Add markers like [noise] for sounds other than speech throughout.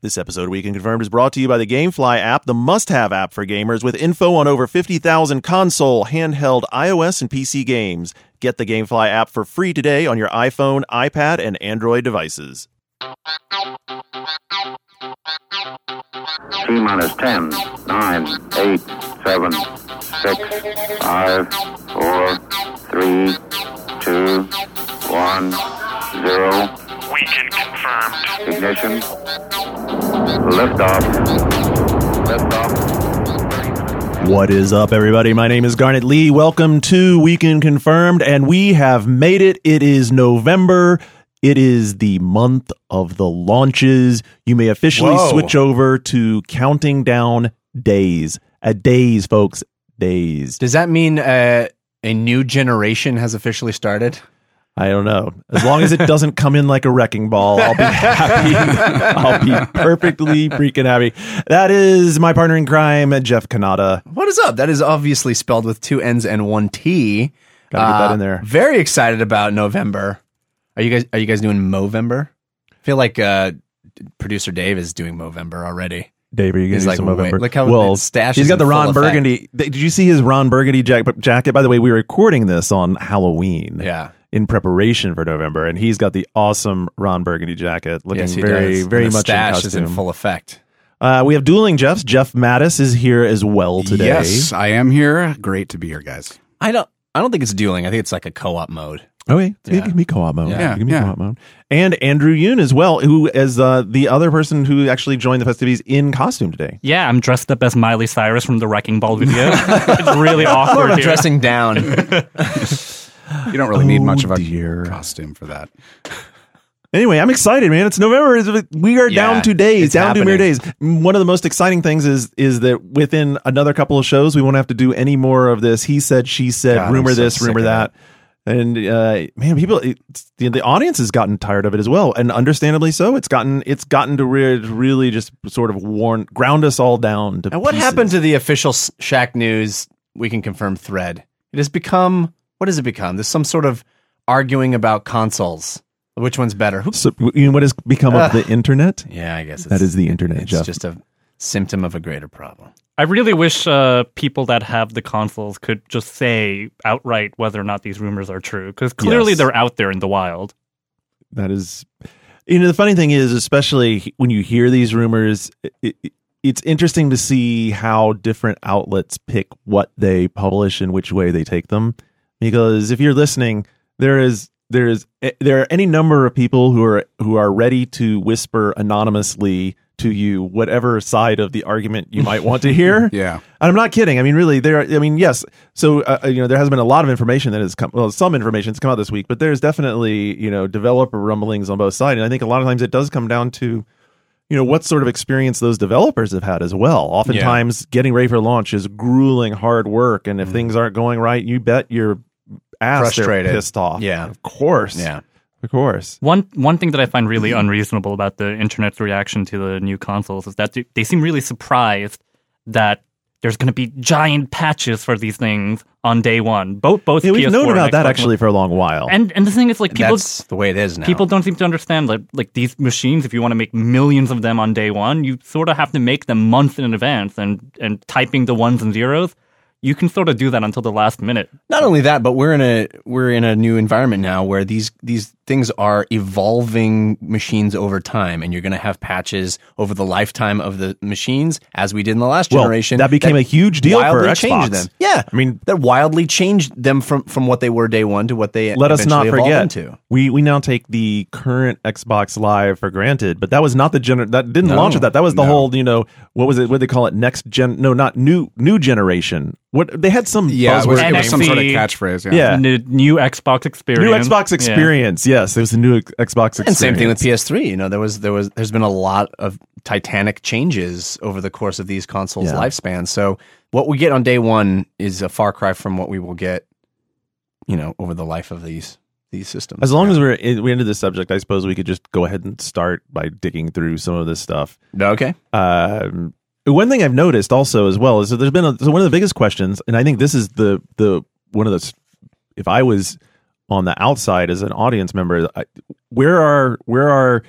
This episode of Weekend Confirmed is brought to you by the Gamefly app, the must-have app for gamers with info on over 50,000 console, handheld, iOS, and PC games. Get the Gamefly app for free today on your iPhone, iPad, and Android devices. T minus 10, 9, 8, 7, 6, 5, 4, 3, 2, 1, 0. Weekend confirmed. Ignition. Liftoff. Liftoff. What is up, everybody? My name is Garnett Lee. Welcome to Weekend Confirmed, and we have made it. It is November. It is the month of the launches. You may officially Whoa. switch over to counting down days. A days, folks. Days. Does that mean uh, a new generation has officially started? I don't know. As long as it [laughs] doesn't come in like a wrecking ball, I'll be happy. [laughs] I'll be perfectly freaking happy. That is my partner in crime, Jeff Cannata. What is up? That is obviously spelled with two N's and one T. Gotta get that Uh, in there. Very excited about November. Are you guys? Are you guys doing Movember? I feel like uh, producer Dave is doing Movember already. Dave, are you He's getting like, some wait, look how well, stash He's got the Ron effect. Burgundy. Did you see his Ron Burgundy jacket? By the way, we were recording this on Halloween. Yeah. In preparation for November, and he's got the awesome Ron Burgundy jacket, looking Yes, he very, does. very And the much stash in is in full effect. Uh, we have dueling Jeffs. Jeff Mattas is here as well today. Yes, I am here. Great to be here, guys. I don't. I don't think it's dueling. I think it's like a co-op mode. Okay, so Yeah. it can be co-op mode. Yeah, it can be yeah. co-op mode. And Andrew Yoon as well, who is uh, the other person who actually joined the festivities in costume today. Yeah, I'm dressed up as Miley Cyrus from the Wrecking Ball video. [laughs] it's really awkward here. dressing down. [laughs] You don't really need Oh, much of a dear. costume for that. [laughs] Anyway, I'm excited, man. It's November. We are Yeah, down to days, it's down to mere days. One of the most exciting things is is that within another couple of shows, we won't have to do any more of this. He said, she said, God, rumor so this, rumor of that. And uh, man, people, it's, the, the audience has gotten tired of it as well, and understandably so. It's gotten it's gotten to re- really just sort of warn ground us all down. To And what pieces. happened to the official S- Shacknews we can confirm thread? It has become what has it become? There's some sort of arguing about consoles. Which one's better? Who- So, you know what has become of the [laughs] internet? Yeah, I guess it's, That is the internet, It's Jeff. just a symptom of a greater problem. I really wish uh, people that have the consoles could just say outright whether or not these rumors are true, because clearly Yes. they're out there in the wild. That is, you know, the funny thing is, especially when you hear these rumors, it, it, it's interesting to see how different outlets pick what they publish and which way they take them. Because if you're listening, there is there is eh, there are any number of people who are who are ready to whisper anonymously to you whatever side of the argument you might want to hear. [laughs] Yeah. And I'm not kidding. I mean, really, there. I mean, yes. So, uh, you know, there has been a lot of information that has come. Well, some information has come out this week, but there's definitely, you know, developer rumblings on both sides, and I think a lot of times it does come down to, you know, what sort of experience those developers have had as well. Oftentimes, getting ready for launch is grueling, hard work, and if things aren't going right, you bet your ass Frustrated. they're pissed off. Yeah. of course. Yeah. of course. One one thing that I find really unreasonable about the internet's reaction to the new consoles is that they- they seem really surprised that there's going to be giant patches for these things on day one. Both both Yeah, we've PS4 known about that actually for a long while. And and the thing is, like people That's the way it is now. people don't seem to understand that like these machines if you want to make millions of them on day one you sort of have to make them months in advance and and typing the ones and zeros you can sort of do that until the last minute Not only that, but we're in a we're in a new environment now where these these things are evolving machines over time, and you're going to have patches over the lifetime of the machines, as we did in the last Well, generation. that became a huge deal for Xbox. changed them. Yeah, I mean, that wildly changed them from from what they were day one to what they let us not forget into. we we now take the current Xbox Live for granted, but that was not the gener that didn't No. launch with that. That was the No. whole you know what was it? What did they call it? Next gen? No, not new new generation. What they had some Yeah, it was, it was some sort of catchphrase. Yeah. Yeah. New, new xbox experience New Xbox Yeah. experience, yes, it was the new Xbox experience. And same thing with PS3. You know, there was there was there's been a lot of titanic changes over the course of these consoles' Yeah. lifespans. So what we get on day one is a far cry from what we will get, you know, over the life of these these systems. As long as we're in, we into this subject, I suppose we could just go ahead and start by digging through some of this stuff. okay, Um, one thing I've noticed also as well is that there's been a, so one of the biggest questions, and I think this is the the one of the if I was on the outside as an audience member, I, where are where are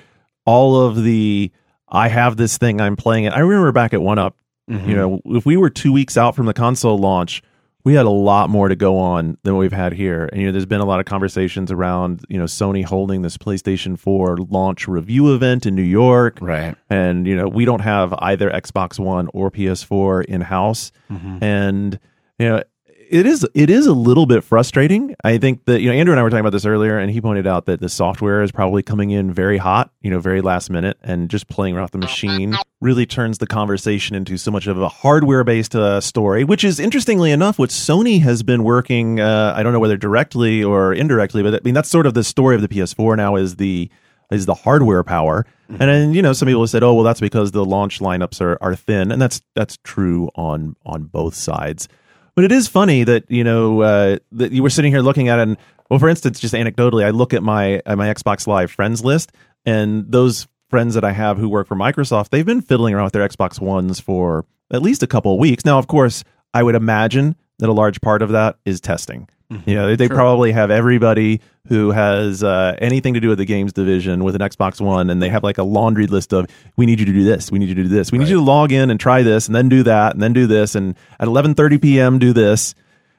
all of the I have this thing, I'm playing it. I remember back at 1UP, Mm-hmm. you know, if we were two weeks out from the console launch, we had a lot more to go on than we've had here. And you know, there's been a lot of conversations around you know Sony holding this PlayStation 4 launch review event in New York, Right. and you know we don't have either Xbox One or PS4 in house, mm-hmm. and you know it is it is a little bit frustrating. I think that you know Andrew and I were talking about this earlier, and he pointed out that the software is probably coming in very hot, you know, very last minute, and just playing around with the machine really turns the conversation into so much of a hardware based uh, story, which is interestingly enough what Sony has been working. Uh, I don't know whether directly or indirectly, but I mean that's sort of the story of the PS4 now is the is the hardware power. And then you know some people have said, oh well, that's because the launch lineups are are thin, and that's that's true on on both sides. But it is funny that you know uh, that you were sitting here looking at it. And, well, for instance, just anecdotally, I look at my at my Xbox Live friends list, and those friends that I have who work for Microsoft, they've been fiddling around with their Xbox Ones for at least a couple of weeks. Now, of course, I would imagine that a large part of that is testing. You know, they, they probably have everybody who has uh, anything to do with the games division with an Xbox One, and they have like a laundry list of we need you to do this, we need you to do this, we need you to log in and try this, and then do that, and then do this, and at 11:30 p.m. do this.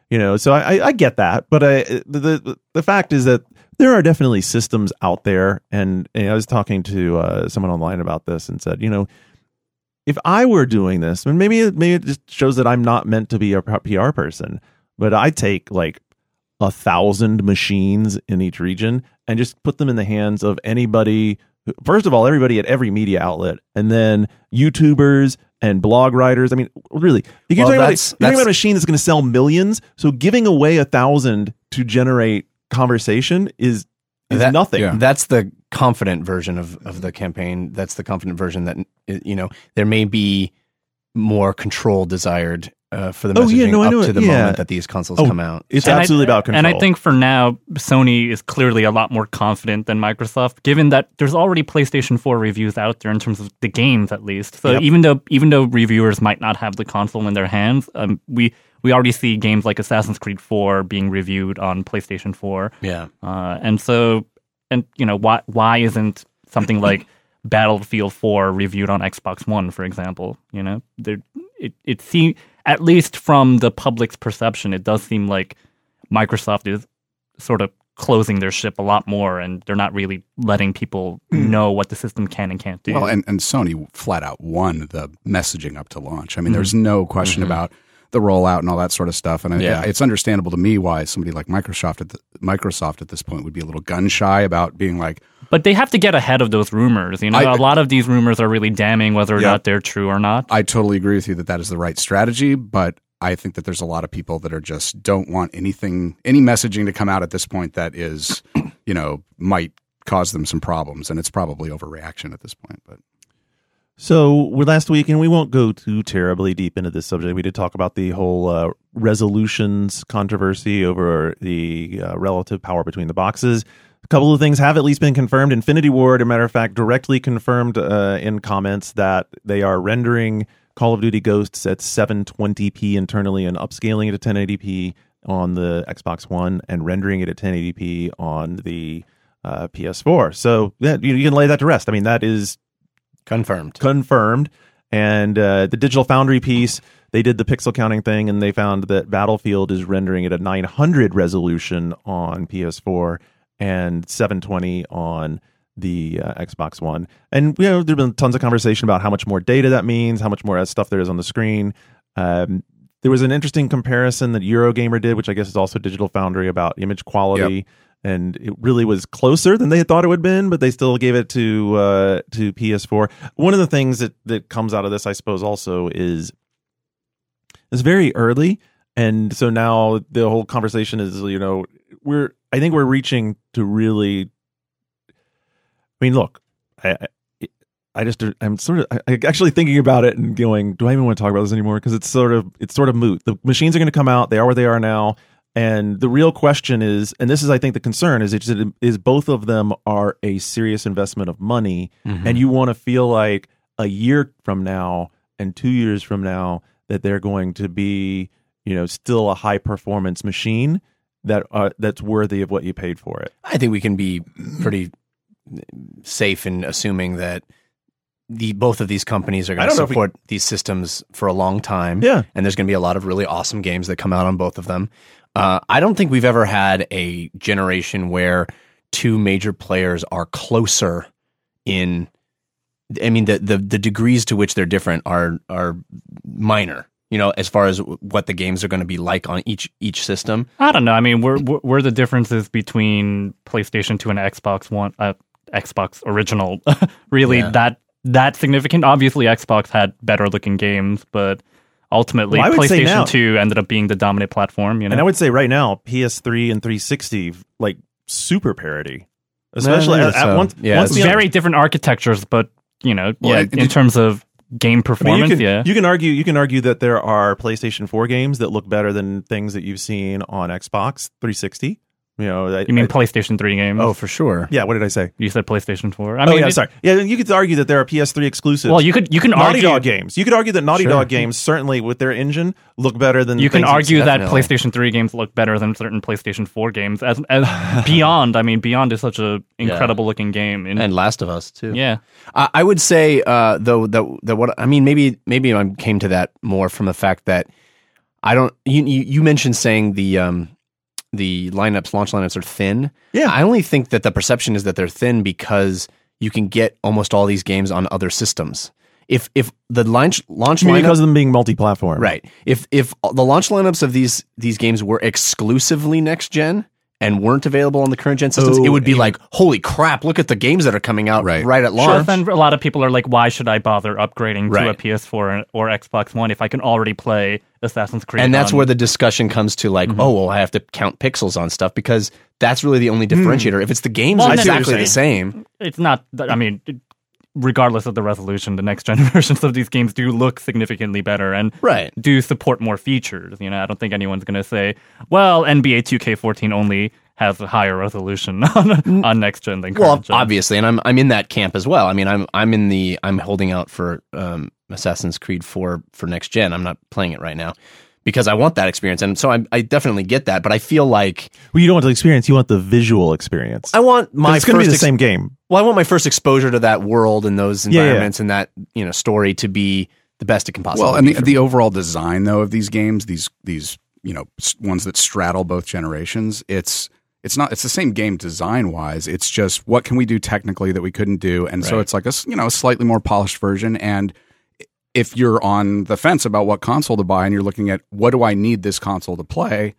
You know, so I, I- I get that, but I, the, the the fact is that there are definitely systems out there, and, and I was talking to uh, someone online about this and said, you know, if I were doing this, and maybe maybe it just shows that I'm not meant to be a PR person, but I take like a thousand machines in each region and just put them in the hands of anybody. First of all, everybody at every media outlet, and then YouTubers and blog writers. I mean, really, you can Well, talk about, that's- you're talking that's- about a machine that's going to sell millions. So giving away a thousand to generate conversation is is That- nothing. yeah. That's the confident version of, of the campaign. That's the confident version that you know there may be more control desired uh, for the Oh, yeah, no, I up know to it. the Yeah. moment that these consoles Oh, come out. It's And I- absolutely about control. And I think for now, Sony is clearly a lot more confident than Microsoft, given that there's already PlayStation 4 reviews out there in terms of the games, at least. So Yep. even though even though reviewers might not have the console in their hands, um, we we already see games like Assassin's Creed 4 being reviewed on PlayStation 4. Yeah, Uh, and so, and you know, why why isn't something [laughs] like Battlefield 4 reviewed on Xbox One, for example? You know, there it it seems at least from the public's perception, it does seem like Microsoft is sort of closing their ship a lot more, and they're not really letting people hmm. know what the system can and can't do. Well, and, and Sony flat out won the messaging up to launch. I mean, there's mm-hmm. no question mm-hmm. about the rollout and all that sort of stuff. And I- Yeah. it's understandable to me why somebody like Microsoft at the, Microsoft at this point would be a little gun shy about being like, but they have to get ahead of those rumors. You know, I- a lot of these rumors are really damning, whether or Yeah. not they're true or not. I totally agree with you that that is the right strategy, but I think that there's a lot of people that are just don't want anything, any messaging to come out at this point that is, [clears throat] you know, might cause them some problems, and it's probably overreaction at this point. But So we're last week, and we won't go too terribly deep into this subject. We did talk about the whole uh, resolutions controversy over the uh, relative power between the boxes. Couple of things have at least been confirmed. Infinity Ward, a matter of fact, directly confirmed uh, in comments that they are rendering Call of Duty Ghosts at 720p internally and upscaling it to 1080p on the Xbox One and rendering it at 1080p on the uh, PS4. So yeah, you, you can lay that to rest. I mean, that is confirmed. confirmed. And uh, the Digital Foundry piece, they did the pixel counting thing, and they found that Battlefield is rendering it at a 900 resolution on PS4 and 720 on the uh, Xbox One. And you know, there's been tons of conversation about how much more data that means, how much more stuff there is on the screen. Um, there was an interesting comparison that Eurogamer did, which I guess is also Digital Foundry, about image quality. And it really was closer than they had thought it would have been, but they still gave it to uh, to PS4. One of the things that that comes out of this, I suppose, also is it's very early, and so now the whole conversation is, you know, we're I think we're reaching to really. I mean, look, I, I I just I'm sort of I, actually thinking about it and going, do I even want to talk about this anymore? Because it's sort of it's sort of moot. The machines are going to come out; they are where they are now, and the real question is, and this is I think the concern is, is, is both of them are a serious investment of money, mm-hmm. and you want to feel like a year from now and two years from now that they're going to be, you know, still a high performance machine that uh, that's worthy of what you paid for it. I think we can be pretty safe in assuming that the both of these companies are going to if we- support these systems for a long time. Yeah. and there's going to be a lot of really awesome games that come out on both of them. Uh, I don't think we've ever had a generation where two major players are closer in. I mean, the the, the degrees to which they're different are are minor. You know, as far as what the games are going to be like on each each system. I don't know. I mean, were were were the differences between PlayStation 2 and Xbox One, uh, Xbox original, [laughs] really Yeah. that that significant? Obviously, Xbox had better looking games, but ultimately, Well, I would say now- PlayStation 2 ended up being the dominant platform. You know, And I would say right now, PS3 and 360 like super parity, especially No, at, at so- once. yeah, once very different architectures, but you know, Well, yeah, and- in terms of game I mean, performance, you can, yeah. you can argue you can argue that there are PlayStation 4 games that look better than things that you've seen on Xbox 360. You know, I, you mean I- PlayStation 3 games? Oh, for sure. yeah? What did I say? you said PlayStation 4. I oh mean, yeah, it- sorry. Yeah, you could argue that there are PS3 exclusives. Well, you could you can Naughty argue Dog games. You could argue that Naughty Sure. Dog games certainly with their engine look better than You can argue that Definitely. PlayStation 3 games look better than certain PlayStation 4 games. As as [laughs] Beyond, I mean, Beyond is such an incredible looking game. And, And Last of Us too. yeah, I I would say uh, though that that what I mean maybe maybe I came to that more from the fact that I don't you you, you mentioned saying the um the lineups launch lineups are thin. Yeah. I only think that the perception is that they're thin because you can get almost all these games on other systems. If if the launch launch lineup because of them being multi-platform. Right. If if the launch lineups of these these games were exclusively next gen and weren't available on the current gen systems, Oh, it would be even- like, holy crap! Look at the games that are coming out right, Right. at sure. launch. Then a lot of people are like, why should I bother upgrading to a PS4 or Xbox One if I can already play Assassin's Creed? and that's on- where the discussion comes to like, Mm-hmm. oh well, I have to count pixels on stuff because that's really the only differentiator. If it's the games Well, are I see exactly the same, it's not. I mean. Regardless of the resolution, the next [laughs] gen versions of these games do look significantly better and Right. do support more features. You know, I don't think anyone's going to say, "Well, NBA 2K14 only has a higher resolution [laughs] on, on next gen than well, gen." obviously, and I'm I'm in that camp as well. I mean, I'm I'm in the I'm holding out for um, Assassin's Creed 4 for next gen. I'm not playing it right now because I want that experience, and so I I definitely get that. But I feel like Well, you don't want the experience; you want the visual experience. I want my it's going to be the ex- same game. Well, I want my first exposure to that world and those Yeah, yeah. environments and that you know story to be the best it can possibly. Well, and be the, for the overall design though of these games, these these you know ones that straddle both generations, it's it's not it's the same game design wise. It's just what can we do technically that we couldn't do, and so it's like a s- you know a slightly more polished version. And if you're on the fence about what console to buy, and you're looking at what do I need this console to play,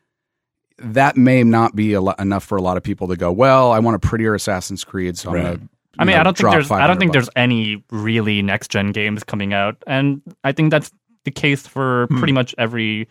that may not be a lo- enough for a lot of people to go. Well, I want a prettier Assassin's Creed, so I'm gonna. I mean, know, I don't think there's I don't think bucks. there's any really next gen games coming out, and I think that's the case for hmm. pretty much every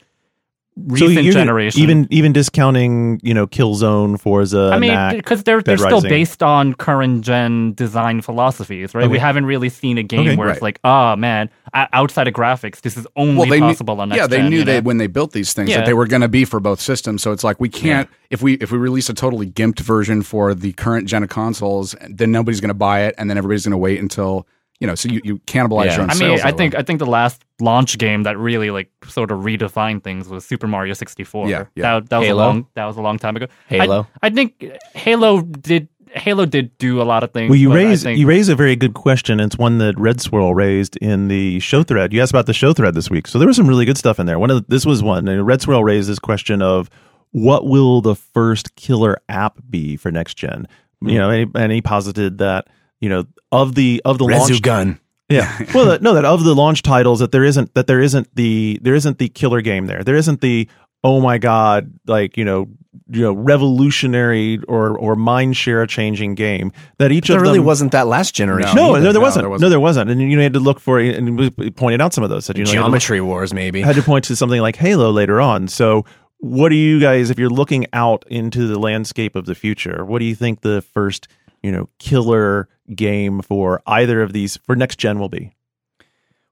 recent you're- generation. even even discounting, you know, Killzone, Forza, I mean, because they're they're Dead still Rising. based on current gen design philosophies, right? We haven't really seen a game Okay. where Right. it's like, oh man, outside of graphics, this is only they possible knew, on next yeah they gen, knew you they know? when they built these things Yeah. that they were going to be for both systems so it's like we can't if we if we release a totally gimped version for the current gen of consoles then nobody's going to buy it and then everybody's going to wait until you know so you, you cannibalize Yeah. your own I mean, sales I think way. I think the last launch game that really like sort of redefined things was Super Mario 64. Yeah, yeah. That, that was Halo? a long that was a long time ago. Halo? I, I think Halo did Halo did do a lot of things. Well, you raise think, you raise a very good question. It's one that Red Swirl raised in the show thread. You asked about the show thread this week, so there was some really good stuff in there. One of the, this was one. And Red Swirl raised this question of what will the first killer app be for next gen? You know, and he, and he posited that you know of the of the launch Resogun. yeah. [laughs] Well, that, no, that of the launch titles, that there isn't that there isn't the there isn't the killer game there. There isn't the oh my god, like you know, you know, revolutionary or or mind share changing game that each There of them, really wasn't that last generation. no, no, there No, wasn't. there No, wasn't. there wasn't. And you know, had to look for and we pointed out some of those. That you know, you look- Geometry Wars, maybe. had to point to something like Halo later on. So, what do you guys, if you're looking out into the landscape of the future, what do you think the first, you know, killer game for either of these for next gen will be?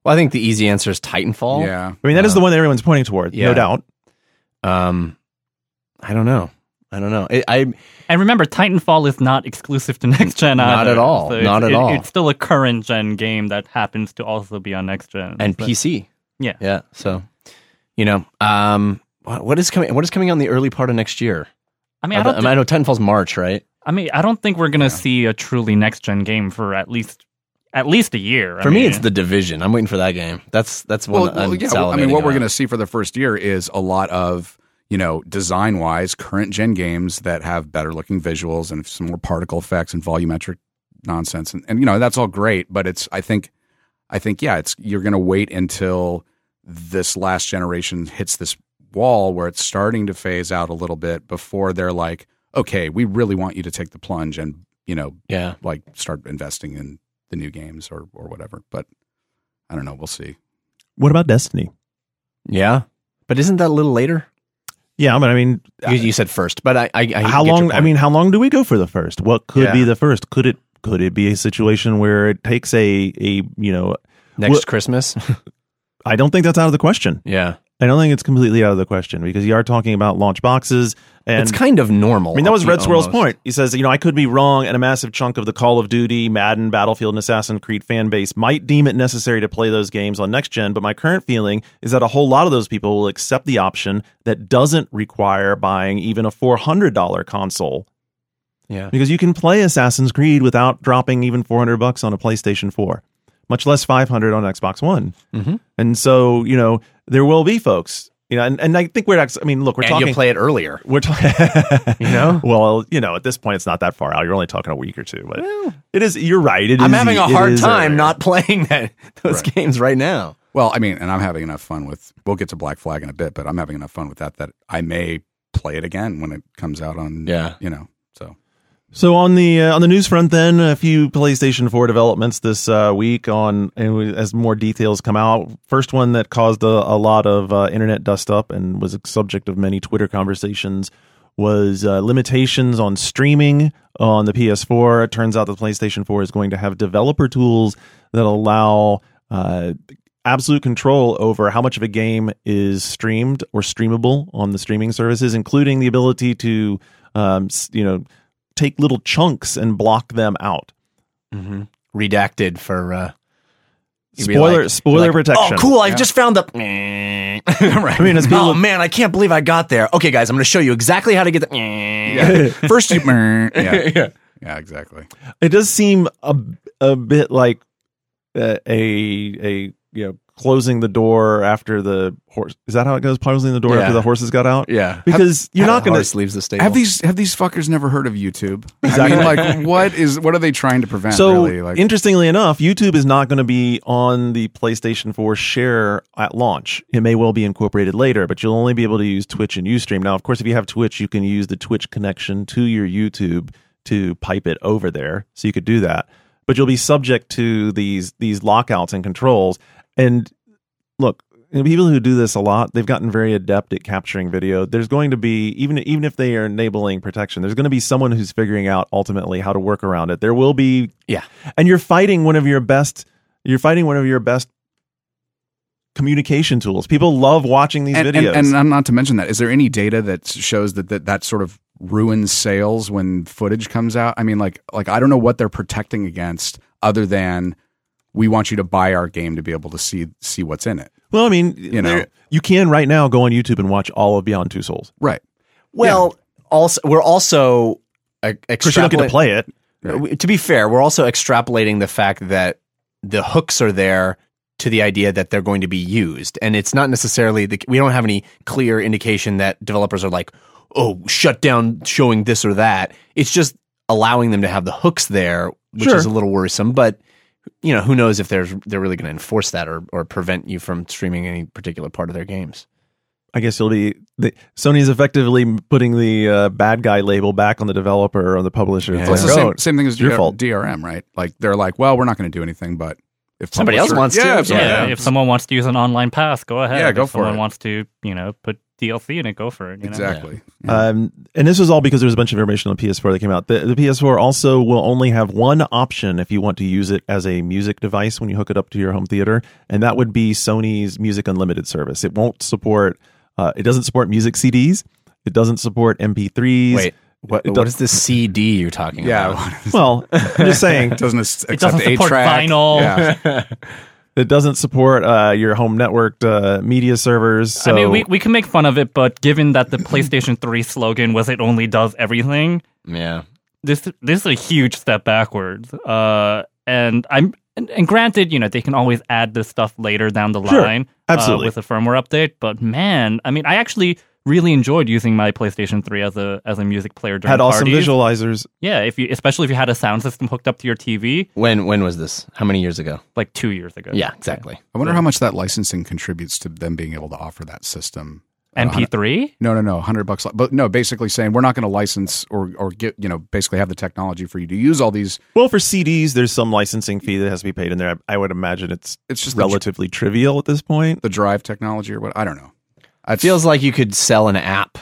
Well, I think the easy answer is Titanfall. yeah I mean, that is the one that everyone's pointing toward, yeah. no doubt. Um, I don't know. I don't know. It, I And remember, Titanfall is not exclusive to next gen. Not either. at all. So Not it's, at it- all. It's still a current gen game that happens to also be on next gen and So- PC. Yeah. Yeah. So, you know, um, what, what is coming? What is coming on the early part of next year? I mean, I I, don't. mean, I know Titanfall's March, right? I mean, I don't think we're gonna see a truly next gen game for at least at least a year. I For me, it's the division. I'm waiting for that game. That's that's one. Well, well, I'm yeah. well, I mean, salivating what we're going to see for the first year is a lot of you know design wise current gen games that have better looking visuals and some more particle effects and volumetric nonsense, and, and you know that's all great. But it's I think I think yeah, it's you're going to wait until this last generation hits this wall where it's starting to phase out a little bit before they're like, okay, we really want you to take the plunge and you know Yeah. like start investing in the new games or or whatever. But I don't know. We'll see. What about Destiny? Yeah. But isn't that a little later? Yeah, but I mean, You, uh, you said first, but I, I, I how long? I mean, how long do we go for the first? What could Yeah. be the first? Could it could it be a situation where it takes a a you know? next well- Christmas. [laughs] I don't think that's out of the question. yeah, I don't think it's completely out of the question because you are talking about launch boxes and it's kind of normal. I mean, that was Red Swirl's almost. point. He says, you know, I could be wrong, and a massive chunk of the Call of Duty, Madden, Battlefield, and Assassin's Creed fan base might deem it necessary to play those games on next gen. But my current feeling is that a whole lot of those people will accept the option that doesn't require buying even a $400 console Yeah, because you can play Assassin's Creed without dropping even 400 bucks on a PlayStation 4, much less 500 on Xbox One. Mhm. And so, you know, there will be folks, you know, and, and I think we're, act- I mean, look, we're and talking. you play it earlier. We're talking, [laughs] You know? Well, you know, at this point, it's not that far out. You're only talking a week or two, but it is. You're right. It I'm is- having a hard time early. not playing that those Right. games right now. Well, I mean, and I'm having enough fun with. We'll get to Black Flag in a bit, but I'm having enough fun with that that I may play it again when it comes out on. Yeah. you know. So on the uh, on the news front, then a few PlayStation 4 developments this uh, week on and as more details come out. First one that caused a, a lot of uh, internet dust up and was a subject of many Twitter conversations was uh, limitations on streaming on the PS4. It turns out the PlayStation 4 is going to have developer tools that allow uh, absolute control over how much of a game is streamed or streamable on the streaming services, including the ability to, um, you know, take little chunks and block them out. Mm-hmm. Redacted for uh, Spoiler, like- spoiler like, protection. Oh, cool! I Yeah. just found the. [laughs] I mean, it's oh people- man, I can't believe I got there. Okay, guys, I'm going to show you exactly how to get the. yeah, [laughs] first you. [laughs] yeah. yeah, exactly. It does seem a a bit like uh, a a you know closing the door after the horse. Is that how it goes? Closing the door Yeah. after the horses got out. Yeah, Because you're not going Horse to. leaves the stable. Have these have these fuckers never heard of YouTube? Exactly. I mean, like, what is what are they trying to prevent? So really, like, interestingly enough, YouTube is not going to be on the PlayStation 4 share at launch. It may well be incorporated later, but you'll only be able to use Twitch and UStream. Now, of course, if you have Twitch, you can use the Twitch connection to your YouTube to pipe it over there, so you could do that. But you'll be subject to these these lockouts and controls. And look, people who do this a lot, they've gotten very adept at capturing video. There's going to be even even if they are enabling protection, there's going to be someone who's figuring out ultimately how to work around it. There will be Yeah. and you're fighting one of your best you're fighting one of your best communication tools. People love watching these and, videos. And, and not to mention that, is there any data that shows that, that that sort of ruins sales when footage comes out? I mean, like like I don't know what they're protecting against other than we want you to buy our game to be able to see see what's in it. well, I mean, You know. you can right now go on YouTube and watch all of Beyond Two Souls. Right. well, also we're also uh, Of you don't get to play it. Uh, To be fair, we're also extrapolating the fact that the hooks are there to the idea that they're going to be used, and it's not necessarily the. We don't have any clear indication that developers are like, "Oh, shut down showing this or that." It's just allowing them to have the hooks there, which Sure. is a little worrisome. But you know, who knows if there's they're really going to enforce that or or prevent you from streaming any particular part of their games. I guess it'll be the, Sony's effectively putting the uh, bad guy label back on the developer or on the publisher. Yeah. It's like, the oh, same, same thing as your DR fault. DRM, right? Like they're like, well, we're not going to do anything, but if Somebody else publisher- wants to. yeah, if yeah, yeah. if someone wants to use an online pass, go ahead. Yeah, go if for someone it. wants to, you know, put DLC in it, go for it. You know? exactly. Um, and this was all because there was a bunch of information on PS4 that came out. The, the PS4 also will only have one option if you want to use it as a music device when you hook it up to your home theater, and that would be Sony's Music Unlimited service. It won't support. Uh, it doesn't support music CDs. It doesn't support MP3s. Wait, what, It what this CD you're talking yeah. about? Well, I'm just saying [laughs] it doesn't accept It doesn't support A-track. vinyl. Yeah. [laughs] it doesn't support uh, your home networked uh, media servers. So I mean, we, we can make fun of it, but given that the PlayStation [laughs] 3 slogan was "It only does everything," Yeah. this this is a huge step backwards. Uh, and I'm and, and granted, you know, they can always add this stuff later down the Sure. line Absolutely. uh, with a firmware update. But man, I mean, I actually really enjoyed using my PlayStation 3 as a as a music player during Had awesome parties. visualizers. Yeah, if you especially if you had a sound system hooked up to your TV, When when was this? How many years ago? like two years ago. Yeah, exactly. I wonder how much that licensing contributes to them being able to offer that system. Uh, MP3. No, no, no, hundred bucks. But no, basically saying we're not going to license or or get you know basically have the technology for you to use all these. Well, for CDs, there's some licensing fee that has to be paid in there. I, I would imagine it's It's just the, relatively trivial at this point. the drive technology or what I don't know. I It feels like you could sell an app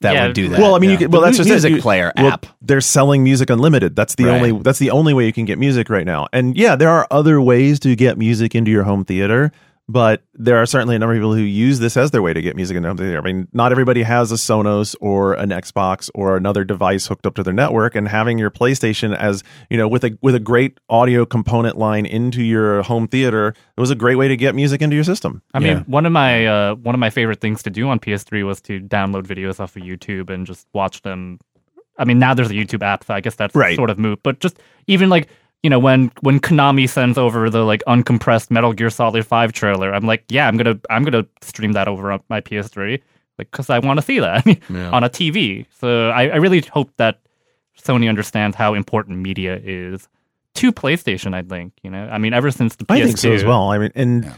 that Yeah, would do that. Well, I mean, you could, well, The that's just it. music You- player well, app. They're selling music unlimited. That's the Right. only. That's the only way you can get music right now. And yeah, there are other ways to get music into your home theater, but there are certainly a number of people who use this as their way to get music into home theater. I mean, not everybody has a Sonos or an Xbox or another device hooked up to their network, and having your PlayStation as you know with a with a great audio component line into your home theater, it was a great way to get music into your system. I Yeah. mean, one of my uh, one of my favorite things to do on PS3 was to download videos off of YouTube and just watch them. I mean, now there's a YouTube app, so I guess that's Right. sort of moot. But just even like you know, when when Konami sends over the like uncompressed Metal Gear Solid Five trailer, I'm like, yeah, I'm gonna I'm gonna stream that over on my PS3, like because I want to see that [laughs] Yeah. on a TV. So I, I really hope that Sony understands how important media is to PlayStation. I think you know, I mean, ever since the PS2, I think so as well. I mean, and Yeah.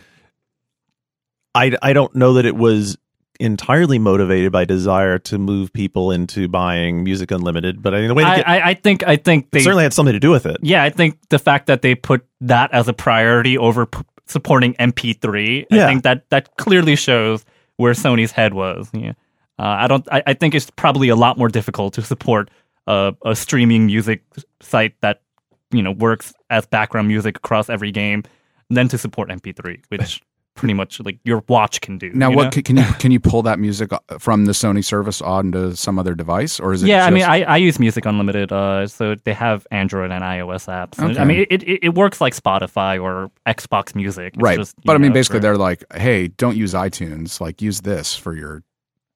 I I don't know that it was entirely motivated by desire to move people into buying music unlimited, but I mean the way I, get, I, I think I think they certainly had something to do with it. Yeah, I think the fact that they put that as a priority over p- supporting MP3, I think that that clearly shows where Sony's head was. Yeah. Uh, I don't. I, I think it's probably a lot more difficult to support a, a streaming music site that you know works as background music across every game than to support MP3, which pretty much like your watch can do. now what know? can, can you [laughs] can you pull that music uh, from the Sony service onto some other device or is it? yeah, I mean, I, I use Music Unlimited, uh, so they have Android and iOS apps. And, I mean, it, it, it works like Spotify or Xbox Music. It's right. just, but I mean, basically, for- they're like, hey, don't use iTunes. Like, use this for your,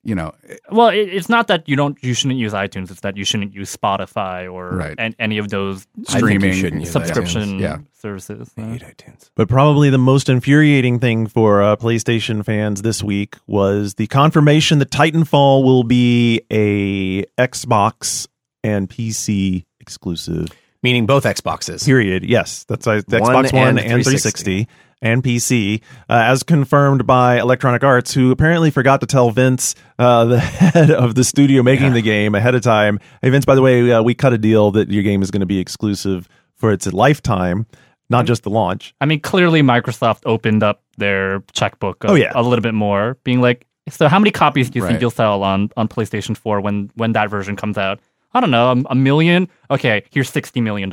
you know, well, it, it's not that you don't you shouldn't use iTunes. It's that you shouldn't use Spotify or Right. an, any of those I think you streaming subscription Yeah. services. I hate iTunes. But probably the most infuriating thing for uh, PlayStation fans this week was the confirmation that Titanfall will be a Xbox and PC exclusive. Meaning both Xboxes. Period. Yes, that's uh, the One Xbox One and and 360 and PC, uh, as confirmed by Electronic Arts, who apparently forgot to tell Vince, uh, the [laughs] head of the studio making the game, ahead of time. Hey, Vince, by the way, uh, we cut a deal that your game is going to be exclusive for its lifetime, not just the launch. I mean, clearly Microsoft opened up their checkbook a, Oh, yeah. a little bit more, being like, so how many copies do you think you'll sell on, on PlayStation 4 when, when that version comes out? I don't know, a, a million? Okay, here's $60 million,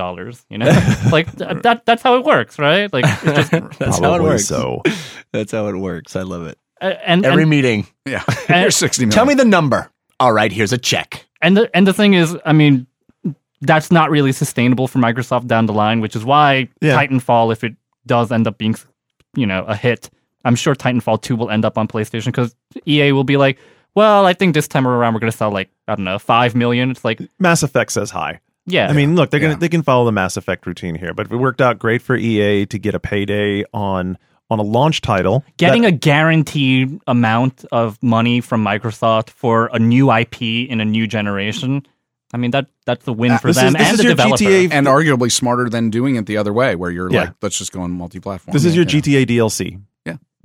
you know? [laughs] like, th- that that's how it works, right? Like, it's just, [laughs] That's how it works. So, [laughs] That's how it works. I love it. and, Every and, meeting. yeah, And- here's sixty million. Tell me the number. All right, here's a check. and the and the thing is, I mean, that's not really sustainable for Microsoft down the line, which is why Yeah. Titanfall, if it does end up being, you know, a hit, I'm sure Titanfall 2 will end up on PlayStation because EA will be like, well, I think this time around we're going to sell like I don't know, five million. It's like, Mass Effect says hi. yeah, I mean, look, they're Yeah. gonna they can follow the Mass Effect routine here, but it worked out great for EA to get a payday on on a launch title. getting that- a guaranteed amount of money from Microsoft for a new IP in a new generation. I mean that that's the win Uh, for them is- and the your developer. GTA and arguably smarter than doing it the other way, where you're Yeah. like, let's just go on multi-platform. this is your Yeah. GTA DLC.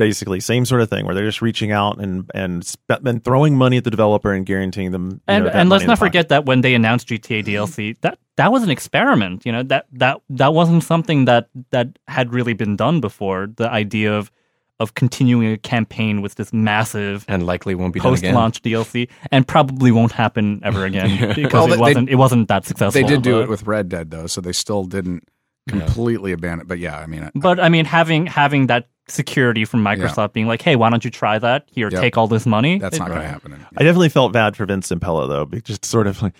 Yeah. Basically, same sort of thing where they're just reaching out and and sp- and throwing money at the developer and guaranteeing them. you and know, and let's not forget that when they announced GTA mm-hmm. DLC, that that was an experiment. You know that that that wasn't something that that had really been done before. The idea of of continuing a campaign with this massive And likely won't be done post-launch DLC, and probably won't happen ever [laughs] again because Well, it they- wasn't it wasn't that successful. They did do but- it with Red Dead though, so they still didn't completely abandon. It. But yeah, I mean, But I mean, having having that security from Microsoft being like, "Hey, why don't you try that? Here, Yep. take all this money." that's it- not going to happen. I definitely felt bad for Vince Zampella though, be- just sort of like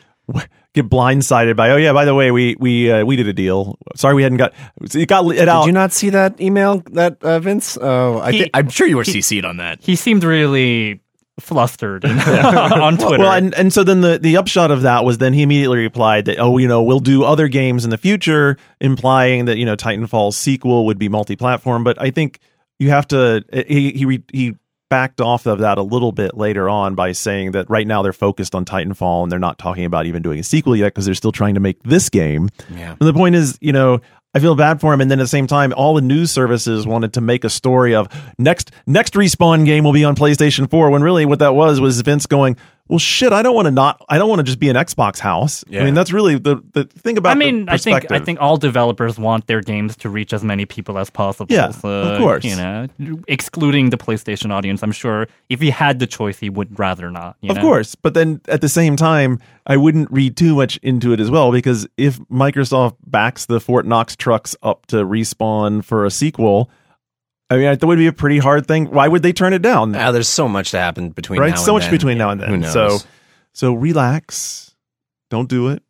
get blindsided by. Oh yeah, by the way, we we uh, we did a deal. Sorry, we hadn't got it got it out. Did you not see that email that uh, Vince? Oh, I He- thi- I'm sure you were he- CC'd on that. he seemed really flustered [laughs] [laughs] on Twitter. Well, and, and so then the, the upshot of that was then he immediately replied that, oh, you know, we'll do other games in the future, implying that, you know, Titanfall's sequel would be multi platform. But I think you have to, he, he, he backed off of that a little bit later on by saying that right now they're focused on Titanfall and they're not talking about even doing a sequel yet because they're still trying to make this game. Yeah. And the point is, you know, I feel bad for him. And then at the same time, all the news services wanted to make a story of next next respawn game will be on PlayStation 4. When really what that was was Vince going, well, shit, I don't want to not, I don't want to just be an Xbox house. I mean, that's really the the thing about. I mean, the I think I think all developers want their games to reach as many people as possible. Yeah, so, of course. You know, excluding the PlayStation audience, I'm sure if he had the choice, he would rather not. You Of know? course, but then at the same time, I wouldn't read too much into it as well because if Microsoft backs the Fort Knox trucks up to respawn for a sequel, I mean, that would be a pretty hard thing. Why would they turn it down? Now there's so much to happen between right, now so and much then. between now and then. Who knows? So, so relax. Don't do it.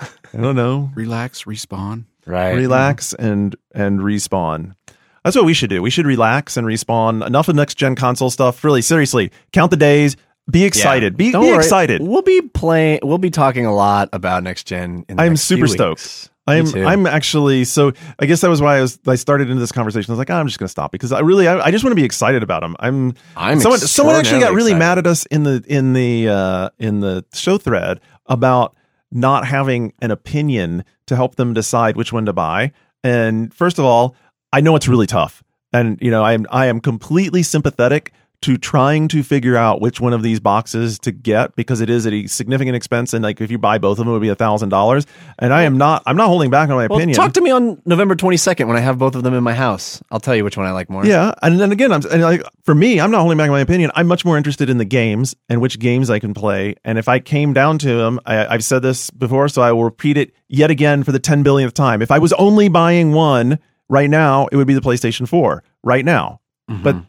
I don't know. [laughs] Relax, respawn. right. relax and and respawn. That's what we should do. We should relax and respawn. Enough of next gen console stuff. Really, seriously, count the days. Be excited. Be, Don't be worry. excited. We'll be playing. We'll be talking a lot about next gen. In the I'm next super few stoked. I'm I'm actually so I guess that was why I was I started into this conversation. I was like, "Ah, I'm just going to stop because I really I, I just want to be excited about them. I'm I'm someone someone actually got really excited. mad at us in the in the uh, in the show thread about not having an opinion to help them decide which one to buy. And first of all, I know it's really tough, and you know I am I am completely sympathetic to trying to figure out which one of these boxes to get because it is at a significant expense and like if you buy both of them it would be a thousand dollars and i am not i'm not holding back on my Well, opinion talk to me on November 22nd when I have both of them in my house. I'll tell you which one I like more. Yeah, and then again, I'm and like for me, I'm not holding back on my opinion. I'm much more interested in the games and which games I can play. And if I came down to them, I, I've said this before, so I will repeat it yet again for the 10 billionth time. If I was only buying one right now, it would be the PlayStation 4 right now. But y- y-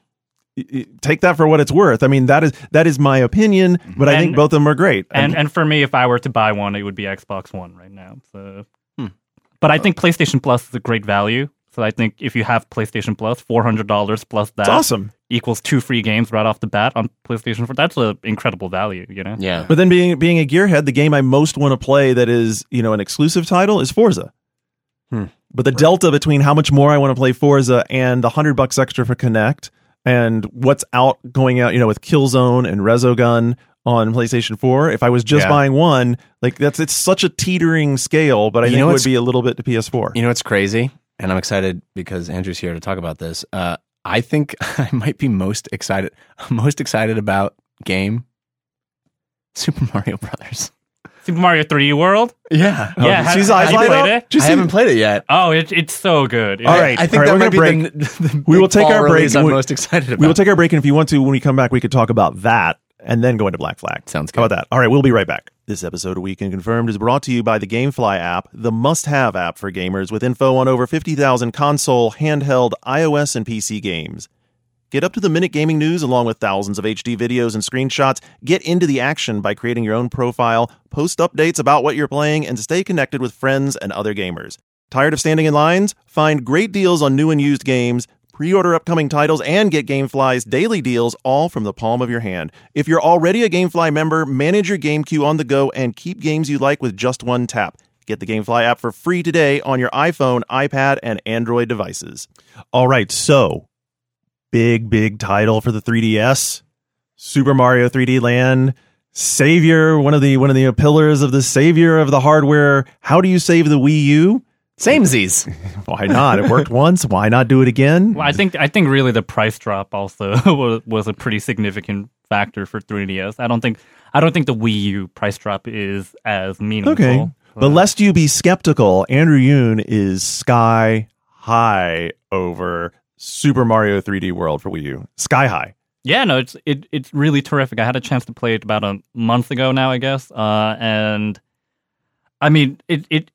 take that for what it's worth. I mean, that is that is my opinion, but I think both of them are great. And and for me, if I were to buy one, it would be Xbox One right now. So, Hmm. but I think PlayStation Plus is a great value. So I think if you have PlayStation Plus, four hundred dollars plus that it's awesome. equals two free games right off the bat on PlayStation 4. That's an incredible value, you know. Yeah. But then being being a gearhead, the game I most want to play that is, you know, an exclusive title is Forza. Hmm. But the delta between how much more I want to play Forza and the hundred bucks extra for Kinect and what's out going out, you know, with Killzone and Resogun on PlayStation 4, if I was just Yeah. buying one, like that's it's such a teetering scale, but I You think know it would be a little bit to PS4. You know what's crazy? And I'm excited because Andrew's here to talk about this. Uh, I think [laughs] I might be most excited [laughs] most excited about game Super Mario Brothers. Super Mario 3D World? Yeah. Oh, yeah, did you see eyes have you light played up? it? Did you I haven't played it yet. Oh, it, it's so good. All right. I think all right, that we're might be gonna the, the We will take our break. I'm We- most excited about. We will take our break, and if you want to, when we come back, we could talk about that and then go into Black Flag. Sounds good. How about that? All right, we'll be right back. This episode of Weekend Confirmed is brought to you by the GameFly app, the must-have app for gamers with info on over 50,000 console, handheld, iOS, and PC games. Get up to the minute gaming news along with thousands of HD videos and screenshots. Get into the action by creating your own profile, post updates about what you're playing, and stay connected with friends and other gamers. Tired of standing in lines? Find great deals on new and used games, pre-order upcoming titles, and get GameFly's daily deals all from the palm of your hand. If you're already a GameFly member, manage your game queue on the go and keep games you like with just one tap. Get the GameFly app for free today on your iPhone, iPad, and Android devices. All right, so big, big title for the 3DS. Super Mario 3D Land. Savior, one of the one of the pillars of the savior of the hardware. How do you save the Wii U? Same Z's. [laughs] Why not? It worked once. Why not do it again? Well, I think I think really the price drop also [laughs] was, was a pretty significant factor for 3DS. I don't think I don't think the Wii U price drop is as meaningful. Okay. But lest you be skeptical, Andrew Yoon is sky high over Super Mario 3D World for Wii U. Sky high. Yeah, no, it's it it's really terrific. I had a chance to play it about a month ago now, I guess. Uh, and I mean, it it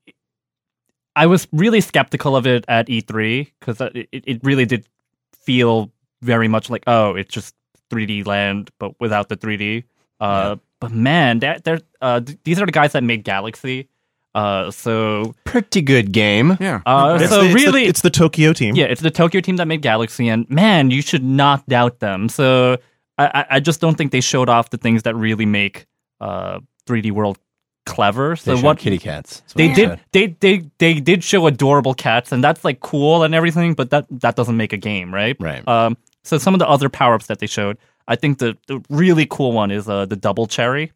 I was really skeptical of it at E3 because it it really did feel very much like oh, it's just 3D Land but without the 3D. Uh, but man, that they're uh, th- these are the guys that made Galaxy. Uh, so Pretty good game. Yeah. uh, It's so the, it's the- really, it's the Tokyo team. yeah, it's the Tokyo team that made Galaxy, and man, you should not doubt them. So I, I- I just don't think they showed off the things that really make uh 3D World clever. So showed what kitty cats. What they they did said. they, they they did show adorable cats and that's like cool and everything, but that that doesn't make a game, right? Right. Um so some of the other power ups that they showed, I think the, the really cool one is uh the double cherry.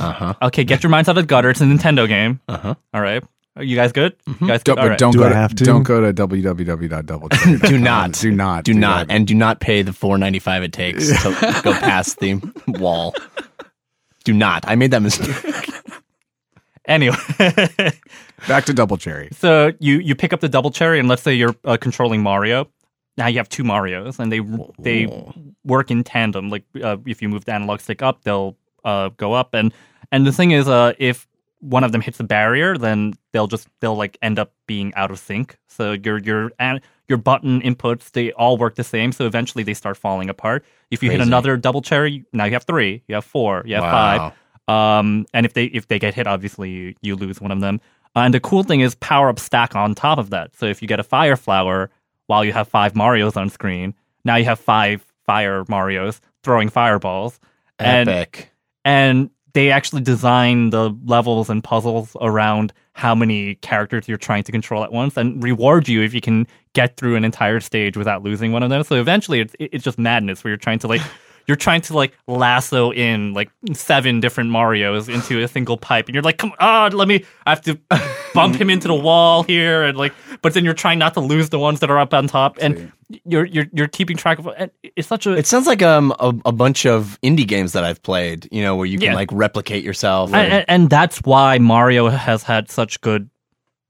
Uh huh. Okay, get your minds out of the gutter. It's a Nintendo game. Uh huh. All right. Are you guys good? You guys Don't, good? All but right. don't Do go I to, have to? don't go to www.doublecherry.com. [laughs] Do not. Do not. Do not, that. and do not pay the four ninety five it takes to [laughs] go past the wall. Do not. I made that mistake. [laughs] Anyway, Back to Double Cherry. so you you pick up the double cherry, and let's say you're uh, controlling Mario. Now you have two Mario's, and they they work in tandem. Like uh, if you move the analog stick up, they'll uh, go up, and and the thing is, uh, if one of them hits a barrier, then they'll just they'll like end up being out of sync. So your your and your button inputs they all work the same. So eventually they start falling apart. If you hit another double cherry, now you have three, you have four, you have five. Um, and if they if they get hit, obviously you, you lose one of them. Uh, and the cool thing is power up stack on top of that. So if you get a fire flower while you have five Mario's on screen, now you have five fire Mario's throwing fireballs. Epic. and they actually design the levels and puzzles around how many characters you're trying to control at once and reward you if you can get through an entire stage without losing one of them. So eventually it's it's just madness where you're trying to like you're trying to like lasso in like seven different Marios into a single pipe and you're like, come on, let me I have to [laughs] bump him into the wall here and like but then you're trying not to lose the ones that are up on top and you're you're you're keeping track of and it's such a It sounds like um a, a bunch of indie games that I've played. You know, where you can Yeah. like replicate yourself. and, and, and that's why Mario has had such good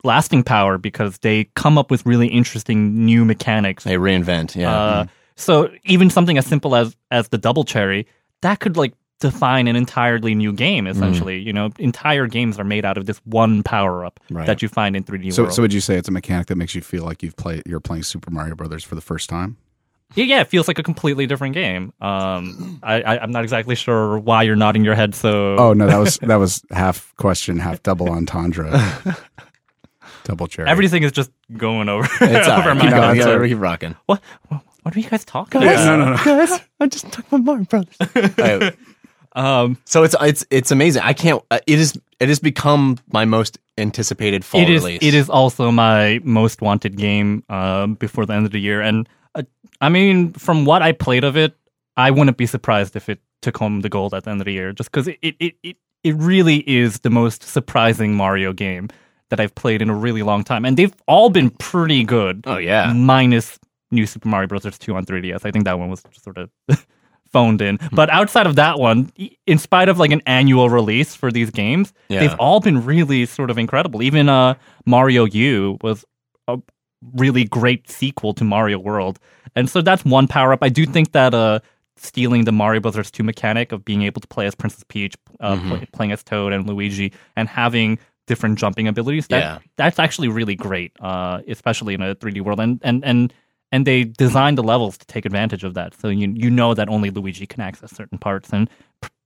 lasting power because they come up with really interesting new mechanics. they reinvent. Yeah. Uh, so even something as simple as as the double cherry that could like define an entirely new game. Essentially, you know, entire games are made out of this one power up Right. that you find in 3D So, World. so would you say it's a mechanic that makes you feel like you've played you're playing Super Mario Brothers for the first time? yeah, yeah, it feels like a completely different game. Um, I, I I'm not exactly sure why you're nodding your head so. Oh no, that was that was half question, half double entendre. [laughs] double cherry. Everything is just going over, it's [laughs] over right. my Keep going. Yeah, all right. keep rocking. What? What are you guys talking Yeah, about? no, no, no. Guys, I just talked about Mario Brothers. [laughs] Alright, Um, so it's it's it's amazing. I can't. Uh, it is it has become my most anticipated fall it is. release. It is also my most wanted game um, before the end of the year, and uh, I mean, from what I played of it, I wouldn't be surprised if it took home the gold at the end of the year, just because it it, it it it really is the most surprising Mario game that I've played in a really long time, and they've all been pretty good. Oh yeah. minus New Super Mario Bros. 2 on 3DS. I think that one was sort of [laughs] phoned in. But outside of that one, in spite of like an annual release for these games, Yeah. they've all been really sort of incredible. Even uh, Mario U was a really great sequel to Mario World. And so that's one power up. I do think that uh, stealing the Mario Bros. 2 mechanic of being able to play as Princess Peach, uh, Mm-hmm. play, playing as Toad and Luigi, and having different jumping abilities, that, Yeah. that's actually really great, uh, especially in a 3D world. And, and, and, and they designed the levels to take advantage of that. So you, you know that only Luigi can access certain parts and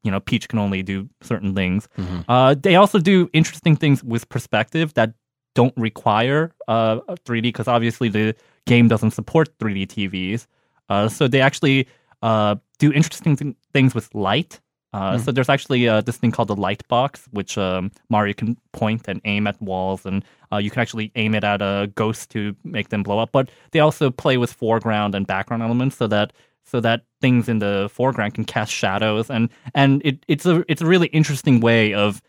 you know Peach can only do certain things. Uh, they also do interesting things with perspective that don't require uh, 3D because obviously the game doesn't support 3D TVs. Uh, so they actually uh, do interesting th- things with light. Uh, So there's actually uh, this thing called the light box, which um, Mario can point and aim at walls, and uh, you can actually aim it at a ghost to make them blow up. But they also play with foreground and background elements, so that so that things in the foreground can cast shadows, and and it, it's a it's a really interesting way of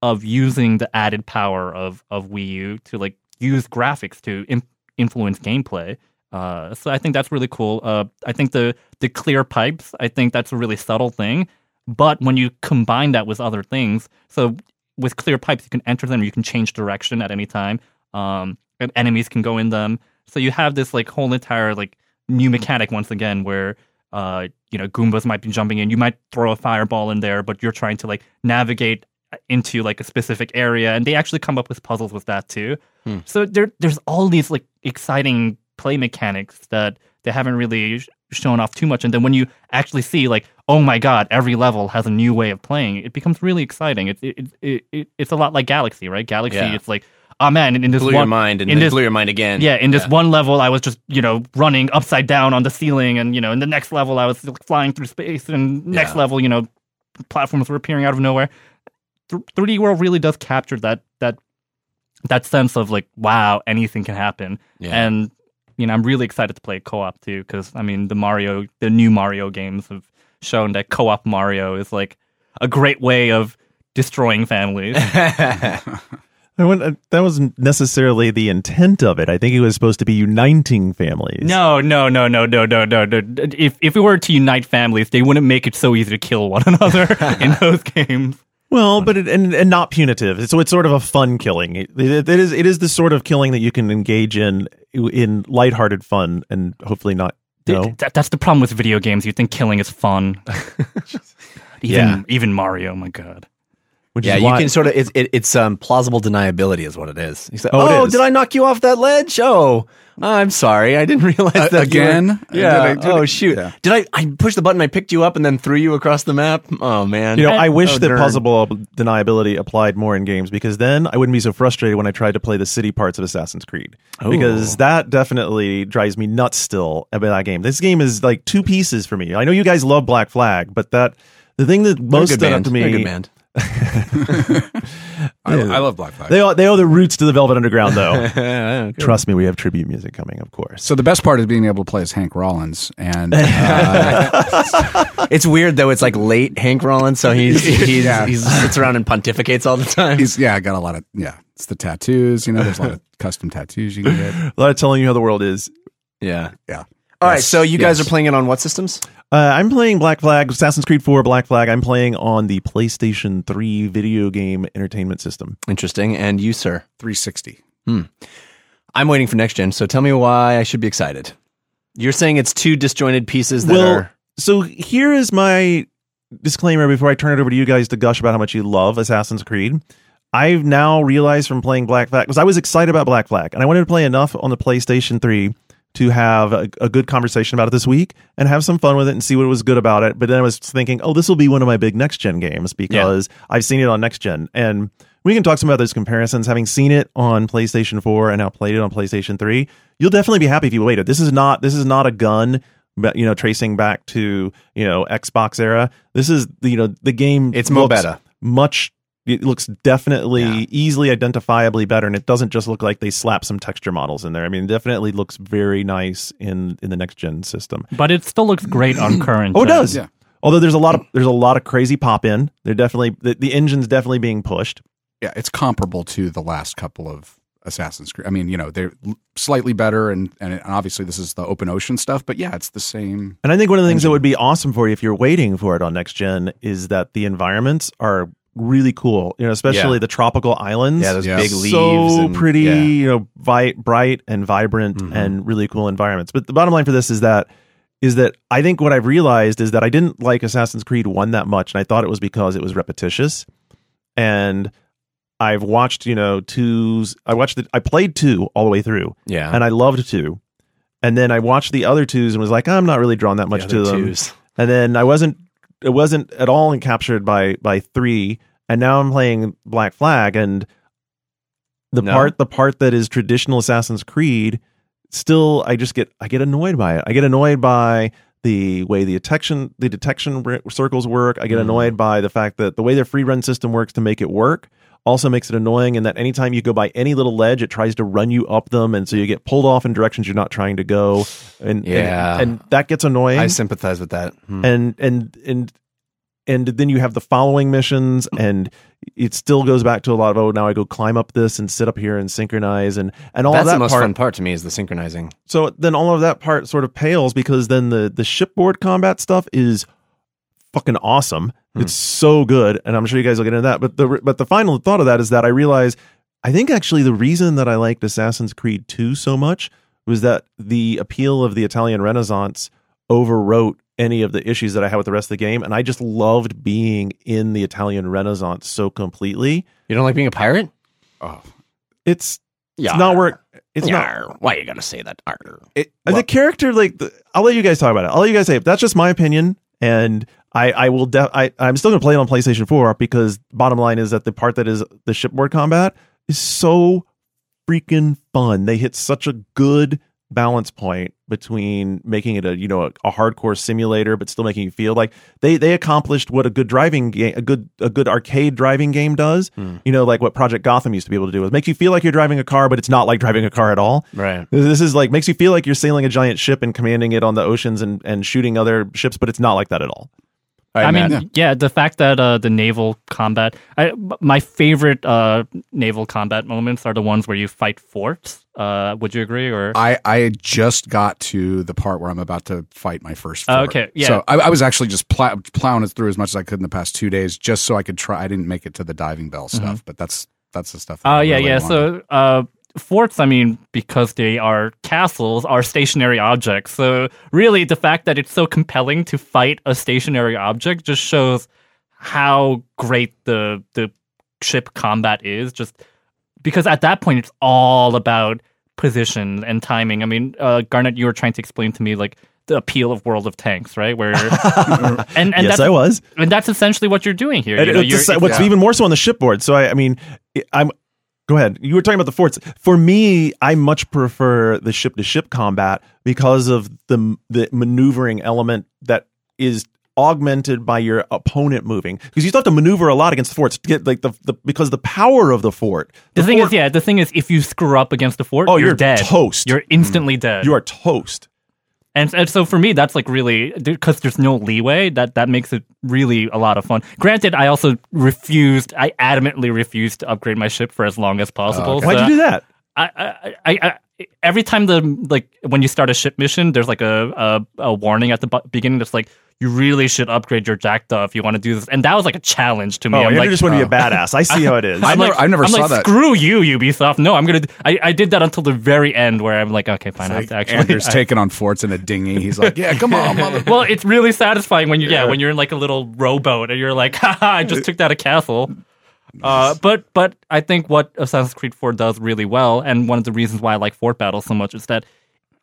of using the added power of of Wii U to like use graphics to im- influence gameplay. Uh, so I think that's really cool. Uh, I think the the clear pipes. I think that's a really subtle thing. But when you combine that with other things, so with clear pipes, you can enter them. You can change direction at any time. Um, and enemies can go in them. So you have this like whole entire like new mechanic once again where uh you know Goombas might be jumping in. You might throw a fireball in there, but you're trying to like navigate into like a specific area, and they actually come up with puzzles with that too. So there there's all these like exciting play mechanics that they haven't really sh- shown off too much. And then when you actually see like, oh my god, every level has a new way of playing, it becomes really exciting. It's it, it, it, it's a lot like Galaxy, right? Galaxy, Yeah. it's like oh man, in, in this blew one your mind and in this blew your mind again. yeah, in this one level, I was just you know running upside down on the ceiling, and you know in the next level, I was flying through space, and next Yeah. level, you know, platforms were appearing out of nowhere. Th- 3D World really does capture that that that sense of like, wow, anything can happen, Yeah. and you know, I'm really excited to play co-op too, because I mean, the Mario, the new Mario games have shown that co-op Mario is like a great way of destroying families. [laughs] I uh, that wasn't necessarily the intent of it. I think it was supposed to be uniting families. No, no, no, no, no, no, no, no. If if we were to unite families, they wouldn't make it so easy to kill one [laughs] another in [laughs] those games. Well, but it, and and not punitive. So it's sort of a fun killing. It, it, it is it is the sort of killing that you can engage in in lighthearted fun and hopefully not. No, That, that's the problem with video games. You think killing is fun. [laughs] even Yeah. even Mario, my god. Which Yeah, is you can sort of it's it, it's um plausible deniability is what it is. You say, Oh, "Oh, is. did I knock you off that ledge? Oh, I'm sorry, I didn't [laughs] realize Uh, that you were- again? yeah. Did I- did oh I- shoot. yeah. Did I? I pushed the button. I picked you up and then threw you across the map. Oh man. You know, I wish Oh, that darn. possible deniability applied more in games because then I wouldn't be so frustrated when I tried to play the city parts of Assassin's Creed. Because that definitely drives me nuts still about that game. This game is like two pieces for me. I know you guys love Black Flag, but that the thing that They're a most good stood band. out to me They're a good band. I, I love Black Flag. They owe, they owe the roots to the Velvet Underground, though. [laughs] Trust me, we have tribute music coming, of course. so the best part is being able to play as Hank Rollins, and uh, [laughs] It's weird though. It's like late Hank Rollins, so he's [laughs] he's, Yeah. he's sits around and pontificates all the time. he's yeah, got a lot of yeah. It's the tattoos. You know, there's a lot of custom tattoos you can get. A lot of telling you how the world is. yeah. Yeah. All right. So you guys yes. are playing it on what systems? Uh, I'm playing Black Flag, Assassin's Creed 4 Black Flag. I'm playing on the PlayStation 3 video game entertainment system. Interesting. And you, sir? 360. Hmm. I'm waiting for next gen. So tell me why I should be excited. You're saying it's two disjointed pieces that well, are. so here is my disclaimer before I turn it over to you guys to gush about how much you love Assassin's Creed. I've now realized from playing Black Flag because I was excited about Black Flag and I wanted to play enough on the PlayStation 3 to have a, a good conversation about it this week and have some fun with it and see what was good about it. But then I was thinking, oh, this will be one of my big next gen games because I've seen it on next gen. And we can talk some about those comparisons. Having seen it on PlayStation 4 and now played it on PlayStation 3, you'll definitely be happy if you waited. This is not this is not a gun but you know tracing back to you know Xbox era. This is you know the game. It's more better. Much. It looks definitely Yeah. easily identifiably better, and it doesn't just look like they slap some texture models in there. I mean, it definitely looks very nice in in the next gen system. But it still looks great on [clears throat] current. Oh, it does. Yeah. Although there's a lot of there's a lot of crazy pop in. They're definitely the, the engine's definitely being pushed. Yeah, it's comparable to the last couple of Assassin's Creed. I mean, you know, they're slightly better, and and obviously this is the open ocean stuff. But yeah, it's the same. And I think one of the things that would be awesome for you if you're waiting for it on next gen is that the environments are really cool. You know, especially Yeah. the tropical islands. Yeah, those Yeah. big leaves. so and- pretty, yeah. you know, vi- bright and vibrant Mhm. and really cool environments. But the bottom line for this is that is that I think what I've realized is that I didn't like Assassin's Creed 1 that much and I thought it was because it was repetitious. And I've watched, you know, twos I watched the I played 2 all the way through Yeah. and I loved 2. And then I watched the other twos and was like, I'm not really drawn that much The to other them twos. and then I wasn't it wasn't at all encaptured by by three, and now I'm playing Black Flag, and the No. part the part that is traditional Assassin's Creed, still I just get I get annoyed by it. I get annoyed by the way the detection the detection circles work. I get Mm. annoyed by the fact that the way their free run system works to make it work also makes it annoying and that anytime you go by any little ledge it tries to run you up them and so you get pulled off in directions you're not trying to go and Yeah. and, and that gets annoying I sympathize with that. Hmm. and and and and then you have the following missions and it still goes back to a lot of oh now I go climb up this and sit up here and synchronize and and all That's that the most part fun part to me is the synchronizing. so then all of that part sort of pales because then the the shipboard combat stuff is fucking awesome. Hmm. It's so good, and I'm sure you guys will get into that. But the but the final thought of that is that I realize I think actually the reason that I liked Assassin's Creed 2 so much was that the appeal of the Italian Renaissance overwrote any of the issues that I had with the rest of the game, and I just loved being in the Italian Renaissance so completely. You don't like being a pirate? Oh, It's Yeah. it's not work. It's not Why you gotta say that? It, And the character, like, the, I'll let you guys talk about it. I'll let you guys say it. That's just my opinion, and I, I will. De- I, I'm still gonna play it on PlayStation 4 because bottom line is that the part that is the shipboard combat is so freaking fun. They hit such a good balance point between making it a you know a, a hardcore simulator but still making you feel like they they accomplished what a good driving game a good a good arcade driving game does. Hmm. You know like what project gotham used to be able to do is make you feel like you're driving a car but it's not like driving a car at all. Right. this is like makes you feel like you're sailing a giant ship and commanding it on the oceans and and shooting other ships but it's not like that at all Right, I mean, Matt. yeah. the fact that uh, the naval combat, I, my favorite uh, naval combat moments are the ones where you fight forts. Uh, would you agree? Or I, I just got to the part where I'm about to fight my first fort. okay, yeah. So I, I was actually just plow, plowing it through as much as I could in the past two days, just so I could try. I didn't make it to the diving bell stuff, but that's that's the stuff. Oh I yeah, really yeah. wanted. So uh, forts, I mean, because they are castles, are stationary objects. So really, the fact that it's so compelling to fight a stationary object just shows how great the the ship combat is. Just because at that point, it's all about position and timing. I mean, uh, Garnett, you were trying to explain to me like the appeal of World of Tanks, right? Where [laughs] and and yes that's i was and that's essentially what you're doing here. And You know, it's you're- just- what's yeah. even more so on the shipboard. So I, I mean, I'm. Go ahead. You were talking about the forts. For me, I much prefer the ship to ship combat because of the the maneuvering element that is augmented by your opponent moving because you still have to maneuver a lot against the forts to get like the, the because the power of the fort The, thing fort- is, yeah, the thing is, if you screw up against the fort, Oh, you're, you're dead. toast. You're instantly mm. dead. you are toast and, and so for me, that's like really because there's no leeway. That that makes it really a lot of fun. Granted, I also refused. I adamantly refused to upgrade my ship for as long as possible. why'd you do that I, I, I, I, every time the like when you start a ship mission, there's like a a, a warning at the bu- beginning that's like you really should upgrade your Jackdaw if you want to do this. And that was like a challenge to me. oh I'm you like, just want to be a badass i see how it is I [laughs] I'm never- like, I never I'm saw like, that. Screw you, Ubisoft. No, I'm gonna. I, I did that until the very end, where I'm like, okay, fine. I have to actually. Andrew's I- [laughs] [laughs] taking on forts in a dinghy. He's like, "Yeah, come on, mother." well, it's really satisfying when you yeah. when you're in like a little rowboat and you're like, haha, I just took down a castle. Uh, but but I think what Assassin's Creed 4 does really well, and one of the reasons why I like Fort Battle so much is that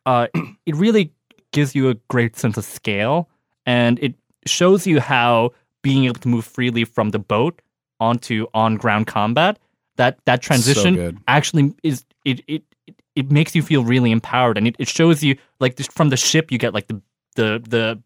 uh, [clears throat] it really gives you a great sense of scale, and it shows you how being able to move freely from the boat onto on ground combat that that transition good. actually is it it it- it makes you feel really empowered, and it, it shows you like just from the ship you get like the the the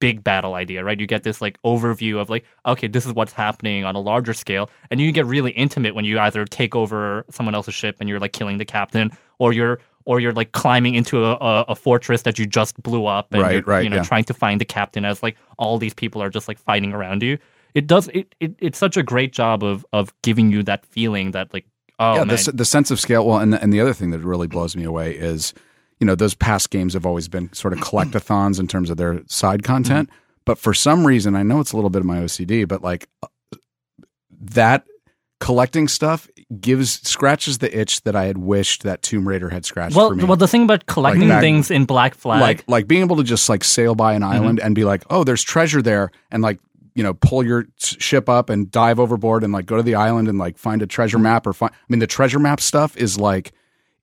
big battle idea, right? You get this like overview of like, okay, this is what's happening on a larger scale, and you get really intimate when you either take over someone else's ship and you're like killing the captain, or you're or you're like climbing into a, a, a fortress that you just blew up, and Right, you're, right, you know, yeah. trying to find the captain as like all these people are just like fighting around you. It does it, it it's such a great job of of giving you that feeling that like oh yeah, the, the sense of scale. Well, and the, and the other thing that really blows me away is, you know, those past games have always been sort of collectathons in terms of their side content. Mm-hmm. But for some reason, I know it's a little bit of my OCD, but like uh, that collecting stuff gives scratches the itch that I had wished that Tomb Raider had scratched well for me. well the thing about collecting back- things in Black Flag like like being able to just like sail by an Mm-hmm. island and be like, oh, there's treasure there, and like you know pull your ship up and dive overboard and like go to the island and like find a treasure Mm-hmm. map or find. I mean, the treasure map stuff is like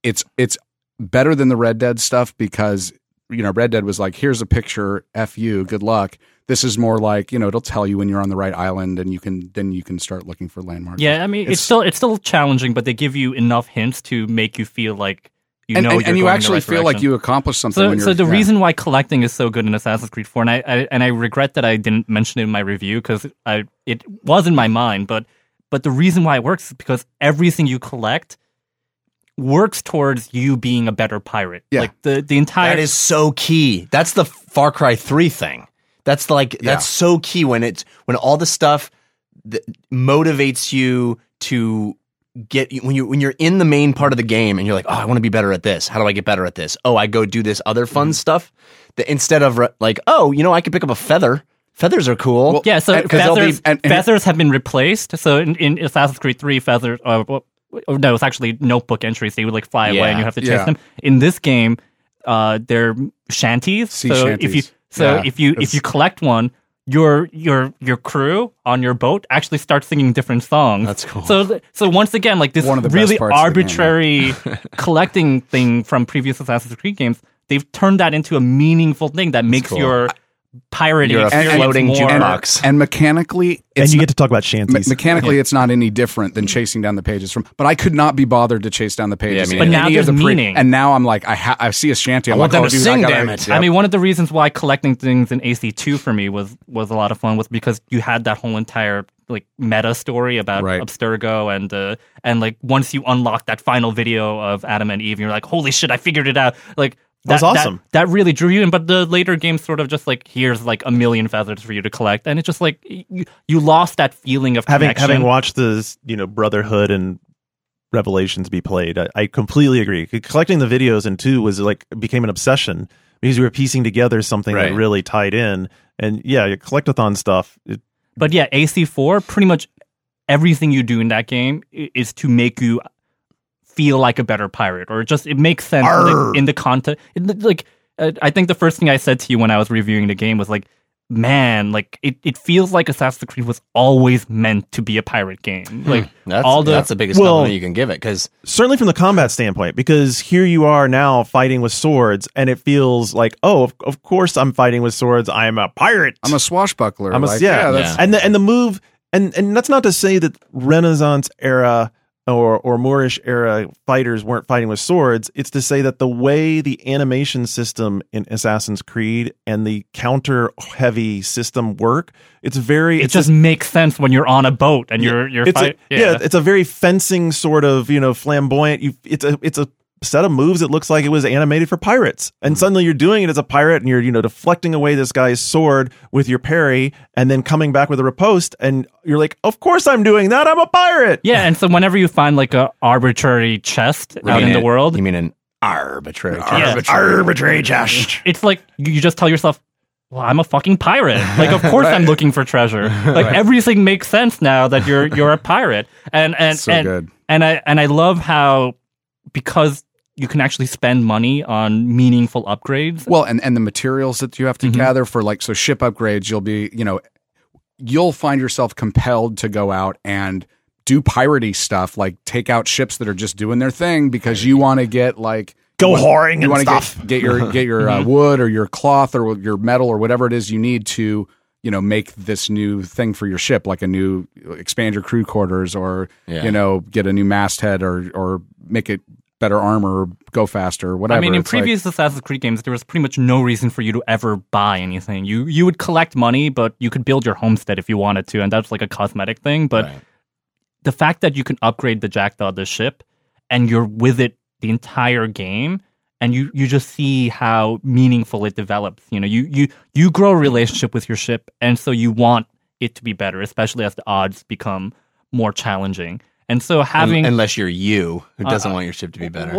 it's it's better than the Red Dead stuff because you know Red Dead was like, here's a picture, f you, good luck. This is more like you know it'll tell you when you're on the right island and you can then you can start looking for landmarks. Yeah, I mean, it's, It's- still it's still challenging, but they give you enough hints to make you feel like you and know, and, and you going in the actually right feel like you accomplished something. So, when you're, so the yeah. reason why collecting is so good in Assassin's Creed 4, and I, I and I regret that I didn't mention it in my review because I it was in my mind, but but the reason why it works is because everything you collect works towards you being a better pirate. Yeah. Like the the entire That is so key. That's the Far Cry 3 thing. That's the, like that's so key when it's when all the stuff that motivates you to get when you when you're in the main part of the game and you're like, "Oh, I want to be better at this. How do I get better at this?" Oh, I go do this other fun stuff. That instead of re- like, "Oh, you know, I could pick up a feather. Feathers are cool." Yeah, so And- 'cause they'll be- feathers, and- and- feathers have been replaced. So in, in Assassin's Creed 3, feathers, uh, well, no, it's actually notebook entries. They would like fly away Yeah, and you have to chase yeah. them. In this game, uh, they're shanties. Sea so if you so Yeah, if you it's- if you collect one, your your your crew on your boat actually starts singing different songs. That's cool. So th- so once again, like this One of the best really parts of the game, arbitrary [laughs] collecting thing from previous Assassin's Creed games, they've turned that into a meaningful thing that makes cool. your pirating You're a experience floating more. jukebox. and mechanically, and you not- get to talk about me- shanties. mechanically it's not any different than chasing down the pages from. But I could not be bothered to chase down the pages. me in But now there's the pre- meaning. And now I'm like, I ha- I see a shanty. I'm want like, them oh, to dude, sing, I damn it. I mean, one of the reasons why collecting things in AC2 for me was was a lot of fun was because you had that whole entire like meta story about Right. Abstergo and uh, and like once you unlock that final video of Adam and Eve, you're like, holy shit, I figured it out. Like That was awesome. That, really drew you in. But the later games sort of just like here's like a million feathers for you to collect, and it's just like you, you lost that feeling of having connection. having watched this, you know, Brotherhood and Revelations be played, I, I completely agree. Collecting the videos in two was like became an obsession because you were piecing together something Right. that really tied in. And yeah, your collectathon stuff. It, But yeah, AC4, pretty much everything you do in that game is to make you feel like a better pirate, or just it makes sense in the, Arr. in the content. it- Like, uh, I think the first thing I said to you when I was reviewing the game was like, "Man, like it, it feels like Assassin's Creed was always meant to be a pirate game." Like That's, all the that's the biggest Well- compliment you can give it because certainly from the combat standpoint, because here you are now fighting with swords, and it feels like, oh, of, of course I'm fighting with swords. I'm a pirate. I'm a swashbuckler. I'm a like, yeah, that's and the and the move and and that's not to say that Renaissance era or or Moorish era fighters weren't fighting with swords. It's to say that the way the animation system in Assassin's Creed and the counter heavy system work, it's very it it's just a- makes sense when you're on a boat and you're you're it's fight- a, yeah. it's a very fencing sort of you know flamboyant. You it's a it's a set of moves that looks like it was animated for pirates, and mm-hmm. suddenly you're doing it as a pirate, and you're you know deflecting away this guy's sword with your parry, and then coming back with a riposte, and you're like, of course I'm doing that. I'm a pirate. yeah. And so whenever you find like a arbitrary chest You out mean in the world, You mean an arbitrary? Yeah. arbitrary just. it's like you you just tell yourself, "Well, I'm a fucking pirate." Like, of course, I'm looking for treasure. [laughs] Like everything makes sense now that you're you're a pirate, and and So and, good. and I and I love how because you can actually spend money on meaningful upgrades. Well, and and the materials that you have to Mhm. gather for like so ship upgrades, you'll be you know, you'll find yourself compelled to go out and do piratey stuff, like take out ships that are just doing their thing because you want to get like Go you whoring you and wanna stuff. Get, get your [laughs] get your uh, wood or your cloth or your metal or whatever it is you need to you know make this new thing for your ship, like a new expand your crew quarters or Yeah. you know get a new masthead or or make it better armor go faster whatever. I mean, in It's like- previous Assassin's Creed games, there was pretty much no reason for you to ever buy anything. You you would collect money, but you could build your homestead if you wanted to, and that's like a cosmetic thing. But Right. the fact that you can upgrade the Jackdaw, the ship, and you're with it the entire game, and you you just see how meaningful it develops. You know, you you you grow a relationship with your ship, and so you want it to be better, especially as the odds become more challenging. And so having unless you're you who doesn't Uh, want your ship to be better.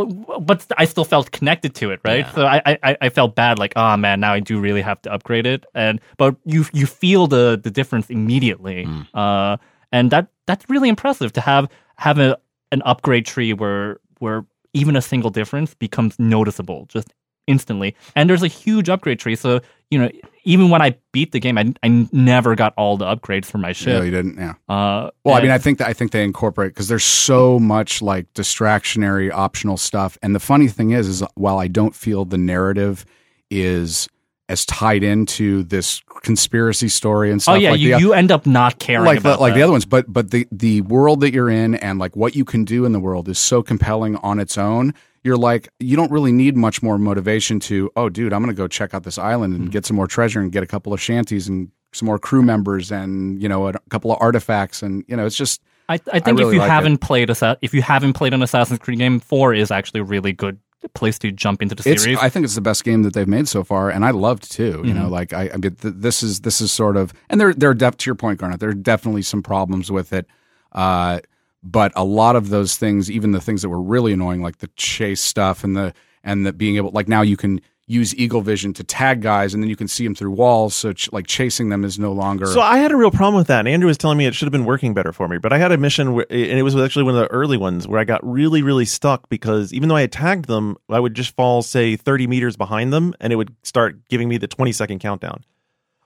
but I still felt connected to it, right? Yeah. So I, I I felt bad, like, oh man, now I do really have to upgrade it, and but you you feel the the difference immediately, Mm. uh, and that that's really impressive to have have a an upgrade tree where where even a single difference becomes noticeable just instantly, and there's a huge upgrade tree, so you know even when I beat the game, I, I never got all the upgrades for my ship. no, you didn't. Yeah. Uh, Well, I mean, I think that I think they incorporate because there's so much like distractionary optional stuff. And the funny thing is, is while I don't feel the narrative is as tied into this conspiracy story and stuff. oh stuff. yeah, like you, the, you end up not caring like the, like that. the other ones, but but the the world that you're in and like what you can do in the world is so compelling on its own. You're like you don't really need much more motivation to oh dude I'm gonna go check out this island Mm-hmm. and get some more treasure and get a couple of shanties and some more crew members and you know a couple of artifacts and you know it's just I, I think really if you like haven't played Assa- if you haven't played an Assassin's Creed game, four is actually a really good place to jump into the it's series. I think it's the best game that they've made so far, and I loved too. You Mm-hmm. know, like I, I mean, th- this is this is sort of, and there there are def- to your point, Garnett. There are definitely some problems with it, uh, but a lot of those things, even the things that were really annoying, like the chase stuff and the and the being able, like now you can use eagle vision to tag guys, and then you can see them through walls. So ch- like chasing them is no longer. So I had a real problem with that. And Andrew was telling me it should have been working better for me, but I had a mission, where, and it was actually one of the early ones where I got really, really stuck because even though I had tagged them, I would just fall, say, thirty meters behind them, and it would start giving me the twenty second countdown.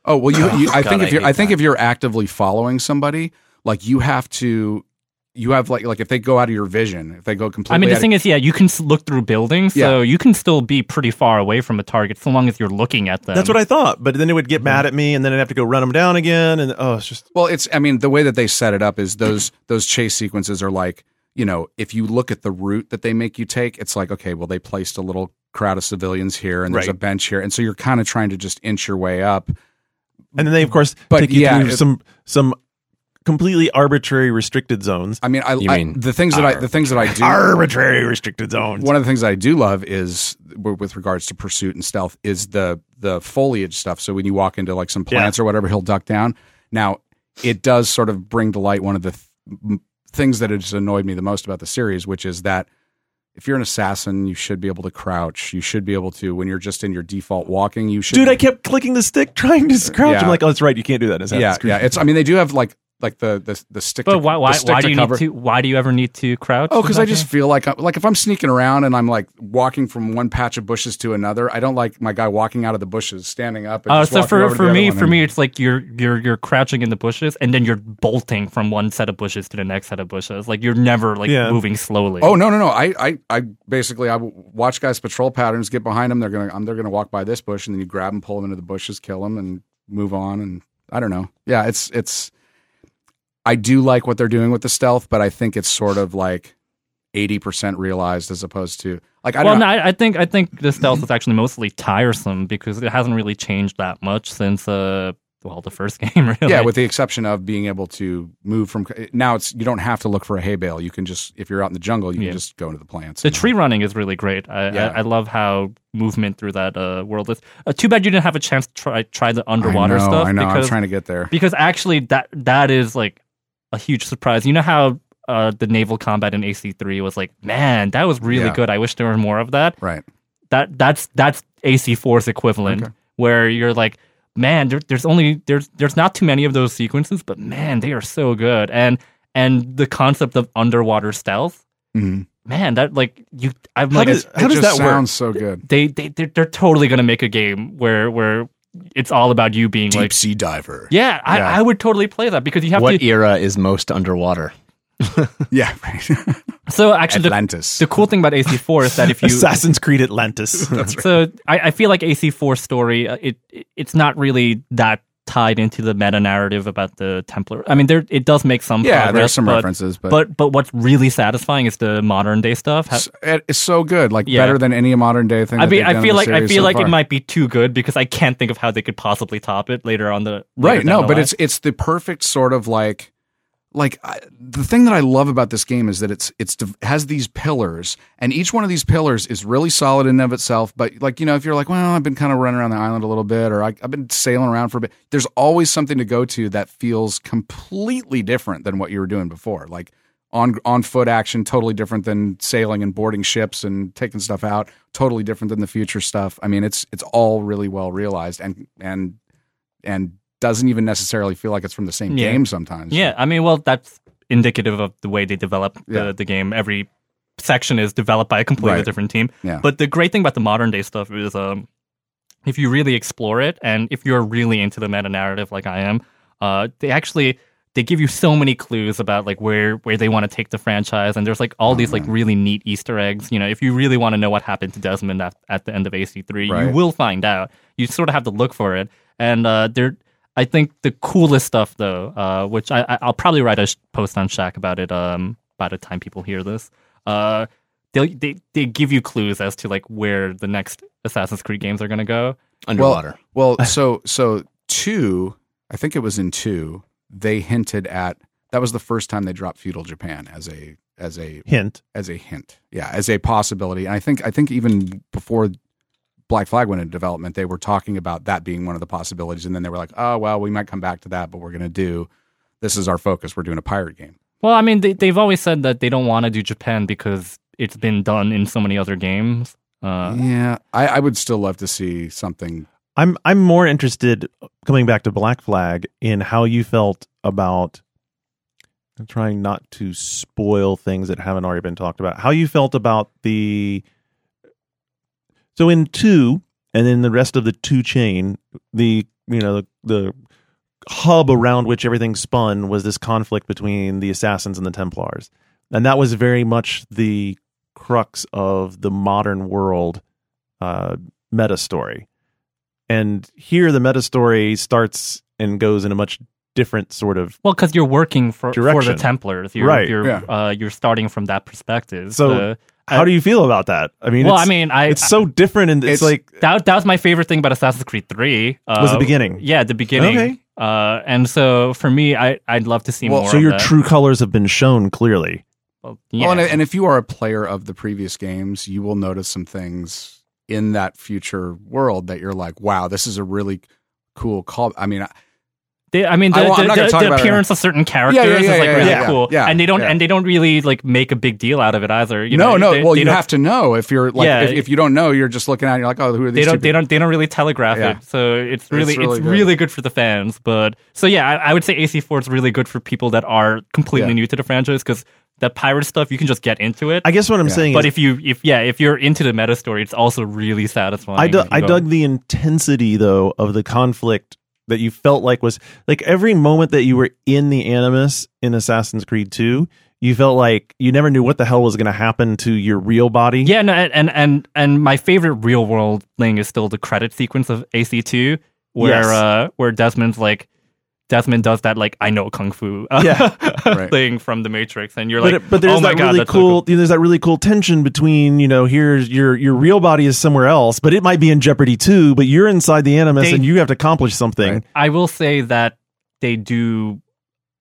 Oh well, you, you [laughs] I God, think I if you're hate I think that. if you're actively following somebody, like you have to you have like like if they go out of your vision, if they go completely. I mean, the out of- thing is, yeah, you can look through buildings, so you can still be pretty far away from a target so long as you're looking at them. That's what I thought. But then it would get mm-hmm. mad at me, and then I'd have to go run them down again. And oh, it's just Well, it's I mean the way that they set it up is those those chase sequences are like you know if you look at the route that they make you take, it's like okay, well they placed a little crowd of civilians here and there's Right. a bench here, and so you're kind of trying to just inch your way up. and then they of course But take you yeah, through it- some some completely arbitrary restricted zones. I mean, I, I- mean the things that I the things that I do [laughs] Arbitrary restricted zones. one of the things I do love is with regards to pursuit and stealth is the the foliage stuff. So when you walk into like some plants or whatever, he'll duck down. Now it does sort of bring to light one of the th- things that has annoyed me the most about the series, which is that if you're an assassin, you should be able to crouch. You should be able to when you're just in your default walking. You should, Dude, I kept clicking the stick trying to uh, crouch. Yeah. I'm like, oh, that's right. You can't do that. in Assassin's yeah, Creed. yeah. It's I mean they do have like like the the the stick. But to, why? the Why, stick why to do you cover. need to? Why do you ever need to crouch? Oh, because I exactly? just feel like like if I'm sneaking around and I'm like walking from one patch of bushes to another, I don't like my guy walking out of the bushes, standing up. And Oh, just so for for me, for and- me, it's like you're you're you're crouching in the bushes, and then you're bolting from one set of bushes to the next set of bushes. Like you're never like Yeah. moving slowly. Oh no no no! I I, I basically I watch guys patrol patterns, get behind them. They're gonna um, they're gonna walk by this bush, and then you grab them, pull them into the bushes, kill them, and move on. And I don't know. Yeah, it's it's. I do like what they're doing with the stealth, but I think it's sort of like eighty percent realized as opposed to like I well, don't no. I, I think I think the stealth is actually mostly tiresome because it hasn't really changed that much since uh well the first [laughs] game really. Yeah, with the exception of being able to move from now, it's you don't have to look for a hay bale. You can just if you're out in the jungle, you Yeah. can just go into the plants. the tree running is really great. I Yeah. I, I love how movement through that uh, world is. Uh, too bad you didn't have a chance to try try the underwater I know, stuff I know. because I'm trying to get there. because actually that that is like a huge surprise. You know how uh, the naval combat in AC3 was like, man, that was really Yeah. good. I wish there were more of that. Right. That that's that's AC4's equivalent, Okay. where you're like, man, there, there's only there's there's not too many of those sequences, but man, they are so good. And and the concept of underwater stealth, Mhm. man, that like you, I'm How like, does- how does that work? sounds so good. they they they're, they're totally gonna make a game where where it's all about you being like. sea diver. Yeah, I, Yeah. I would totally play that because you have what to. era is most underwater? [laughs] Yeah. [laughs] So actually, the, Atlantis. the cool thing about AC4 is that if you [laughs] Assassin's Creed Atlantis. so I, I feel like AC4 story uh, it, it it's not really that tied into the meta narrative about the Templar. I mean, there it does make some yeah, progress, there's some but, references, but, but but what's really satisfying is the modern day stuff. It's, so good. Like Yeah. better than any modern day thing. I mean, I feel like I feel so like it might be too good because I can't think of how they could possibly top it later on the later right. No, but it's it's the perfect sort of like like I, the thing that I love about this game is that it's it's has these pillars, and each one of these pillars is really solid in and of itself. But like you know, if you're like, well, I've been kind of running around the island a little bit, or I, I've been sailing around for a bit, there's always something to go to that feels completely different than what you were doing before. Like on on foot action, totally different than sailing and boarding ships and taking stuff out. Totally different than the future stuff. I mean, it's it's all really well realized and and and doesn't even necessarily feel like it's from the same Yeah. game sometimes. Yeah, I mean, well, that's indicative of the way they develop the, Yeah. the game. Every section is developed by a completely Right. different team. Yeah. But the great thing about the modern day stuff is, um, if you really explore it, and if you're really into the meta narrative like I am, uh, they actually they give you so many clues about like where where they want to take the franchise, and there's like all these like really neat Easter eggs. You know, if you really want to know what happened to Desmond at, at the end of AC3, you will find out. You sort of have to look for it, and uh, they're I think the coolest stuff, though, uh, which I, I- I'll probably write a sh- post on Shack about it um, by the time people hear this. Uh, they they they give you clues as to like where the next Assassin's Creed games are going to go. Underwater. Well, [laughs] so so two, I think it was in two. They hinted at that was the first time they dropped feudal Japan as a as a Hint. as a hint. Yeah, as a possibility. And I think I think even before Black Flag went into development, they were talking about that being one of the possibilities. And then they were like, oh well, we might come back to that, but we're going to do this is our focus. We're doing a pirate game. Well, I mean, they they've always said that they don't want to do Japan because it's been done in so many other games. Uh, yeah, I, I would still love to see something. I'm I'm more interested coming back to Black Flag in how you felt about I'm trying not to spoil things that haven't already been talked about. How you felt about the so in two and then the rest of the two chain, the you know the, the hub around which everything spun was this conflict between the assassins and the Templars, and that was very much the crux of the modern world uh, meta story. And here, the meta story starts and goes in a much different sort of. Well, because you're working for, for the Templars, you're Right. you're Yeah. uh, you're starting from that perspective. So, Uh, How do you feel about that? I mean, well, I mean, I it's so different, and it's, It's- like that that was my favorite thing about Assassin's Creed Three. Uh, Was the beginning. Yeah, the beginning. Okay. Uh, and so for me, I I'd love to see Well, more. so of your that. true colors have been shown clearly. Well, yeah. Well, and, and if you are a player of the previous games, you will notice some things in that future world that you're like, wow, this is a really cool call. I mean, I- They, I mean, the, I the, the, the appearance of certain characters Yeah, yeah, yeah, is like yeah, really yeah, cool, yeah, and they don't yeah. and they don't really like make a big deal out of it either. You no, know, no. They- well, they you have to know if you're like, Yeah. if, if you don't know, you're just looking at it, you're like, oh, who are They don't. two They don't. They don't really telegraph Yeah. it, so it's really it's really really, good. good. for the fans. But so yeah, I, I would say AC4 is really good for people that are completely Yeah. new to the franchise because the pirate stuff you can just get into it. I guess what I'm Yeah. saying but is, if you if yeah if you're into the meta story, it's also really satisfying. I, du- I dug the intensity though of the conflict that you felt like was like every moment that you were in the Animus in Assassin's Creed 2, you felt like you never knew what the hell was going to happen to your real body. Yeah, no, and and and, my favorite real world thing is still the credit sequence of AC2, where Yes. uh, where Desmond's like Desmond does that like I know kung fu uh, Yeah. [laughs] Right. thing from the Matrix, and you're But, like, it- but there's oh my that god, really that's so cool, there's that really cool tension between you know here's your your real body is somewhere else but it might be in jeopardy too but you're inside the animus They- and you have to accomplish something Right. I will say that they do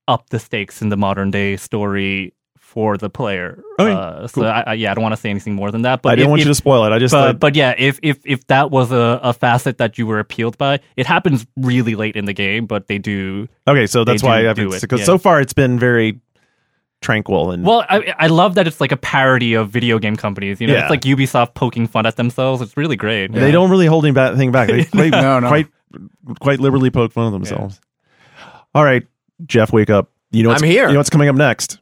up the stakes in the modern day story for the player. Okay, uh, so cool. I, I, yeah, I don't want to say anything more than that. But I didn't if- want if- you to spoil it I just but, thought, but yeah, if if if that was a, a facet that you were appealed by, it happens really late in the game, but they do. okay so that's do why I've do it, because yeah. so far it's been very tranquil and Well, I I love that it's like a parody of video game companies. You know, Yeah. it's like Ubisoft poking fun at themselves. It's really great. They don't really hold anything back. They [laughs] quite, No, no. quite, quite liberally poke fun of themselves. All right, Jeff, wake up. You know what's, I'm here. You know what's coming up next?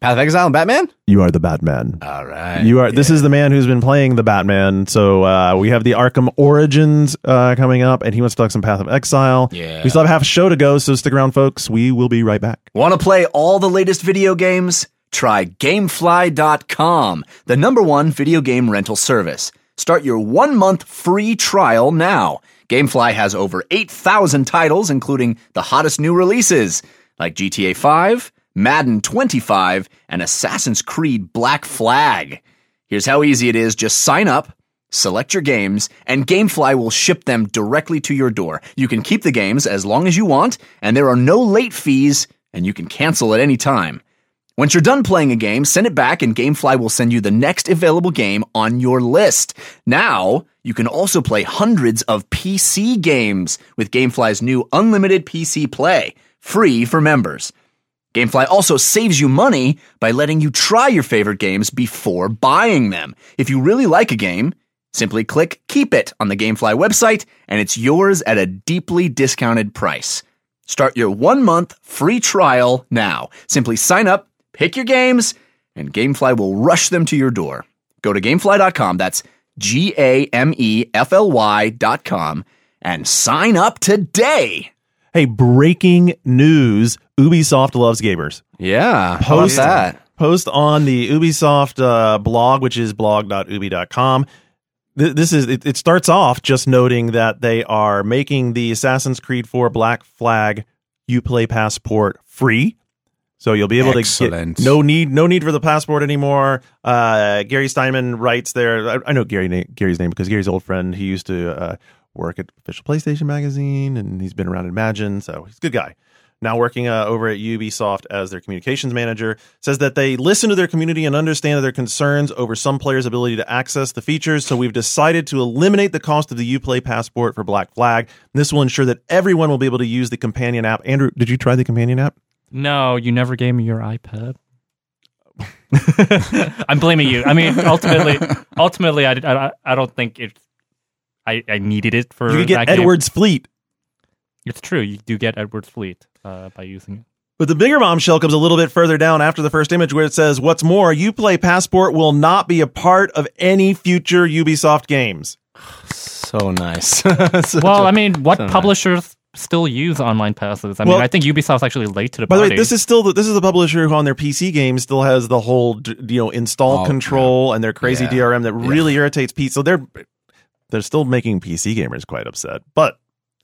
Path of Exile and Batman. You are the Batman. All right. You are. This is the man who's been playing the Batman. So uh, we have the Arkham Origins uh, coming up, and he wants to talk some Path of Exile. Yeah. We still have half a show to go, so stick around, folks. We will be right back. Want to play all the latest video games? Try Gamefly.com, the number one video game rental service. Start your one month free trial now. Gamefly has over 8,000 titles, including the hottest new releases like GTA 5, Madden 25, and Assassin's Creed Black Flag. Here's how easy it is just sign up. Select your games, and Gamefly will ship them directly to your door. You can keep the games as long as you want, and there are no late fees, and you can cancel at any time. Once you're done playing a game, send it back, and Gamefly will send you the next available game on your list. Now, you can also play hundreds of PC games with Gamefly's new Unlimited PC Play, free for members. Gamefly also saves you money by letting you try your favorite games before buying them. If you really like a game, simply click Keep It on the Gamefly website, and it's yours at a deeply discounted price. Start your one month free trial now. Simply sign up, pick your games, and Gamefly will rush them to your door. Go to gamefly.com, that's G A M E F L Y.com, and sign up today. Hey, breaking news! Ubisoft loves gamers. Yeah. Post that? Post on the Ubisoft uh, blog, which is blog.ubi.com. Th- This is it, it. Starts off just noting that they are making the Assassin's Creed 4 Black Flag UPlay passport free, so you'll be able Excellent. to get no need no need for the passport anymore. Uh, Gary Steinman writes there. I, I know Gary na- Gary's name because Gary's old friend. He used to uh, work at official PlayStation magazine, and he's been around Imagine, so he's a good guy now working uh, over at Ubisoft as their communications manager, says that they listen to their community and understand their concerns over some players' ability to access the features. So we've decided to eliminate the cost of the UPlay passport for Black Flag. This will ensure that everyone will be able to use the companion app. Andrew, did you try the companion app? No, you never gave me your iPad. [laughs] I'm blaming you. I mean, ultimately, ultimately, I, I, I don't think it's. I, I needed it for. You get that game. Edward's Fleet. It's true. You do get Edward's fleet uh, by using it. But the bigger bombshell comes a little bit further down after the first image where it says, What's more, Uplay Passport will not be a part of any future Ubisoft games. [sighs] So nice. [laughs] Well, I mean, what so nice. publishers still use online passes. I Well- mean, I think Ubisoft's actually late to the By the way, this is still the, this is the publisher who on their PC games still has the whole you know install Oh, control and their crazy Yeah. DRM that really irritates PC. So they're they're still making PC gamers quite upset, but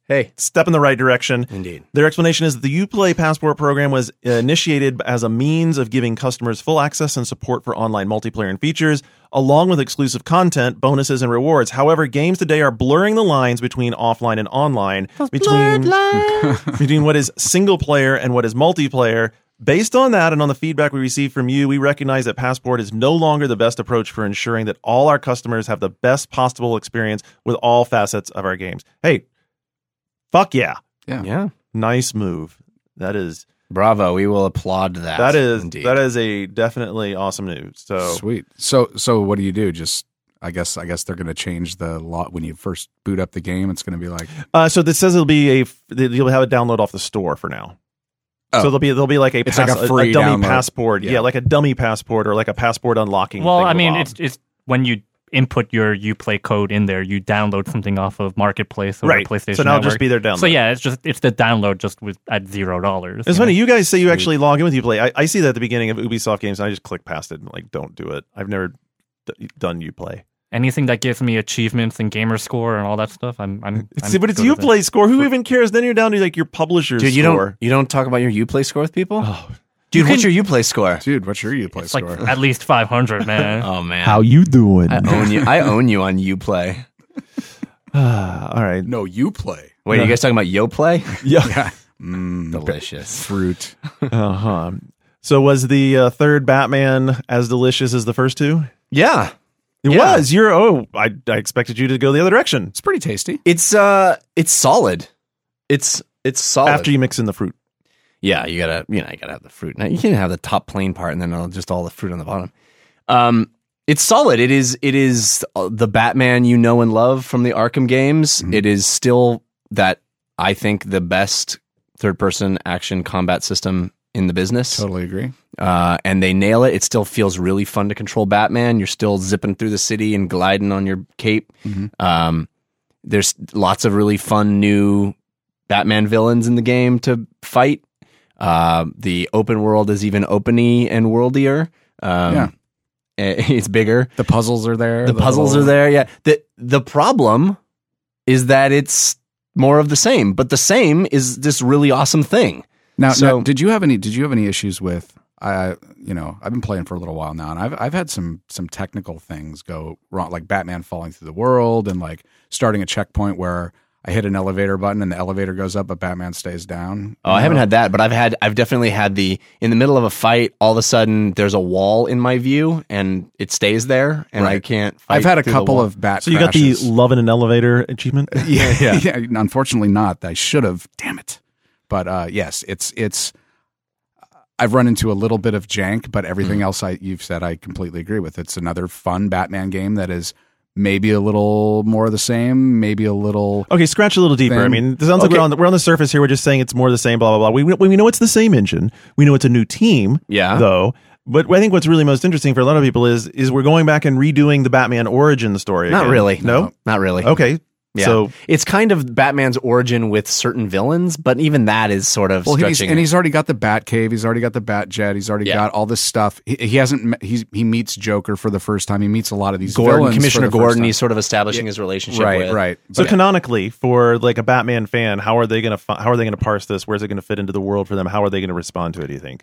Hey, step in the right direction. indeed. Their explanation is that the Uplay Passport program was uh, initiated as a means of giving customers full access and support for online multiplayer and features, along with exclusive content, bonuses, and rewards. However, games today are blurring the lines between offline and online, between [laughs] between what is single player and what is multiplayer. Based on that and on the feedback we received from you, we recognize that Passport is no longer the best approach for ensuring that all our customers have the best possible experience with all facets of our games. Hey, fuck yeah. Yeah. Nice move. That is Bravo. We will applaud that. that is indeed. that is a definitely awesome news. So Sweet. So so what do you do? Just I guess I guess they're going to change the lot when you first boot up the game. It's going to be like uh, so this says it'll be a you'll have it download off the store for now. Oh. So there'll be there'll be like a, It's like a free dummy download. passport. Yeah. Yeah. like a dummy passport or like a passport unlocking. well, thing I mean, it's it's when you input your UPlay code in there, you download something off of Marketplace or right. PlayStation. So now it'll Network. just be their download. So yeah, it's just it's the download just with at zero dollars. It's you funny. know? You guys say you actually log in with Uplay. I, I see that at the beginning of Ubisoft games, and I just click past it and like don't do it. I've never d- done Uplay. Anything that gives me achievements and gamer score and all that stuff, I'm I'm. [laughs] I'm See, but it's good with it. Uplay score. Who even cares? Then you're down to like your publisher's Dude, you score. don't you don't talk about your UPlay score with people? Oh. Dude, what's your UPlay score? dude, what's your UPlay It's like score? at least five hundred, man. [laughs] Oh man. How you doing? I own you. I own you on UPlay. [sighs] All right. no, you play. Wait, are you guys talking about Yoplait? [laughs] Yeah. Mm, Delicious. fruit. [laughs] Uh huh. So was the uh, third Batman as delicious as the first two? Yeah. It Yeah. was. You're. Oh, I, I expected you to go the other direction It's pretty tasty. It's uh it's solid. It's it's solid. after you mix in the fruit. Yeah, you gotta you know you gotta have the fruit. Now you can have the top plain part and then just all the fruit on the bottom. Um, it's solid. It is it is uh, the Batman you know and love from the Arkham games. Mhm. It is still that I think the best third person action combat system in the business. Totally agree. Uh, and they nail it. It still feels really fun to control Batman. You're still zipping through the city and gliding on your cape. Mhm. Um, there's lots of really fun new Batman villains in the game to fight. Uh, the open world is even openy and worldier. Um, Yeah. [laughs] It's bigger. The puzzles are there. The puzzles whole- are there. Yeah. The the problem is that it's more of the same, but the same is this really awesome thing. Now, So- now, did you have any? Did you have any issues with? I, you know, I've been playing for a little while now, and I've I've had some some technical things go wrong, like Batman falling through the world, and like starting a checkpoint where I hit an elevator button and the elevator goes up, but Batman stays down. Oh, I haven't had that, but I've had I've definitely had the in the middle of a fight, all of a sudden there's a wall in my view and it stays there and I Right. can't fight I've had a through the couple wall. of bat. So you got the crashes. love in an elevator achievement. [laughs] [laughs] yeah, yeah, Unfortunately, not. I should have. Damn it. But uh, yes, it's it's. I've run into a little bit of jank, but everything Mm. else I you've said I completely agree with. It's another fun Batman game that is maybe a little more of the same, maybe a little. Okay, scratch a little deeper. I mean, it sounds like we're on the, we're on the surface here. We're just saying it's more the same. Blah blah blah. We we know it's the same engine. We know it's a new team. Yeah. Though, but I think what's really most interesting for a lot of people is is we're going back and redoing the Batman origin story. Not again. really. No. Not really. Okay. Yeah. So it's kind of Batman's origin with certain villains, but even that is sort of Well, he's, and it. he's already got the Bat Cave. He's already got the Bat Jet. He's already Yeah. got all this stuff. He, he hasn't. met- He's he meets Joker for the first time. He meets a lot of these Gordon, villains for Commissioner the first Gordon, time. he's sort of establishing his relationship right, with. right. so But- canonically, for like a Batman fan, how are they going to how are they going to parse this? Where's it going to fit into the world for them? How are they going to respond to it? Do you think?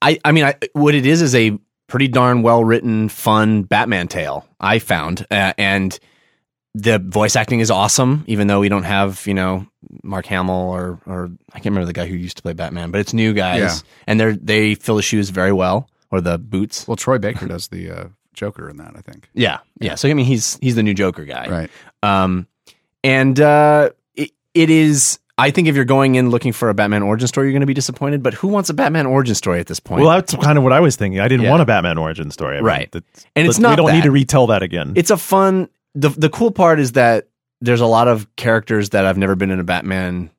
I, I mean, I, what it is is a pretty darn well written, fun Batman tale. I found, uh, and the voice acting is awesome. Even though we don't have, you know, Mark Hamill or or I can't remember the guy who used to play Batman, but it's new guys, Yeah. and they are they fill the shoes very well or the boots. well, Troy Baker does the uh, Joker in that. I think. Yeah, yeah. So I mean, he's he's the new Joker guy, Right. Um, and uh, it, it is. I think if you're going in looking for a Batman origin story, you're going to be disappointed. But who wants a Batman origin story at this point? Well, that's kind of what I was thinking. I didn't Yeah. want a Batman origin story. I mean, Right. And it's not We don't that. need to retell that again. it's a fun the the cool part is that there's a lot of characters that I've never been in a Batman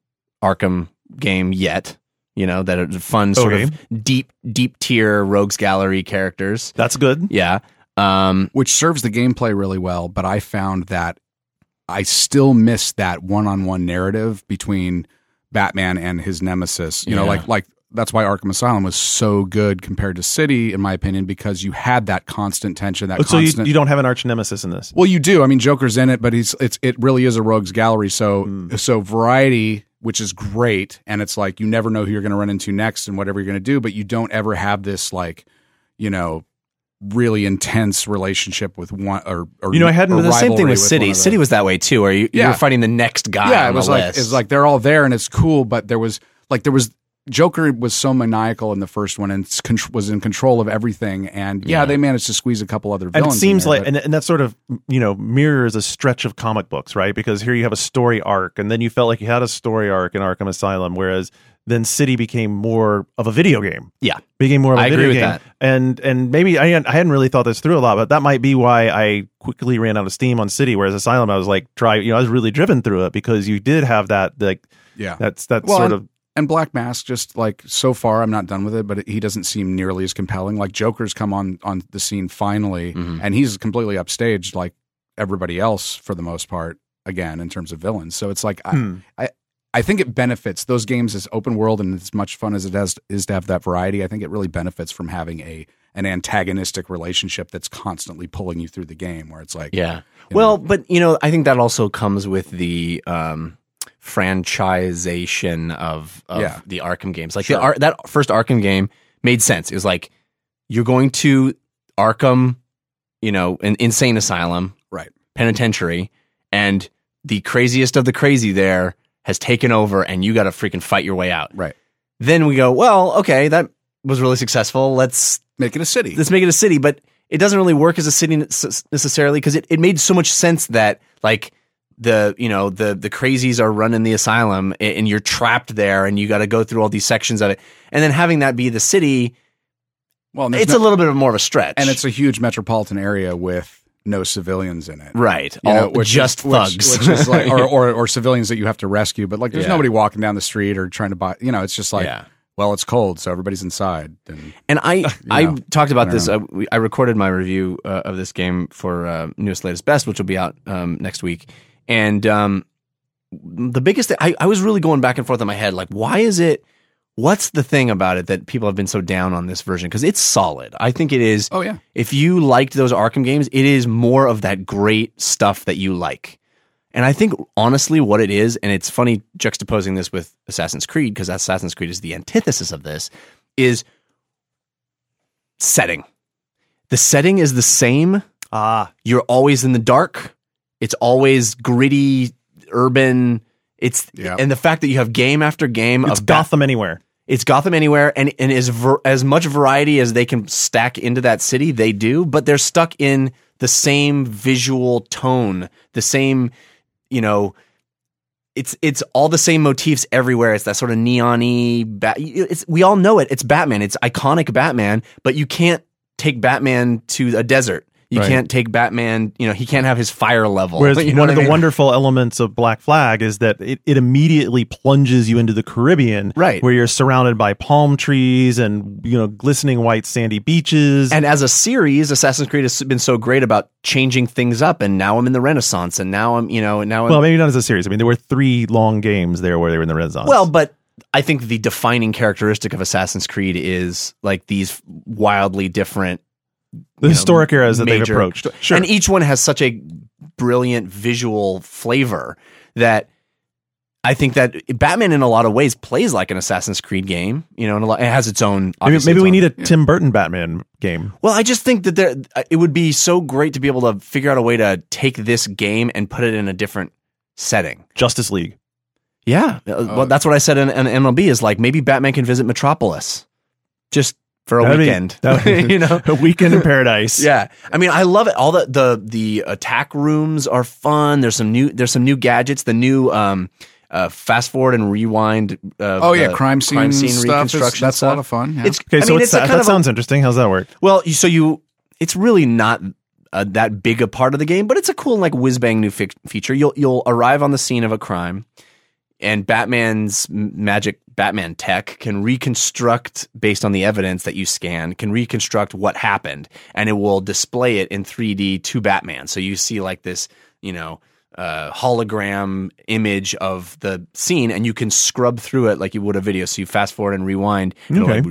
Arkham game yet. You know, that are fun sort Okay. of deep deep tier rogues gallery characters. that's good. Yeah. Um which serves the gameplay really well. But I found that I still miss that one-on-one narrative between Batman and his nemesis. You know, like like that's why Arkham Asylum was so good compared to City, in my opinion, because you had that constant tension. That Oh, so you, constant. you don't have an arch nemesis in this. well, you do. I mean, Joker's in it, but he's it's it really is a rogues gallery. So hmm. so variety, which is great, and it's like you never know who you're going to run into next and whatever you're going to do, but you don't ever have this like you know really intense relationship with one or, or You know, I hadn't- the same thing rivalry with City. City was that way too, where you, you Yeah. were fighting the next guy. yeah, it was like list. it's like they're all there and it's cool, but there was like there was Joker was so maniacal in the first one and was in control of everything, and yeah, they managed to squeeze a couple other and villains. it seems in there, like and, and that sort of you know mirrors a stretch of comic books right because here you have a story arc and then you felt like you had a story arc in arkham asylum whereas then city became more of a video game yeah. became more of a I video agree with game that. and and maybe I, hadn't- I hadn't really thought this through a lot but that might be why i quickly ran out of steam on city whereas asylum i was like try you know i was really driven through it because you did have that like yeah, that's that Well, sort of and Black Mask just like so far I'm not done with it, but he doesn't seem nearly as compelling. Like Joker's come on on the scene finally, Mhm. and he's completely upstaged like everybody else for the most part. Again, in terms of villains, so it's like I, hmm. I think it benefits those games as open world and as much fun as it has is to have that variety. I think it really benefits from having a an antagonistic relationship that's constantly pulling you through the game, where it's like Yeah. Well, know, but you know, I think that also comes with the um, franchisation of, of Yeah. the Arkham games. Like Sure. the Ar- that first Arkham game made sense. It was like you're going to Arkham, you know, an insane asylum, right, penitentiary, and the craziest of the crazy there has taken over, and you got to freaking fight your way out. right, Then we go, well, okay, that was really successful. Let's make it a city. let's make it a city, but it doesn't really work as a city necessarily because it, it made so much sense that like the you know the the crazies are running the asylum and you're trapped there and you got to go through all these sections of it and then having that be the city well, it's no- a little bit of more of a stretch and it's a huge metropolitan area with no civilians in it. right You know, all which just is, thugs which, is like, or, [laughs] or or civilians that you have to rescue. But like, there's Yeah. nobody walking down the street or trying to buy. You know, it's just like, yeah well, it's cold, so everybody's inside. And And I, [laughs] I know, talked about I this. don't Uh, we, I recorded my review uh, of this game for uh, newest latest best, which will be out um, next week. And um, the biggest thing, I, I was really going back and forth in my head, like, why is it? What's the thing about it that people have been so down on this version? Because it's solid. I think it is. oh yeah, If you liked those Arkham games, it is more of that great stuff that you like. And I think honestly, what it is, and it's funny juxtaposing this with Assassin's Creed, because Assassin's Creed is the antithesis of this, is setting. The setting is the same. ah You're always in the dark. It's always gritty, urban. It's Yeah. and the fact that you have game after game it's of Bat- gotham anywhere it's Gotham anywhere, and and as ver- as much variety as they can stack into that city, they do. But they're stuck in the same visual tone, the same, you know. It's it's all the same motifs everywhere. It's that sort of neon-y. Bat- it's we all know it. It's Batman. It's iconic Batman. But you can't take Batman to a desert. You Right. can't take Batman. You know he can't have his fire level. Whereas [laughs] you know one of I the wonderful elements of Black Flag is that it, it immediately plunges you into the Caribbean, Right. Where you're surrounded by palm trees and you know glistening white sandy beaches. And as a series, Assassin's Creed has been so great about changing things up. And now I'm in the Renaissance, and now I'm, you know, and now I'm. well, maybe not as a series. I mean, there were three long games there where they were in the Renaissance. well, but I think the defining characteristic of Assassin's Creed is like these wildly different the you know, historic eras that they've approached. Sure. And each one has such a brilliant visual flavor that I think that Batman, in a lot of ways, plays like an Assassin's Creed game. You know, and a lot, it has its own. maybe maybe its we own- need a Tim Burton Batman game. Well, I just think that there, it would be so great to be able to figure out a way to take this game and put it in a different setting. Justice League. Yeah, Uh, well, that's what I said in, in NLB is like maybe Batman can visit Metropolis just for a That'd weekend. that would- [laughs] you know, A weekend in paradise. [laughs] yeah. I mean, I love it. All the the the attack rooms are fun. There's some new there's some new gadgets. The new um uh fast forward and rewind. Uh, oh yeah, the crime scene, stuff. is- reconstruction. that's a lot of fun. Yeah. It's Okay, I so mean, it's, it's a that, that of a- sounds interesting. How's that work? Well, you- so you, it's really not uh, that big a part of the game, but it's a cool like whiz bang new fi- feature. You'll you'll arrive on the scene of a crime, and Batman's magic Batman tech can reconstruct based on the evidence that you scan, can reconstruct what happened, and it will display it in 3D to Batman. So you see like this, you know. uh, hologram image of the scene, and you can scrub through it like you would a video. So you fast forward and rewind. and Okay. like-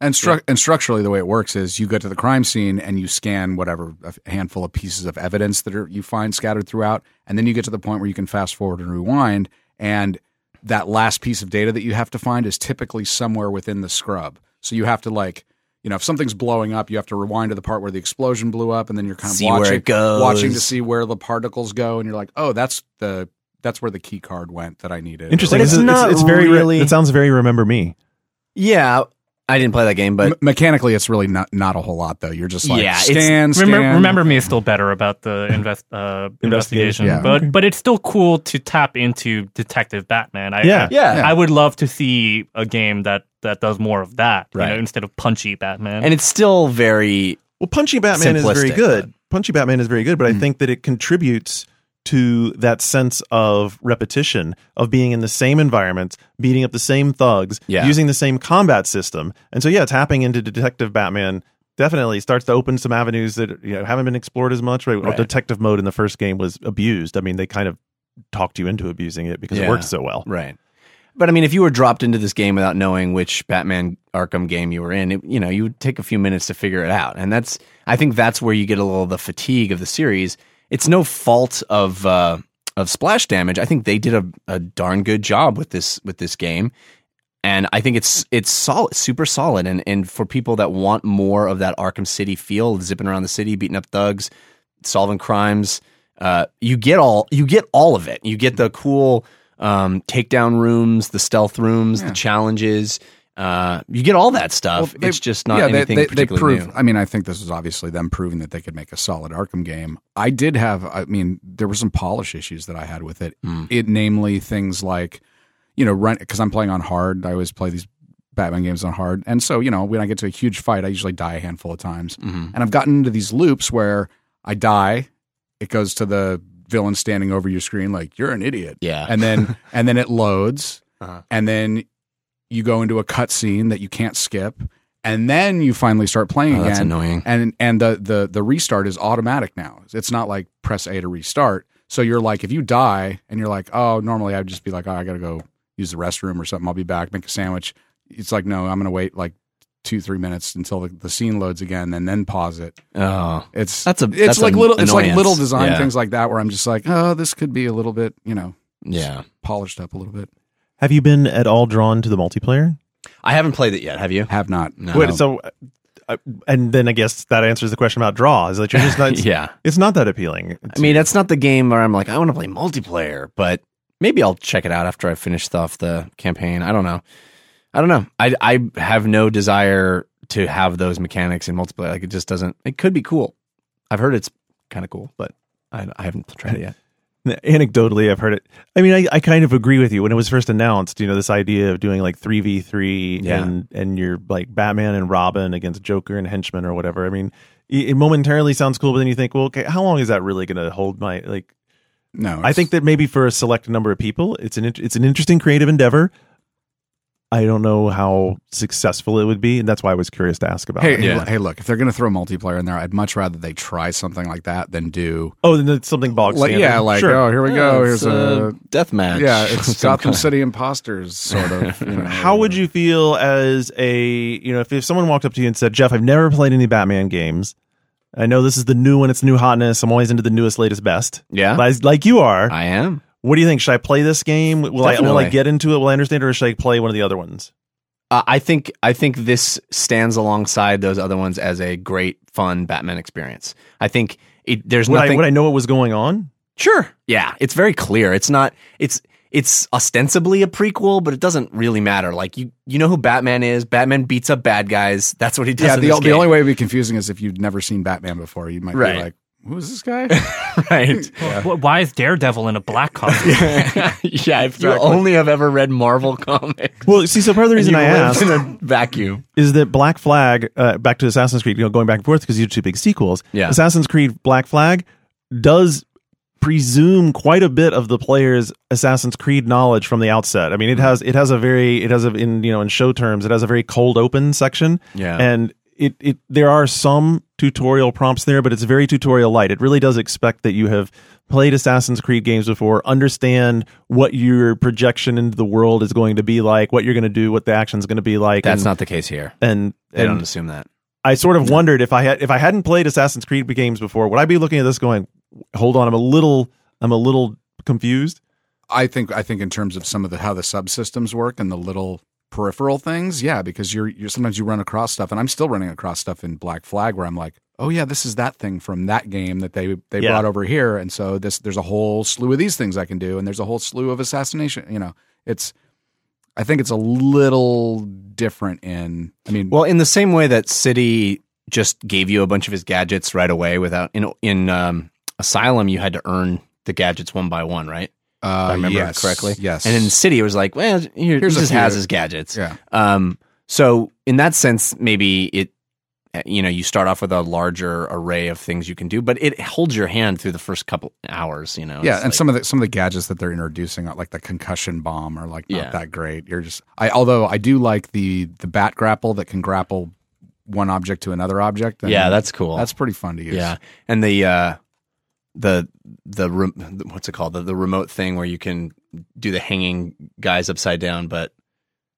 And, stru- and structurally, the way it works is you go to the crime scene and you scan whatever a handful of pieces of evidence that are, you find scattered throughout, and then you get to the point where you can fast forward and rewind, and that last piece of data that you have to find is typically somewhere within the scrub. So you have to like, you know, if something's blowing up, you have to rewind to the part where the explosion blew up, and then you're kind of See where watching, it goes. watching to see where the particles go, and you're like, oh, that's the that's where the key card went that I needed. Interesting. But it's It's, not it's, very. re- really- it sounds very remember me. yeah, I didn't play that game, but Me- mechanically, it's really not not a whole lot though. You're just like Yeah, it's- scan, scan. Remember, remember me is still better about the invest, uh, investigation, Yeah. but but it's still cool to tap into Detective Batman. I, Yeah. I, yeah. I would love to see a game that that does more of that, you know, instead of punchy Batman. and it's still very Well, Punchy Batman is very Simplistic, good. Punchy Batman is very good, but I think that it contributes to that sense of repetition of being in the same environment, beating up the same thugs, Yeah. using the same combat system. And so yeah, tapping into Detective Batman definitely starts to open some avenues that you know haven't been explored as much. Right? Right. Detective mode in the first game was abused. I mean, they kind of talked you into abusing it because it Yeah. worked so well. Right. But I mean, if you were dropped into this game without knowing which Batman Arkham game you were in, it, you know, you would take a few minutes to figure it out. And that's, I think that's where you get a little of the fatigue of the series. It's no fault of, uh, of splash damage. I think they did a, a darn good job with this, with this game. And I think it's, it's solid, super solid. And, and for people that want more of that Arkham City feel, zipping around the city, beating up thugs, solving crimes, uh, you get all, you get all of it. You get the cool, um, takedown rooms, the stealth rooms, the challenges. Uh, you get all that stuff. Well, they- it's just not yeah, anything they, they, they particularly prove. new. I mean, I think this is obviously them proving that they could make a solid Arkham game. I did have. I mean, there were some polish issues that I had with it. Hmm. It namely things like, you know, run because I'm playing on hard. I always play these Batman games on hard, and so you know, when I get to a huge fight, I usually die a handful of times, Mm-hmm. and I've gotten into these loops where I die, it goes to the villain standing over your screen like you're an idiot, Yeah. and then and then it loads, [laughs] Uh-huh. and then you go into a cutscene that you can't skip, and then you finally start playing Oh, again. that's annoying. And and the the the restart is automatic now. It's not like press A to restart. So you're like, if you die and you're like, oh, normally I'd just be like, oh, I gotta go use the restroom or something. I'll be back, make a sandwich. It's like, no, I'm gonna wait like two three minutes until the, the scene loads again, and then pause it. Oh, It's That's a- it's that's like little it's like little design Yeah. things like that where I'm just like, oh, this could be a little bit, you know, yeah. polished up a little bit. Have you been at all drawn to the multiplayer? I haven't played it yet. Have you? Have not. No. Wait, so, uh, and then I guess that answers the question about draw. Is that you're just not? [laughs] Yeah. it's not that appealing. I mean, that's not the game where I'm like, I want to play multiplayer, but maybe I'll check it out after I finish off the campaign. I don't know. I don't know. I I have no desire to have those mechanics in multiplayer. Like it just doesn't. It could be cool. I've heard it's kind of cool, but I, I haven't tried it yet. Anecdotally i've heard it i mean I, I kind of agree with you when it was first announced you know this idea of doing like 3v3 Yeah. and and you're like batman and robin against joker and henchman or whatever i mean it, it momentarily sounds cool but then you think well okay how long is that really going to hold my like No. i think that maybe for a select number of people it's an it's an interesting creative endeavor i don't know how successful it would be and that's why i was curious to ask about Hey, it Yeah. hey, look! If they're going to throw multiplayer in there, I'd much rather they try something like that than do. oh then it's something bog Like, yeah, like sure. oh, here we go. Here's a death match. yeah, it's Some Gotham kind. City imposters sort of. You [laughs] know, How would you feel as a you know if, if someone walked up to you and said, "Jeff, I've never played any Batman games. I know this is the new one; it's new hotness. I'm always into the newest, latest, best. Yeah. like, like you are. I am. What do you think? Should I play this game? Will I will I get into it? Will I understand, it, or should I play one of the other ones? Uh, I think I think this stands alongside those other ones as a great, fun Batman experience. I think it, there's Would I, nothing. would I know what was going on? Sure. Yeah, it's very clear. It's not. It's it's ostensibly a prequel, but it doesn't really matter. Like you, you know who Batman is. Batman beats up bad guys. That's what he does. Yeah, in the, this the only way it'd be confusing is if you'd never seen Batman before. You might Right. be like, "Who is this guy?" [laughs] right? [laughs] Wh- Why is Daredevil in a black costume? [laughs] yeah, if you only have ever read Marvel comics, Well, see, so part of the reason I lived asked in a vacuum. is that Black Flag, uh, back to Assassin's Creed, you know, going back and forth because you two big sequels. Yeah. Assassin's Creed Black Flag does presume quite a bit of the player's Assassin's Creed knowledge from the outset. I mean, it has it has a very it has a in you know in show terms it has a very cold open section. Yeah. and it, it there are some tutorial prompts there, but it's very tutorial light. It really does expect that you have played Assassin's Creed games before, understand what your projection into the world is going to be like, what you're going to do, what the action's going to be like. That's and, not the case here. and They don't assume that. I sort of wondered if I had if I hadn't played Assassin's Creed games before, would I be looking at this going, "Hold on, I'm a little I'm a little confused." I think I think in terms of some of the how the subsystems work and the little peripheral things, yeah, because you're you're sometimes you run across stuff, and I'm still running across stuff in Black Flag where I'm like, oh yeah, this is that thing from that game that they they Yeah. brought over here, and so this there's a whole slew of these things I can do, and there's a whole slew of assassination. You know, it's I think it's a little different in. I mean, Well, in the same way that City just gave you a bunch of his gadgets right away without in in um, Asylum, you had to earn the gadgets one by one, right? Uh, I remember yes, correctly. Yes, And in the City, it was like, well, here, Here's he just has his gadgets. yeah, Um, so in that sense, maybe it, uh, you know, you start off with a larger array of things you can do, but it holds your hand through the first couple hours. You know, yeah, It's and like- some of the some of the gadgets that they're introducing, like the concussion bomb, are like not Yeah. that great. You're just I although I do like the the bat grapple that can grapple one object to another object. yeah, that's cool. that's pretty fun to use. yeah, and the uh, the the re- what's it called the, the remote thing where you can do the hanging guys upside down, but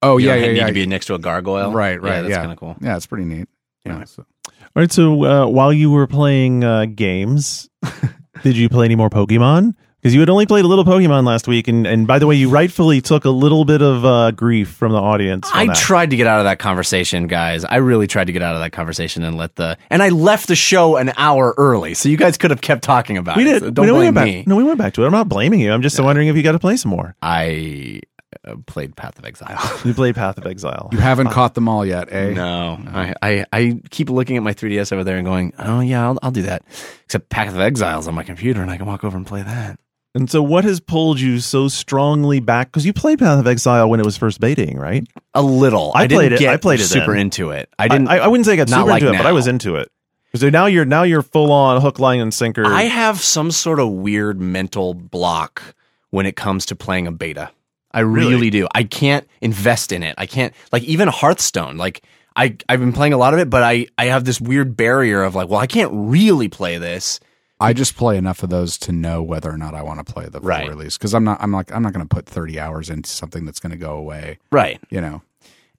Oh you yeah, don't yeah, need yeah. to be next to a gargoyle. Right, right. Yeah, that's yeah. kind of cool. Yeah, it's pretty neat. Yeah. Anyway. so- All right, so uh, while you were playing uh, games, [laughs] did you play any more Pokemon? Because you had only played a little Pokemon last week, and, and by the way, you rightfully took a little bit of uh, grief from the audience. I that. tried to get out of that conversation, guys. I really tried to get out of that conversation and let the and I left the show an hour early, so you guys could have kept talking about it. we it. did. So don't we, no, we blame me. No, we went back to it. I'm not blaming you. I'm just wondering if you got to play some more. I uh, played Path of Exile. [laughs] You played Path of Exile. You haven't caught them all yet, eh? no, I, I I keep looking at my 3ds over there and going, oh yeah, I'll, I'll do that. Except Path of Exiles on my computer, and I can walk over and play that. And so, what has pulled you so strongly back? Because you played Path of Exile when it was first betaing, right? A little. I didn't played it- I played it super then. into it. I didn't. I, I wouldn't say I got super like into it, but I was into it. So now you're now you're full on hook, line, and sinker. I have some sort of weird mental block when it comes to playing a beta. I really, Really? do. I can't invest in it. I can't like even Hearthstone. Like I I've been playing a lot of it, but I I have this weird barrier of like, well, I can't really play this. I just play enough of those to know whether or not I want to play the full Right. release because I'm not. I'm like. I'm not going to put 30 hours into something that's going to go away. Right. You know.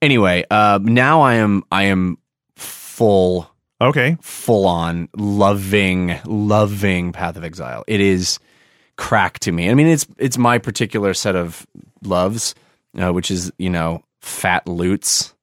Anyway, uh, now I am I am full okay. full on loving loving Path of Exile. It is crack to me. I mean, it's it's my particular set of loves, uh, which is you know fat loots,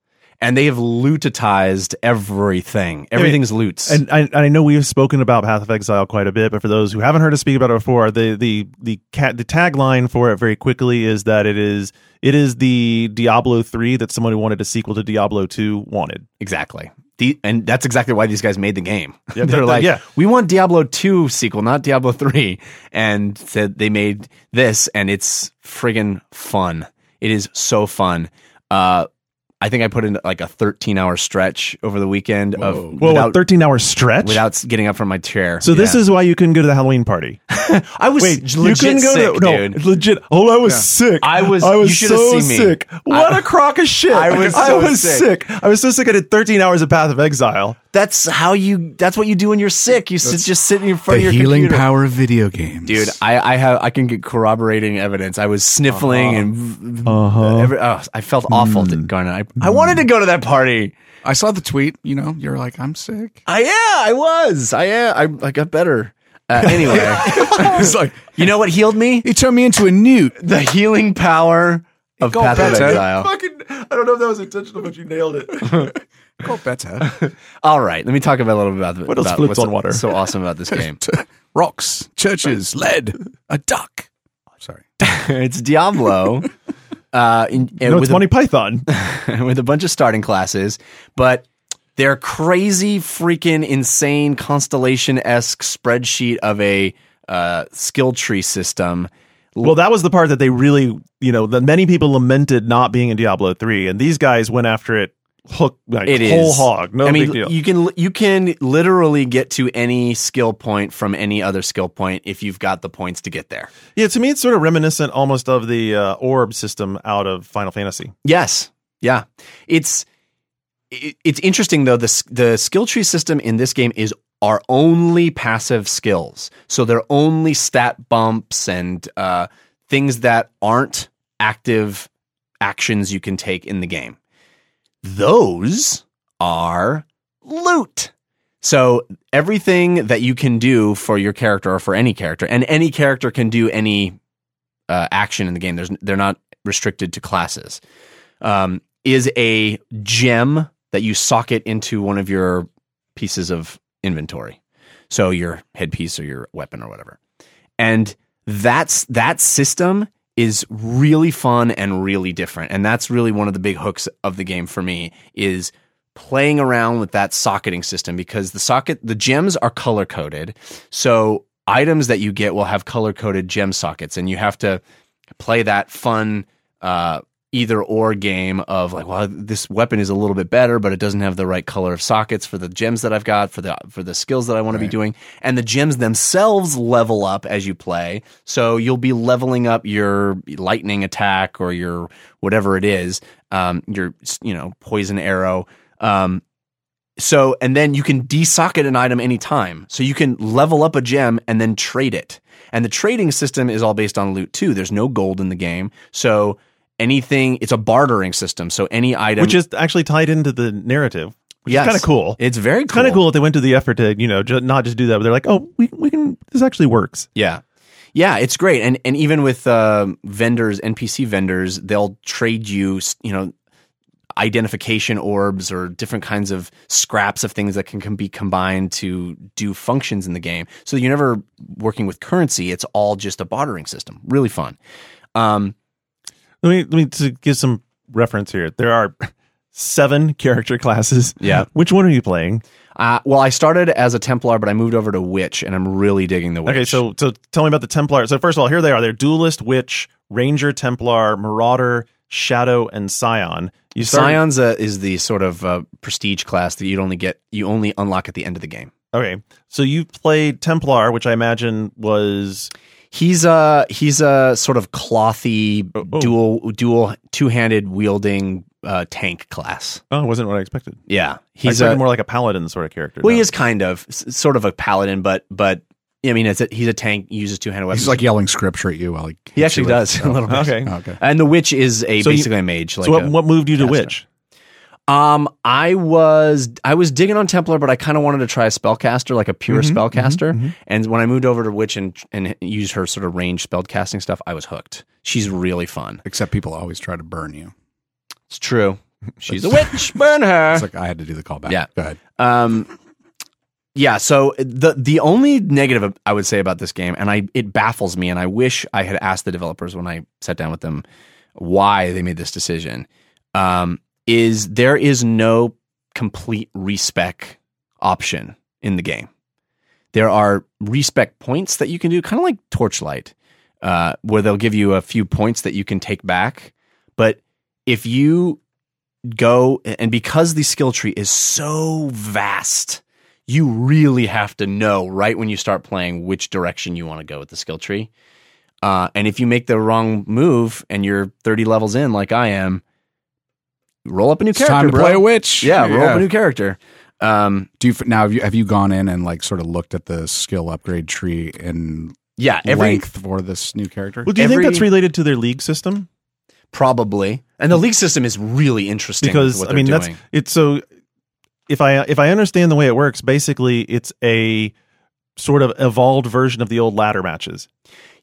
and they have lootatized everything. Everything's loots. And I, I know we've spoken about Path of Exile quite a bit, but for those who haven't heard us speak about it before, the the the cat the tagline for it very quickly is that it is it is the Diablo three that someone who wanted a sequel to Diablo two wanted. exactly. The, and that's exactly why these guys made the game. [laughs] Yeah, [laughs] They're like, yeah. we want Diablo 2 sequel, not Diablo 3. And said they made this, and it's friggin' fun. It is so fun. Uh, I think I put in like a 13 hour stretch over the weekend of Whoa, without, a thirteen hour stretch. without getting up from my chair. so this is why you couldn't go to the Halloween party. [laughs] I was Wait, you legit couldn't go sick, to no dude. legit. Oh, I was sick. I was- I was you so seen me. sick. What I- a crock of shit. I was [laughs] I was sick. sick. I was so sick. I did thirteen hours of Path of Exile. That's how you. That's what you do when you're sick. You sit, just sit in front The of your The healing computer. power of video games, Dude, I, I have I can get corroborating evidence. I was sniffling and Uh-huh. every, oh, I felt awful to going. I I wanted to go to that party. I saw the tweet. You know, you're like, I'm sick. I yeah, I was. I yeah, I I got better. Uh, [laughs] anyway, it's like you know what healed me? he turned me into a newt. The healing power of Go Path of. Exile. Fucking, I don't know if that was intentional, but you nailed it. [laughs] Go better. [laughs] All right, let me talk about a little bit about What else about floats what's on water? So awesome about this [laughs] game. [laughs] Rocks, churches, lead, a duck. Sorry. it's Diablo. Uh, in, No, with it's a- Monty Python. with a bunch of starting classes, but their crazy, freaking insane constellation esque spreadsheet of a uh, skill tree system. Well, that was the part that they really, you know, that many people lamented not being in Diablo three, and these guys went after it hook like It is whole hog. No I mean, big deal. you can you can literally get to any skill point from any other skill point if you've got the points to get there. yeah, to me, it's sort of reminiscent almost of the uh, orb system out of Final Fantasy. Yes, yeah, it's it, it's interesting though. The the skill tree system in this game is are only passive skills, so they're only stat bumps and uh, things that aren't active actions you can take in the game. Those are loot. So everything that you can do for your character or for any character, and any character can do any uh, action in the game. There's they're not restricted to classes. Um, is a gem that you socket into one of your pieces of inventory, so your headpiece or your weapon or whatever, and that's that system is really fun and really different, and that's really one of the big hooks of the game for me is playing around with that socketing system because the socket the gems are color coded so items that you get will have color coded gem sockets and you have to play that fun uh, either or game of like well this weapon is a little bit better but it doesn't have the right color of sockets for the gems that I've got for the for the skills that I want to be doing and the gems themselves level up as you play so you'll be leveling up your lightning attack or your whatever it is um, your you know poison arrow um, so, and then you can desocket an item anytime. So you can level up a gem and then trade it. And the trading system is all based on loot too. There's no gold in the game. So anything, it's a bartering system. So any item. which is actually tied into the narrative, which Yes. is kind of cool. It's very cool. kind of cool that they went to the effort to, you know, ju- not just do that, but they're like, oh, we, we can, this actually works. Yeah. Yeah, it's great. And and even with um vendors, NPC vendors, they'll trade you, you know, identification orbs or different kinds of scraps of things that can, can be combined to do functions in the game. So you're never working with currency. It's all just a bartering system. Really fun. Um, Let me, let me to give some reference here. There are seven character classes. Yeah. Which one are you playing? uh, well, I started as a Templar, but I moved over to Witch, and I'm really digging the Witch. Okay, so so tell me about the Templar. So first of all, here they are. They're Duelist, Witch, Ranger, Templar, Marauder, Shadow, and Scion. You start- Scion's uh, is the sort of uh, prestige class that you'd only get, you only unlock at the end of the game. Okay, so you played Templar, which I imagine was He's a he's a sort of clothy Oh, oh. dual dual two handed wielding uh, tank class. oh, wasn't what I expected. Yeah, he's a more like a paladin sort of character. well, he is kind of s- sort of a paladin, but but I mean, it's a, he's a tank. Uses two handed weapons. He's like yelling scripture at you while he. he actually does [laughs] Oh, a little bit. Okay. Okay. And the witch is a So you- basically a mage. Like so what, a- what moved you to caster. Witch? Um, I was I was digging on Templar, but I kind of wanted to try a spellcaster, like a pure Mhm, spellcaster. mhm, mhm. And when I moved over to Witch and and used her sort of range spellcasting stuff, I was hooked. She's really fun. Except people always try to burn you. It's true. [laughs] She's a witch. Burn her. It's like I had to do the callback. Yeah. Go ahead. Um, yeah. So the the only negative I would say about this game, and I it baffles me, and I wish I had asked the developers when I sat down with them why they made this decision, um, is there is no complete respec option in the game. There are respec points that you can do, kind of like Torchlight, uh, where they'll give you a few points that you can take back. But if you go and because the skill tree is so vast, you really have to know right when you start playing which direction you want to go with the skill tree. Uh, and if you make the wrong move and you're 30 levels in, like I am, roll up a new It's character. time to bro. play a witch. Yeah, roll up a new character. Um, Do you now? Have you, have you gone in and like sort of looked at the skill upgrade tree and yeah, every length for this new character? Well, do you Every- think that's related to their league system? probably, and the league system is really interesting Because what I mean, they're that's it's so. If I if I understand the way it works, basically it's a sort of evolved version of the old ladder matches.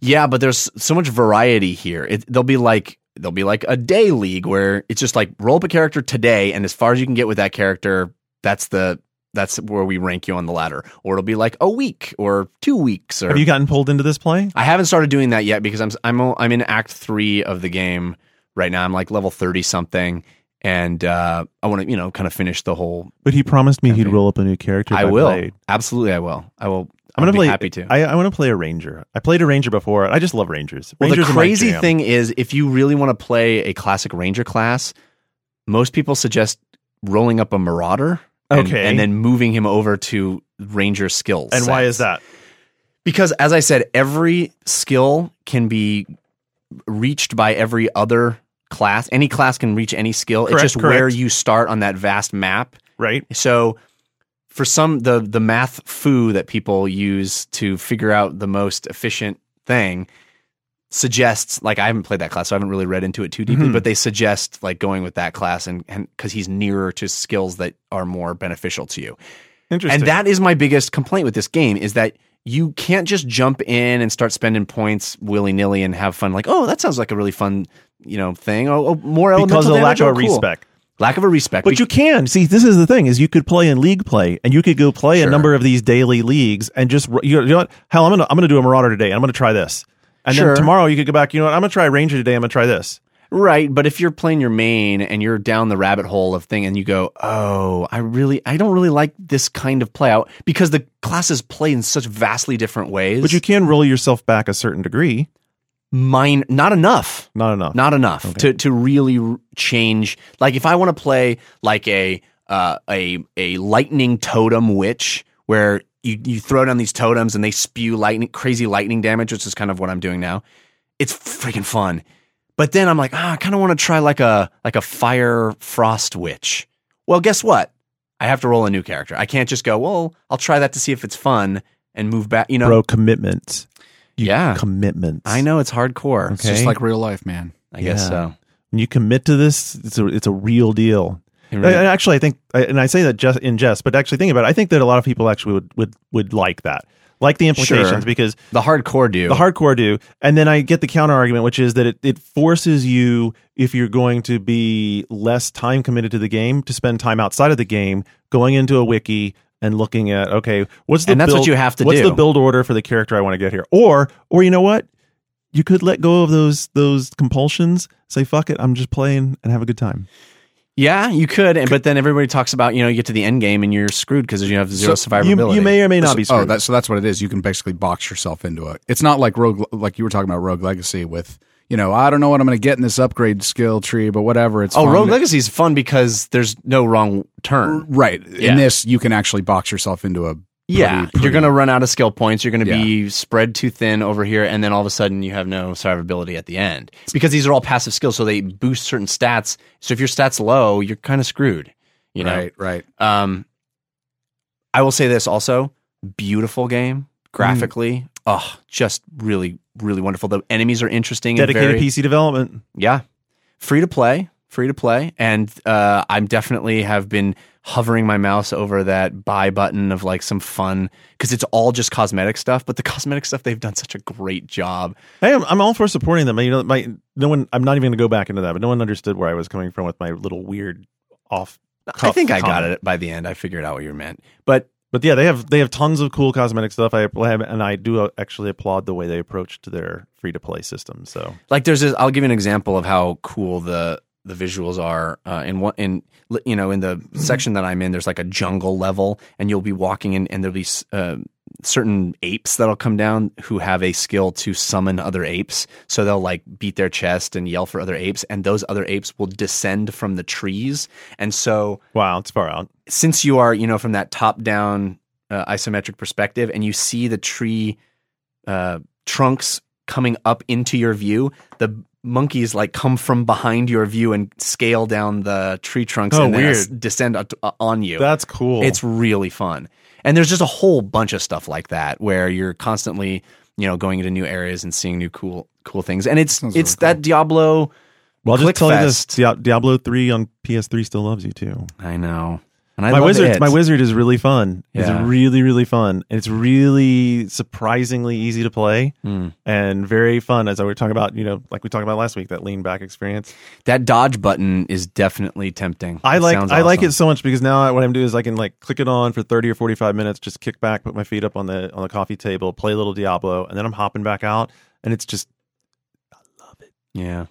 Yeah, but there's so much variety here. It, they'll be like they'll be like a day league where it's just like roll up a character today, and as far as you can get with that character, that's the that's where we rank you on the ladder. Or it'll be like a week or two weeks. Or Have you gotten pulled into this play? I haven't started doing that yet because I'm I'm I'm in Act three of the game right now. I'm like level thirty something, and uh, I want to you know kind of finish the whole. But he promised me he'd roll up a new character. I will played. absolutely. I will. I will. I'm gonna be play. happy to. I, I want to play a ranger. I played a ranger before. I just love rangers. Well, Rangers the crazy thing is, if you really want to play a classic Ranger class, most people suggest rolling up a Marauder. and- Okay. And, then moving him over to Ranger skills. And why is that? Because, as I said, every skill can be reached by every other class. Any class can reach any skill. Correct, it's just where you start on that vast map. right? So for some the the math foo that people use to figure out the most efficient thing suggests like I haven't played that class so I haven't really read into it too deeply Mhm. but they suggest like going with that class and and cuz he's nearer to skills that are more beneficial to you. Interesting. And that is my biggest complaint with this game is that you can't just jump in and start spending points willy nilly and have fun. Like, oh, that sounds like a really fun, you know, thing. Oh, oh more elemental because of the lack damage? of Oh, a cool. respec. Lack of a respec. But you can see. This is the thing: is you could play in league play, and you could go play a number of these daily leagues, and just you know what? Hell, I'm gonna I'm gonna do a Marauder today. I'm gonna try this, and Sure. then tomorrow you could go back. You know what? I'm gonna try Ranger today. I'm gonna try this. Right, but if you're playing your main and you're down the rabbit hole of thing and you go, "Oh, I really I don't really like this kind of play out because the classes play in such vastly different ways." But you can roll yourself back a certain degree. Mine not enough. Not enough. Not enough to to really change. Like if I want to play like a uh, a a lightning totem witch where you you throw down these totems and they spew lightning crazy lightning damage, which is kind of what I'm doing now. It's freaking fun. But then I'm like, ah, I kind of want to try like a like a fire frost witch. Well, guess what? I have to roll a new character. I can't just go, well, I'll try that to see if it's fun and move back. You know, Bro, commitments. You Yeah. commitments. I know it's hardcore. It's just Okay. like real life, man. I guess Yeah. so. When you commit to this, it's a it's a real deal. It And really- actually, I think, and I say that just in jest, but actually think about it. I think that a lot of people actually would would would like that, like the implications, Sure. because the hardcore do. the hardcore do. And then I get the counter argument, which is that it, it forces you, if you're going to be less time committed to the game, to spend time outside of the game, going into a wiki and looking at okay, what's the And that's what build- you have to what's do. the build order for the character I want to get here, or or you know what, you could let go of those those compulsions, say fuck it, I'm just playing and have a good time. yeah, you could, but then everybody talks about you know you get to the end game and you're screwed because you have zero So survivability. You, you may or may not be oh, screwed. Oh, that's so that's what it is. You can basically box yourself into it. It's not like rogue, like you were talking about Rogue Legacy with, you know, I don't know what I'm going to get in this upgrade skill tree, but whatever. It's oh, fun. Rogue Legacy is fun because there's no wrong turn. right. Yeah. In this, you can actually box yourself into a. Yeah, pretty- you're gonna run out of skill points. You're gonna Yeah. be spread too thin over here, and then all of a sudden you have no survivability at the end because these are all passive skills, so they boost certain stats. So if your stats low, you're kind of screwed. You know, Right. Right. Um, I will say this also: beautiful game graphically. Oh, just really, really wonderful. The enemies are interesting. and dedicated very, PC development. Yeah, free to play, free to play, and uh, I'm definitely have been hovering my mouse over that buy button of like some fun because it's all just cosmetic stuff. But the cosmetic stuff they've done such a great job. Hey, I'm, I'm all for supporting them. You know, my no one. I'm not even going to go back into that, but no one understood where I was coming from with my little weird off. I think I got it by the end. I figured out what you meant, but But yeah, they have they have tons of cool cosmetic stuff. I and I do actually applaud the way they approached their free to play system. So like there's this i'll give you an example of how cool the the visuals are uh, in one in you know in the section that i'm in there's like a jungle level and you'll be walking in and there'll be uh, certain apes that'll come down who have a skill to summon other apes so they'll like beat their chest and yell for other apes and those other apes will descend from the trees and so wow, it's far out. since you are you know from that top down uh, isometric perspective and you see the tree uh, trunks coming up into your view the monkeys like come from behind your view and scale down the tree trunks Oh, and then weird. descend on- on you That's cool. it's really fun and there's just a whole bunch of stuff like that where you're constantly you know going into new areas and seeing new cool cool things and it's Sounds it's really that diablo well. I'll just tell you this: Diablo three on PS3 still loves you too. i know and I my wizard, my wizard is really fun. Yeah. It's really really fun. It's really surprisingly easy to play Hmm. and very fun. As I were talking about, you know, like we talked about last week, that lean back experience. That dodge button is definitely tempting. I It like I like it so much because now what I'm doing is I can like click it on for 30 or 45 minutes, just kick back, put my feet up on the on the coffee table, play a little Diablo, and then I'm hopping back out, and it's just. I love it. Yeah,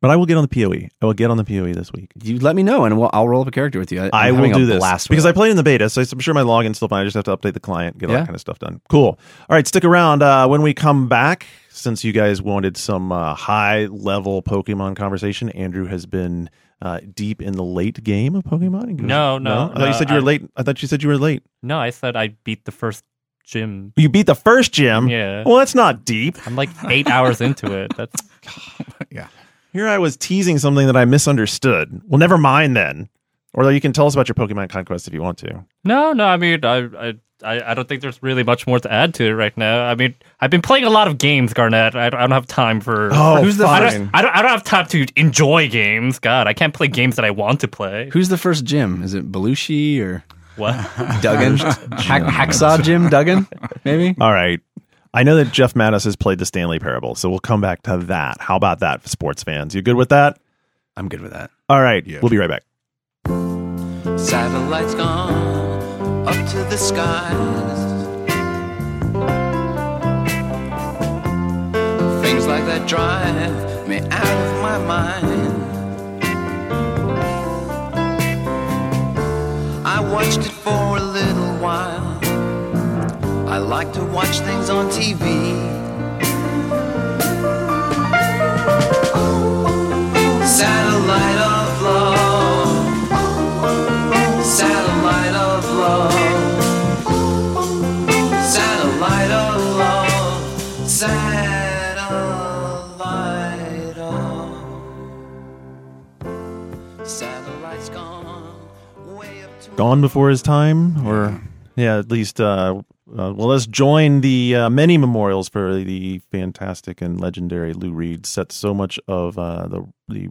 But I will get on the Poe. I will get on the Poe this week. you let me know, and we'll, I'll roll up a character with you. I, I I'm will do this blast because with I played in the beta, so I'm sure my login's still fine. I just have to update the client, get all Yeah. that kind of stuff done. Cool. All right, stick around. Uh, when we come back, since you guys wanted some uh, high level Pokemon conversation, Andrew has been uh, deep in the late game of Pokemon. No, no, I thought no, you said you were I- late. I thought you said you were late. No, I said I beat the first gym. You beat the first gym. Yeah. Well, that's not deep. I'm like eight hours into it. That's [laughs] Yeah. Here I was teasing something that I misunderstood. Well, never mind then. Or you can tell us about your Pokemon conquest if you want to. No, no. I mean, I, I, I I don't think there's really much more to add to it right now. I mean, I've been playing a lot of games, Garnett. I, I don't have time for. Oh, Who's the I don't, I don't. I don't have time to enjoy games. God, I can't play games that I want to play. Who's the first gym? Is it Belushi or What? Duggan? [laughs] Hack, Hacksaw Jim Duggan? Maybe. All right. I know that Jeff Mattas has played the Stanley Parable, so we'll come back to that. How about that, sports fans? You good with that? I'm good with that. All right. Yeah. We'll be right back. Satellites gone up to the skies. Things like that drive me out of my mind. I watched it for a little while. I like to watch things on TV. Satellite of love. Satellite of love. Satellite of love. Satellite of. Satellite's gone way up to. Gone before his time, or yeah, at least. Uh, uh, well, let's join the uh, many memorials for the fantastic and legendary Lou Reed. Set so much of uh, the the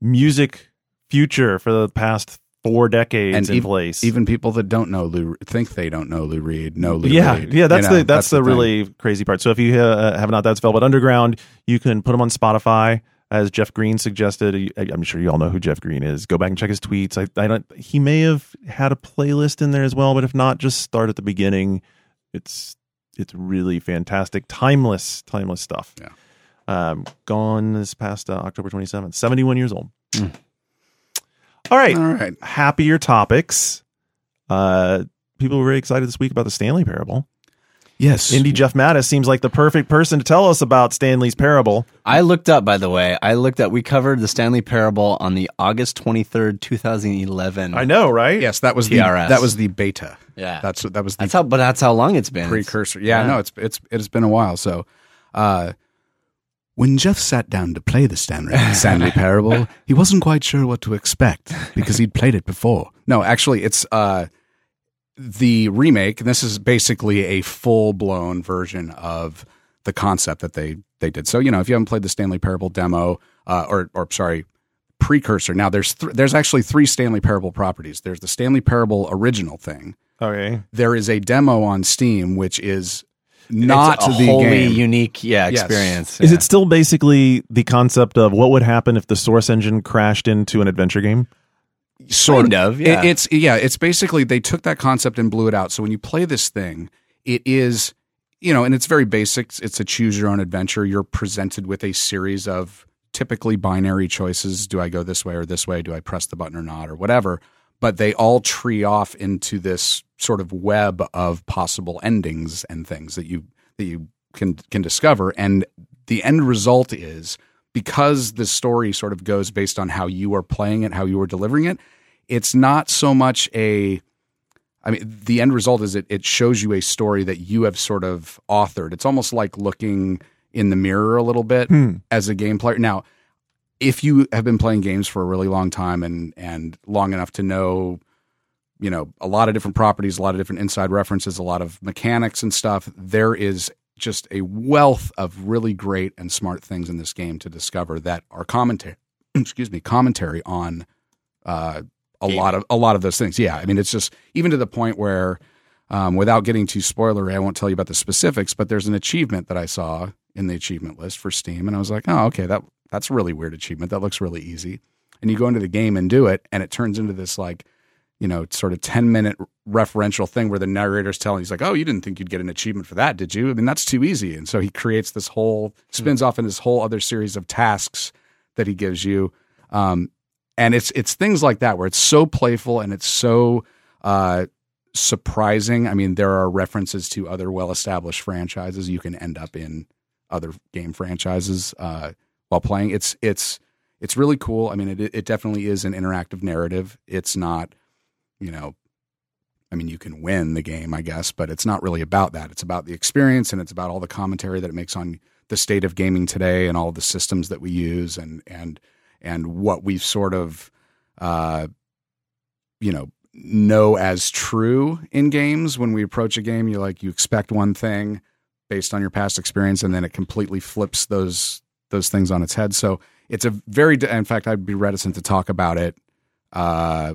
music future for the past four decades and in ev- place. even people that don't know Lou think they don't know Lou Reed know Lou yeah, Reed. yeah, that's You know, the that's, the, thing. really crazy part. So if you uh, have not, that's Velvet Underground. You can put them on Spotify, as Jeff Green suggested. I'm sure you all know who Jeff Green is. Go back and check his tweets. I, I don't. He may have had a playlist in there as well, but if not, just start at the beginning. It's it's really fantastic, timeless, timeless stuff. Yeah. Um, gone this past uh, October 27th, 71 years old. All right All right. happier topics. Uh, people were very excited this week about the Stanley Parable. Yes. Indy Jeff Mattas seems like the perfect person to tell us about Stanley's Parable. I looked up, by the way. I looked up. We covered the Stanley Parable on the August 23rd, 2011. I know, right? Yes, that was the that was the beta. Yeah. That's that was the That's how, but that's how long it's been. Precursor. Yeah, yeah. no, it's it's it's been a while. So, uh, when Jeff sat down to play the Stanley, [laughs] Stanley Parable, he wasn't quite sure what to expect because he'd played it before. No, actually, it's uh, the remake. And this is basically a full blown version of the concept that they they did. So, you know, if you haven't played the Stanley Parable demo, uh, or or sorry, precursor. Now, there's th- there's actually three Stanley Parable properties. There's the Stanley Parable original thing Okay. there is a demo on Steam which is not it's a the wholly game. unique, yeah, Yes. experience. Is it still basically the concept of what would happen if the Source engine crashed into an adventure game? Sort Kind of, yeah. It- it's yeah, it's basically they took that concept and blew it out. So when you play this thing, it is you know, and it's very basic. It's a choose your own adventure. You're presented with a series of typically binary choices. Do I go this way or this way? Do I press the button or not or whatever? But they all tree off into this sort of web of possible endings and things that you that you can can discover. And the end result is because the story sort of goes based on how you are playing it, how you are delivering it. It's not so much a I mean, the end result is it, it shows you a story that you have sort of authored. It's almost like looking in the mirror a little bit as a game player. Now, if you have been playing games for a really long time and and long enough to know, you know, a lot of different properties, a lot of different inside references, a lot of mechanics and stuff, there is just a wealth of really great and smart things in this game to discover that are commentary [clears throat] excuse me, commentary on uh, a lot of a lot of those things. Yeah, I mean, it's just even to the point where, um, without getting too spoilery, I won't tell you about the specifics. But there's an achievement that I saw in the achievement list for Steam, and I was like, oh, okay, that that's a really weird achievement. That looks really easy. And you go into the game and do it, and it turns into this like, you know, sort of ten minute referential thing where the narrator's telling he's like, oh, you didn't think you'd get an achievement for that, did you? I mean, that's too easy. And so he creates this whole spins off in this whole other series of tasks that he gives you. Um, and it's it's things like that where it's so playful and it's so uh, surprising. I mean, there are references to other well established franchises. You can end up in other game franchises uh, while playing. It's it's it's really cool. I mean, it it definitely is an interactive narrative. It's not, you know. I mean, you can win the game, I guess, but it's not really about that. It's about the experience and it's about all the commentary that it makes on the state of gaming today and all the systems that we use and and and what we've sort of uh, you know know as true in games when we approach a game you like you expect one thing based on your past experience and then it completely flips those those things on its head so it's a very in fact i'd be reticent to talk about it uh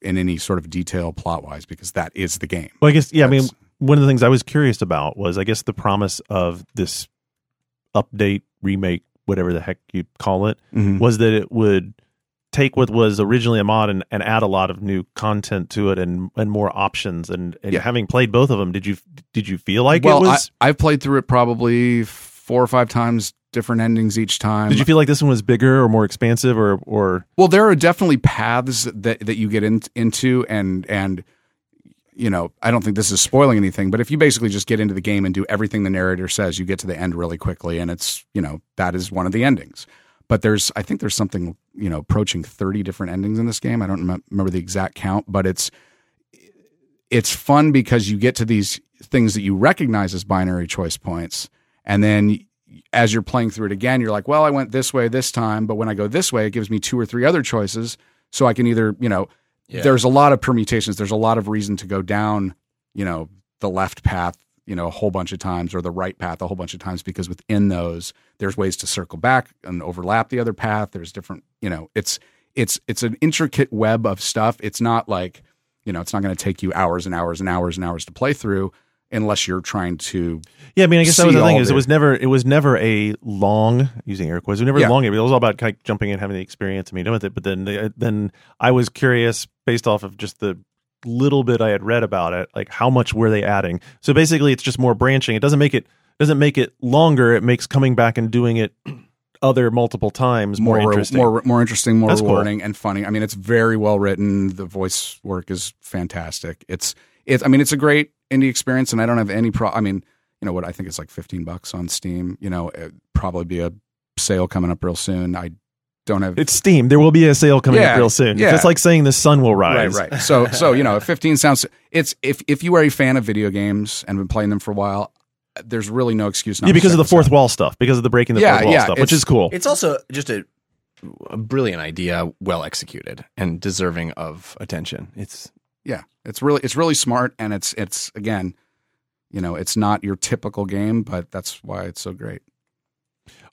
in any sort of detail plot wise because that is the game Well, I guess yeah. I mean, one of the things I was curious about was, I guess, the promise of this update, remake, whatever the heck you call it, Mhm. was that it would take what was originally a mod and, and add a lot of new content to it and and more options. And, and Yeah. having played both of them, did you did you feel like well it was? I, i've played through it probably four or five times different endings each time did you feel like this one was bigger or more expansive or or Well, there are definitely paths that that you get in, into, and and you know, I don't think this is spoiling anything, but if you basically just get into the game and do everything the narrator says, you get to the end really quickly, and it's you know that is one of the endings. But there's, I think there's something you know approaching thirty different endings in this game. I don't remember the exact count, but it's it's fun because you get to these things that you recognize as binary choice points, and then as you're playing through it again, you're like, well, I went this way this time, but when I go this way, it gives me two or three other choices. So I can either, you know, there's a lot of permutations. There's a lot of reason to go down, you know, the left path, you know, a whole bunch of times or the right path a whole bunch of times because within those, there's ways to circle back and overlap the other path. There's different, you know, it's, it's, it's an intricate web of stuff. It's not like, you know, it's not going to take you hours and hours and hours and hours to play through unless you're trying to yeah? I mean, I guess that was the thing is it was never it was never a long using air quotes. It was never Yeah. long. It was all about kind of jumping in, having the experience, and being done with it. But then the, then I was curious based off of just the little bit I had read about it, like how much were they adding? So basically, it's just more branching. It doesn't make it doesn't make it longer. It makes coming back and doing it [clears throat] other multiple times more, more interesting. more more interesting, more That's cool. rewarding and funny. I mean, it's very well written. The voice work is fantastic. It's it's I mean, it's a great indie experience, and I don't have any pro. I mean, you know what? I think it's like fifteen bucks on Steam. You know, it'd probably be a sale coming up real soon. I don't have it's Steam. There will be a sale coming up real soon. yeah. It's like saying the sun will rise. Right, right. So, [laughs] so you know, 15 sounds. It's if if you are a fan of video games and been playing them for a while, there's really no excuse not. Yeah, because check of the fourth out. wall stuff, because of the breaking the Yeah, fourth wall yeah, stuff, which is cool. It's also just a, a brilliant idea, well executed, and deserving of attention. It's Yeah, it's really it's really smart, and it's it's again, you know, it's not your typical game, but that's why it's so great.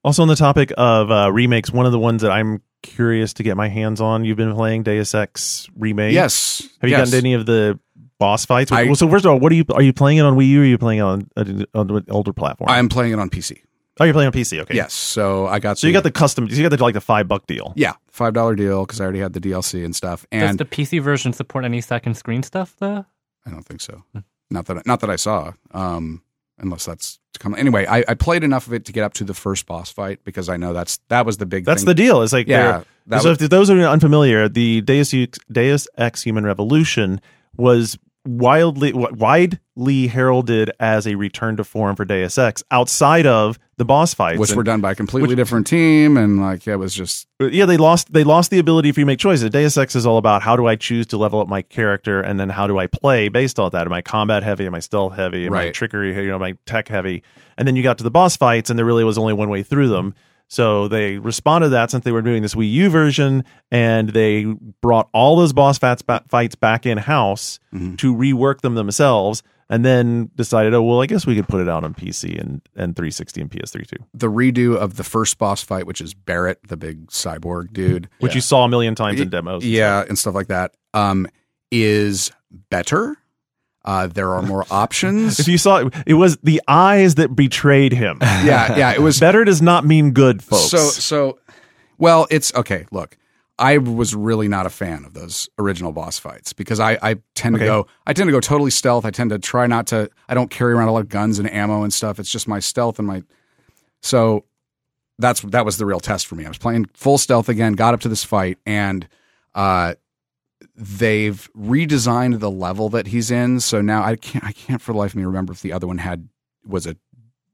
Also, on the topic of uh, remakes, one of the ones that I'm curious to get my hands on, you've been playing Deus Ex remake. Yes, Have you yes. gotten to any of the boss fights? I- well, so first of all, what are you are you playing it on Wii U? or Are you playing it on, uh, on an older platform? I'm playing it on PC. Oh, you're playing on PC. Okay. Yes, so I got So you got the custom. You got the like the five buck deal. yeah five dollar deal because I already had the DLC and stuff, Does and the PC version support any second screen stuff though? I don't think so. Hmm. Not that not that I saw. Um, unless that's to come. Anyway, I, I played enough of it to get up to the first boss fight because I know that's that was the big. That's thing. the deal. It's like Yeah, so was- if those are unfamiliar, the Deus Ex, Deus Ex Human Revolution was wildly widely heralded as a return to form for Deus Ex outside of the boss fights, which And- were done by a completely which- different team, and like yeah, it was just uh, yeah, they lost they lost the ability for you to make choices. Deus Ex is all about how do I choose to level up my character, and then how do I play based on that. Am I combat heavy? Am I stealth heavy? Am I trickery? You know, am I tech heavy? And then you got to the boss fights, and there really was only one way through them. So they responded to that since they were doing this Wii U version, and they brought all those boss fights ba- fights back in house Mhm. to rework them themselves, and then decided, oh well, I guess we could put it out on PC and and 360 and PS3 too, the redo of the first boss fight, which is Barrett, the big cyborg dude. which you saw a million times in demos. yeah, and stuff like that. Um, is better. Uh, there are more [laughs] options. If you saw it, it was the eyes that betrayed him. [laughs] yeah, yeah, it was Better does not mean good, folks. So, so, well, it's okay. Look, I was really not a fan of those original boss fights because I, I tend Okay. to go, I tend to go totally stealth. I tend to try not to. I don't carry around a lot of guns and ammo and stuff. It's just my stealth and my. So, that's that was the real test for me. I was playing full stealth again. Got up to this fight and, uh, they've redesigned the level that he's in. So now I can't, I can't for the life of me remember if the other one had was a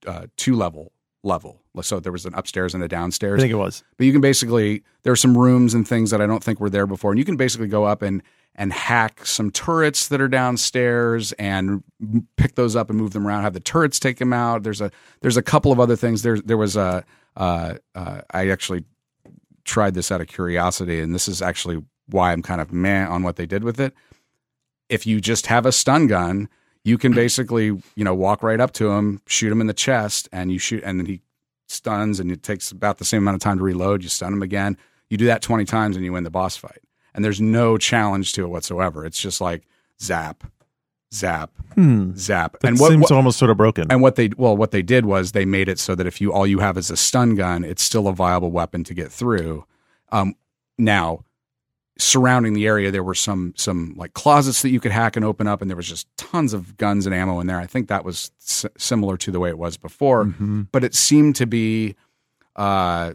uh, two level level. So there was an upstairs and a downstairs. I think it was. But you can basically there are some rooms and things that I don't think were there before, and you can basically go up and and hack some turrets that are downstairs and pick those up and move them around. Have the turrets take them out. There's a there's a couple of other things. There there was a uh, uh, I actually tried this out of curiosity, and this is actually why I'm kind of meh on what they did with it. If you just have a stun gun, you can basically you know walk right up to him, shoot him in the chest, and you shoot, and then he stuns, and it takes about the same amount of time to reload. You stun him again. You do that 20 times, and you win the boss fight. And there's no challenge to it whatsoever. It's just like zap, zap, Hmm. zap. That and what, seems what- almost sort of broken. and what they well, what they did was they made it so that if you all you have is a stun gun, it's still a viable weapon to get through. Um, now, surrounding the area, there were some some like closets that you could hack and open up, and there was just tons of guns and ammo in there. I think that was s- similar to the way it was before, but it seemed to be. Uh,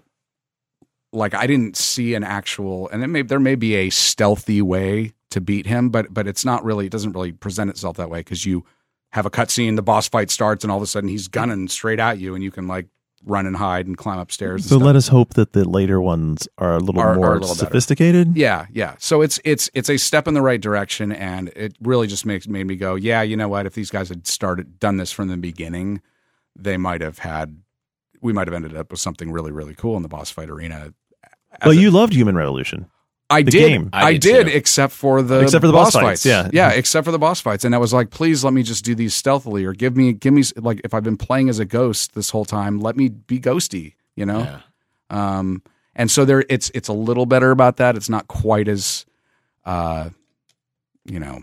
like I didn't see an actual, and it may there may be a stealthy way to beat him, but but it's not really. It doesn't really present itself that way because you have a cutscene, the boss fight starts, and all of a sudden he's gunning straight at you, and you can like run and hide and climb upstairs. and so let us hope that the later ones are a little Are- are more a little better. sophisticated. Yeah, yeah. So it's it's it's a step in the right direction, and it really just makes made me go, yeah, you know what? If these guys had started done this from the beginning, they might have had, we might have ended up with something really really cool in the boss fight arena. Well, a- you loved Human Revolution. I the did. game. I, I did, did except for the Except for the boss fights, yeah. yeah, except for the boss fights, and I was like, please let me just do these stealthily, or give me, give me, like, if I've been playing as a ghost this whole time, let me be ghosty, you know. Yeah. Um, and so there, it's it's a little better about that. It's not quite as, uh, you know,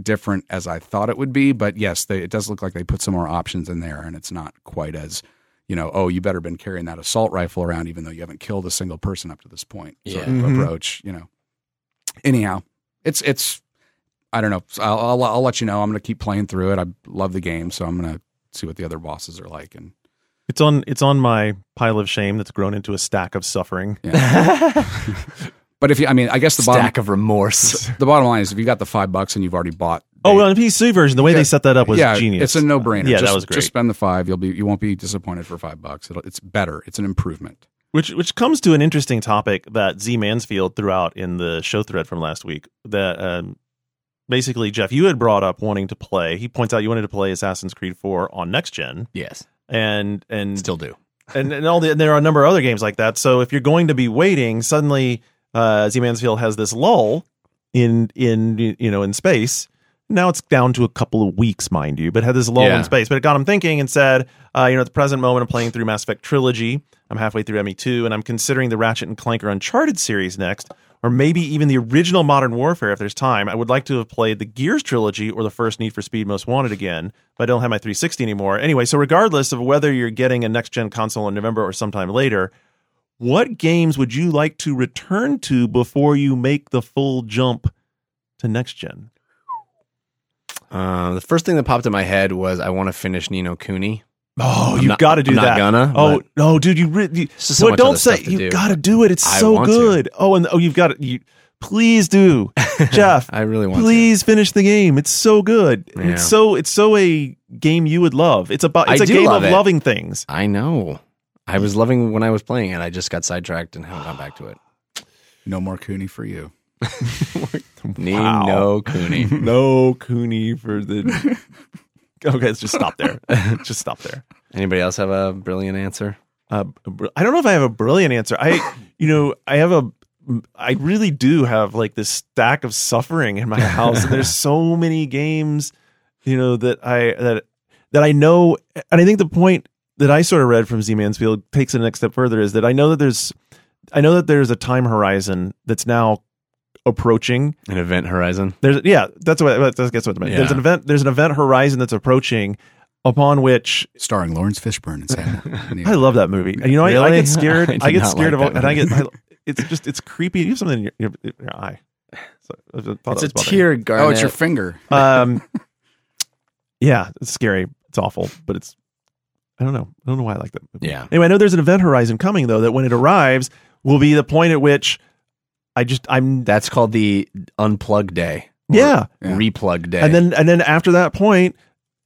different as I thought it would be, but yes, they, it does look like they put some more options in there, and it's not quite as, you know, oh, you better been carrying that assault rifle around, even though you haven't killed a single person up to this point. Sort Yeah. of Mhm. approach, you know. Anyhow, it's it's. I don't know. I'll, I'll I'll let you know. I'm going to keep playing through it. I love the game, so I'm going to see what the other bosses are like. And It's on it's on my pile of shame that's grown into a stack of suffering. [laughs] but if you, I mean, I guess the bottom Stack of remorse. the bottom line is if you got the five bucks and you've already bought. Oh, well, on the PC version, the way Yeah. they set that up was yeah, genius. It's a no brainer. Yeah, just, that was great. Just spend the five. You'll be you won't be disappointed for five bucks. It'll, it's better. It's an improvement. Which which comes to an interesting topic that Z Mansfield threw out in the show thread from last week. That um, basically, Jeff, you had brought up wanting to play. He points out you wanted to play Assassin's Creed Four on next gen, yes, and and still do. and, and all the and there are a number of other games like that. So if you're going to be waiting, suddenly uh, Z Mansfield has this lull in in you know in space. Now it's down to a couple of weeks, mind you, but had this lull Yeah. in space. But it got him thinking and said, uh, you know, at the present moment, I'm playing through Mass Effect trilogy. I'm halfway through ME2, and I'm considering the Ratchet and Clank or Uncharted series next, or maybe even the original Modern Warfare if there's time. I would like to have played the Gears trilogy or the first Need for Speed Most Wanted again, but I don't have my 360 anymore. Anyway, so regardless of whether you're getting a next gen console in November or sometime later, what games would you like to return to before you make the full jump to next gen? Uh, the first thing that popped in my head was I want to finish Ni no Kuni. Oh, you not- got to do I'm not that. gonna, Oh no, dude, you, re- you It's just so well, don't say you do. got to do it. It's I so want to. good. Oh, and oh, you've got it. You please do, [laughs] Jeff. I really want please finish the game. It's so good. Yeah. It's so it's so a game you would love. It's about it's I a game of it. loving things. I know. I was loving when I was playing it. I just got sidetracked and haven't gone back to it. [sighs] No more Kuni for you. [laughs] no Kuni. [laughs] no Kuni for the. [laughs] okay, let's just stop there. just stop there. Anybody else have a brilliant answer? Uh, br- I don't know if I have a brilliant answer. I, you know, I have a, I really do have like this stack of suffering in my house. and there's so many games, you know, that I that that I know, and I think the point that I sort of read from Z Mansfield takes it a next step further is that I know that there's, I know that there's a time horizon that's now approaching An event horizon. there's yeah, that's what that's, that's what I meant. There's an event. There's an event horizon that's approaching, upon which Starring Laurence Fishburne and Sam. [laughs] I love that movie. And you know, I, I get [laughs] scared. I I, get scared like of, that and I get. I, it's just it's creepy. You have something in your, your, your eye. So, I thought that It's a tear, bothering tear oh, it's your finger. Um, [laughs] yeah, it's scary. It's awful, but it's. I don't know. I don't know why I like that. Movie. Yeah. Anyway, I know there's an event horizon coming though. That when it arrives, will be the point at which I just I'm That's called the unplug day. Yeah. Replug day. and then and then after that point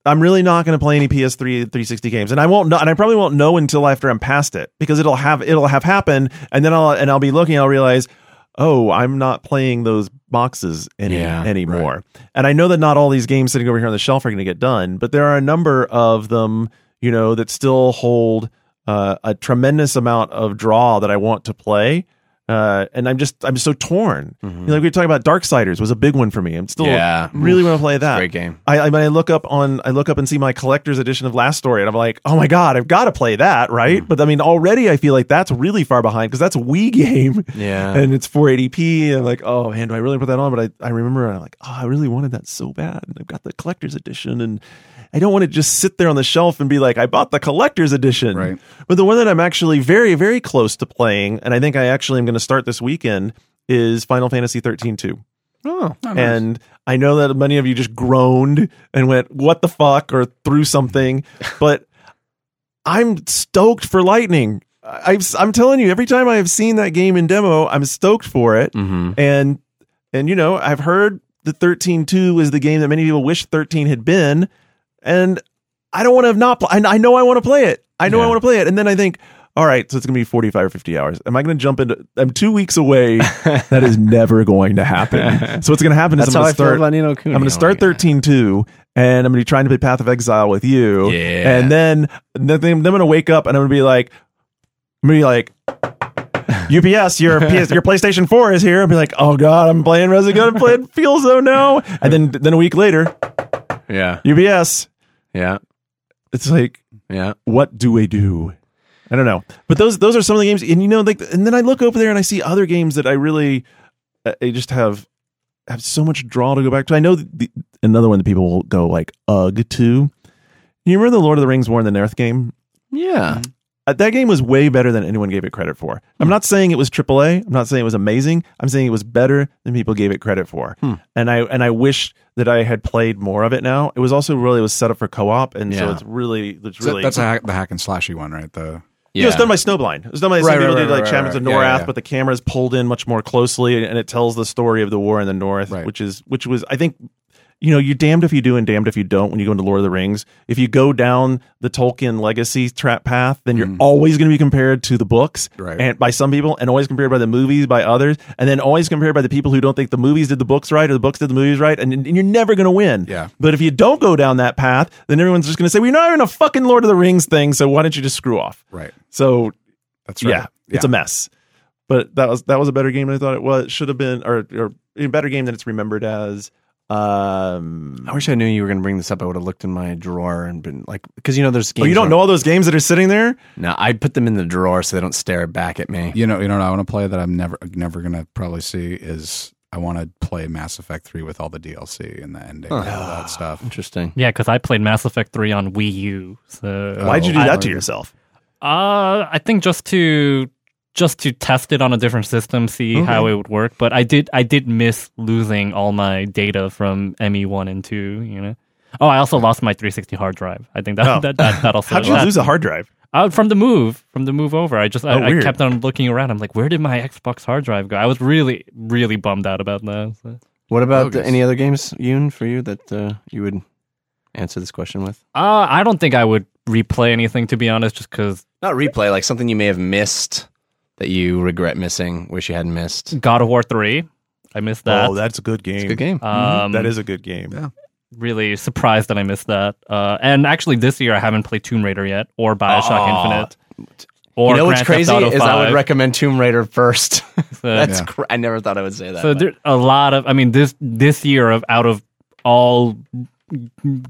I'm really not going to play any PS3 360 games, and I won't know, and I probably won't know until after I'm past it because it'll have it'll have happened, and then I'll and I'll be looking, I'll realize, oh, I'm not playing those boxes any Yeah, anymore, and I know that not all these games sitting over here on the shelf are going to get done, but there are a number of them, you know, that still hold uh, a tremendous amount of draw that I want to play. Uh, and I'm just I'm so torn. You know, like we were talking about Darksiders was a big one for me. I'm still Yeah. really want to play that. Great game. I, I, mean, I look up on I look up and see my collector's edition of Last Story, and I'm like, oh my god, I've got to play that, right? But I mean, already I feel like that's really far behind because that's a Wii game, [laughs] Yeah. and it's 480p. And I'm like, oh man, do I really put that on? But I, I remember I'm like, oh, I really wanted that so bad, and I've got the collector's edition, and I don't want to just sit there on the shelf and be like, I bought the collector's edition. Right. But the one that I'm actually very, very close to playing, and I think I actually am going to start this weekend, is Final Fantasy 13 2. Oh, And I know that many of you just groaned and went, "What the fuck?" or threw something, [laughs] but I'm stoked for Lightning. I've, I'm telling you, every time I have seen that game in demo, I'm stoked for it. hmm And and you know, I've heard that 13.2 is the game that many people wish 13 had been, and I don't want to have not. Pl- I, I know I want to play it. I know I want to play it, and then I think. All right, so it's gonna be forty-five or fifty hours. Am I gonna jump into? I'm two weeks away. [laughs] that is never going to happen. [laughs] So what's gonna happen That's is I'm gonna start. feel about Ni no Kuni. I'm going to oh, start 13 2, and I'm going to be trying to play Path of Exile with you. Yeah. And then, then I'm going to wake up and I'm going to be like, I'm to be like, UPS, your [laughs] PS, your PlayStation 4 is here. I'll be like, oh God, I'm playing Resident Evil, I'm playing Killzone now. And then, then a week later, Yeah. UBS. Yeah. it's like, Yeah. what do we do? I don't know. But those those are some of the games, and you know, like, and then I look over there and I see other games that I really, uh, I just have have so much draw to go back to. I know the, another one that people will go like ugh to. You remember the Lord of the Rings War in the North game? Yeah. Uh, that game was way better than anyone gave it credit for. I'm not saying it was AAA. I'm not saying it was amazing. I'm saying it was better than people gave it credit for. And I and I wish that I had played more of it. Now it was also really it was set up for co-op, and so it's really it's really that's a hack, the hack and slashy one, right? The yeah. It was done by Snowblind. It was done by the Right, same people right, did like right, Champions of. Yeah, Norath, yeah, yeah. but the camera's pulled in much more closely, and it tells the story of the war in the North, which is which was I think, you know, you're damned if you do and damned if you don't when you go into Lord of the Rings. If you go down the Tolkien legacy trap path, then you're always going to be compared to the books, Mm. Right. and by some people, and always compared by the movies by others, and then always compared by the people who don't think the movies did the books right or the books did the movies right, and, and you're never going to win. Yeah. But if you don't go down that path, then everyone's just going to say, "We're not even a fucking Lord of the Rings thing, so why don't you just screw off?" right. So That's right. yeah, it's a mess. But that was that was a better game than I thought it was. Should have been, or, or a better game than it's remembered as. Um, I wish I knew you were going to bring this up. I would have looked in my drawer and been like, because you know, there's games. oh, you don't know all those games that are sitting there? No, I put them in the drawer so they don't stare back at me. You know, you know what I want to play that I'm never never gonna probably see is I want to play Mass Effect three with all the DLC and the ending and all that stuff. Interesting. Yeah, because I played Mass Effect 3 on Wii U. So Why'd you do I- that to yourself? Uh, I think just to just to test it on a different system, see how it would work. But I did I did miss losing all my data from ME one and two. You know. Oh, I also lost my 360 hard drive. I think that Oh. that, that, that also How'd you that- lose a hard drive? Uh, from the move, from the move over. I just Oh, I, I kept on looking around. I'm like, where did my Xbox hard drive go? I was really really bummed out about that. so. What about the, any other games, Yoon, for you that uh, you would answer this question with? Uh, I don't think I would replay anything to be honest, just because Not replay, like something you may have missed that you regret missing, wish you hadn't missed. God of War three, I missed that. oh, that's a good game. It's a good game. um, that is a good game. Yeah. really surprised that I missed that. Uh, and actually, this year I haven't played Tomb Raider yet, or Bioshock Aw. Infinite, or you know what's Grand crazy Auto is I would recommend Tomb Raider first. [laughs] That's Yeah. cr- I never thought I would say that. so but- there a lot of. I mean, this this year of out of all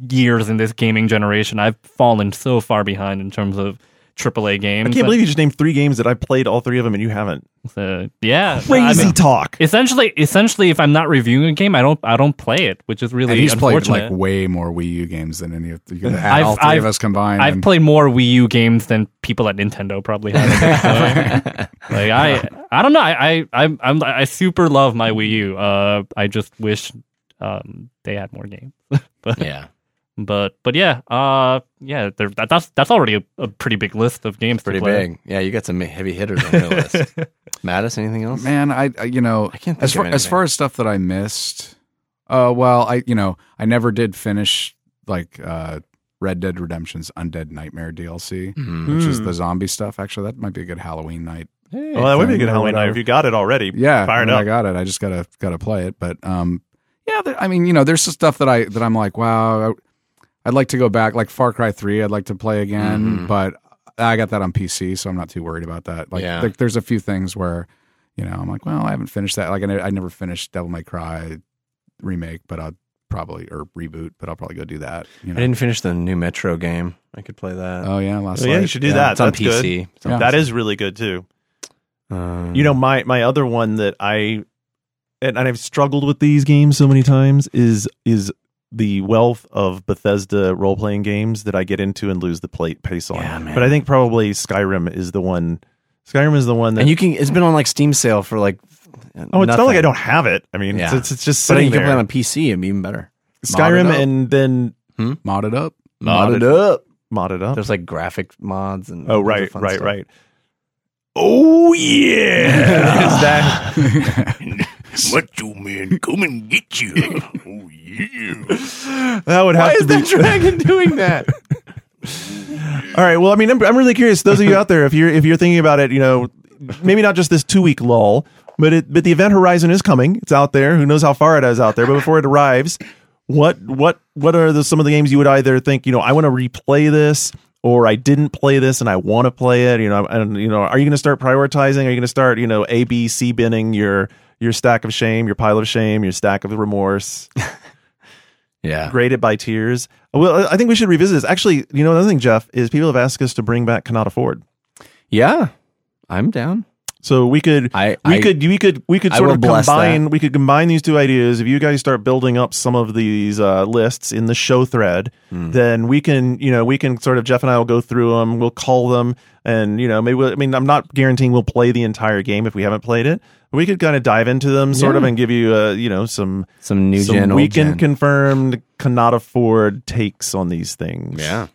years in this gaming generation, I've fallen so far behind in terms of AAA games. I can't believe you just named three games that I played all three of them and you haven't. So, yeah, I Crazy mean, talk. essentially, essentially, if I'm not reviewing a game, I don't I don't play it, which is really And he's played like way more Wii U games than any of you could add I've- all 3 of I've- us combined. I've and- played more Wii U games than people at Nintendo probably have. [laughs] So, like I, I don't know. I, I, I'm, I'm, I super love my Wii U. Uh, I just wish um, they had more games. [laughs] but, yeah, but, but yeah. Uh, yeah. There, that, that's that's already a, a pretty big list of games. pretty to play. big. Yeah, you got some heavy hitters on your list. [laughs] Mattas, anything else? Man, I, I you know, I can't think as of far as far as stuff that I missed. Uh, well, I you know I never did finish like uh Red Dead Redemption's Undead Nightmare DLC, Mm-hmm. which is Hmm. the zombie stuff. Actually, that might be a good Halloween night. Well, that would be a good Halloween night if you got it already. Yeah, fire I, mean, up. I got it. I just gotta gotta play it. But um, yeah, there, I mean, you know, there's some stuff that I that I'm like, wow, I, I'd like to go back, like Far Cry Three. I'd like to play again, but I got that on PC, so I'm not too worried about that. Like, Yeah. there- there's a few things where, you know, I'm like, well, I haven't finished that. Like, I, ne- I never finished Devil May Cry remake, but I'll probably or reboot, but I'll probably go do that. You I didn't finish the new Metro game. I could play that. Oh yeah, last Oh, yeah, you should do that. it's on That's good. PC. It's on Yeah. That is really good too. Um, You know, my my other one that I and, and I've struggled with these games so many times is is the wealth of Bethesda role playing games that I get into and lose the plate pace on. Yeah, man. But I think probably Skyrim is the one. Skyrim is the one that. and you can. It's been on like Steam sale for like. oh, it's not like I don't have it. I mean, Yeah. it's, it's just But sitting you can there. play it on PC. It'd be even better. Skyrim Mod it up. and then hmm? Modded up. Mod it up. mod it up. There's like graphic mods and. oh, all kinds of right, fun right, stuff. right. Oh yeah, [laughs] is that [laughs] Macho Man, come and get you. [laughs] oh, yeah. that would have Why to is be that dragon [laughs] doing that? All right. Well, I mean, I'm, I'm really curious. Those of you out there, if you're if you're thinking about it, you know, maybe not just this two week lull, but it but the event horizon is coming. It's out there. Who knows how far it is out there? But before it arrives, what what what are the, some of the games you would either think, you know, I want to replay this, or I didn't play this and I want to play it. You know, and you know, are you going to start prioritizing? Are you going to start, you know, A B C binning your your stack of shame, your pile of shame, your stack of remorse? [laughs] Yeah. graded by tears. Well, I think we should revisit this. Actually, you know, another thing, Jeff, is people have asked us to bring back cannot afford. Yeah. I'm down. So we could, I- we I- could, we could, we could sort of combine. We could combine these two ideas. If you guys start building up some of these uh, lists in the show thread, Hmm. then we can, you know, we can sort of Jeff and I will go through them. We'll call them, and you know, maybe. We'll, I mean, I'm not guaranteeing we'll play the entire game if we haven't played it. We could kind of dive into them, sort of, and give you, uh, you know, some Some new some gen, weekend gen. confirmed cannot afford takes on these things. yeah.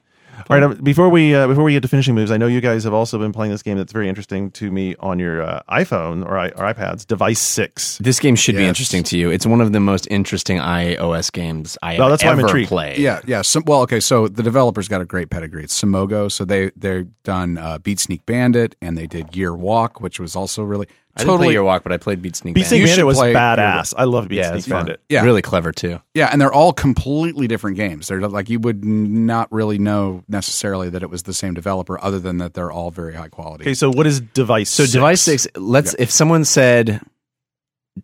All right. Um, before we uh, before we get to finishing moves, I know you guys have also been playing this game that's very interesting to me on your uh, iPhone or, I, or iPads. Device Six. This game should be interesting to you. It's one of the most interesting iOS games I Oh, have that's why I'm ever intrigued. played. Yeah, yeah. Some, well, okay. So the developers got a great pedigree. It's Simogo. So they they've done uh, Beat Sneak Bandit and they did Year Walk, which was also really I didn't play Year Walk, but I played Beat Sneak Beat Sneak Bandit. You was play- badass. I love Beat Yeah, Sneak it's fun. Bandit. Yeah. Really clever too. Yeah, and they're all completely different games. They're like you would not really know necessarily that it was the same developer, other than that they're all very high quality. Okay, so what is Device? So six? device six. Let's if someone said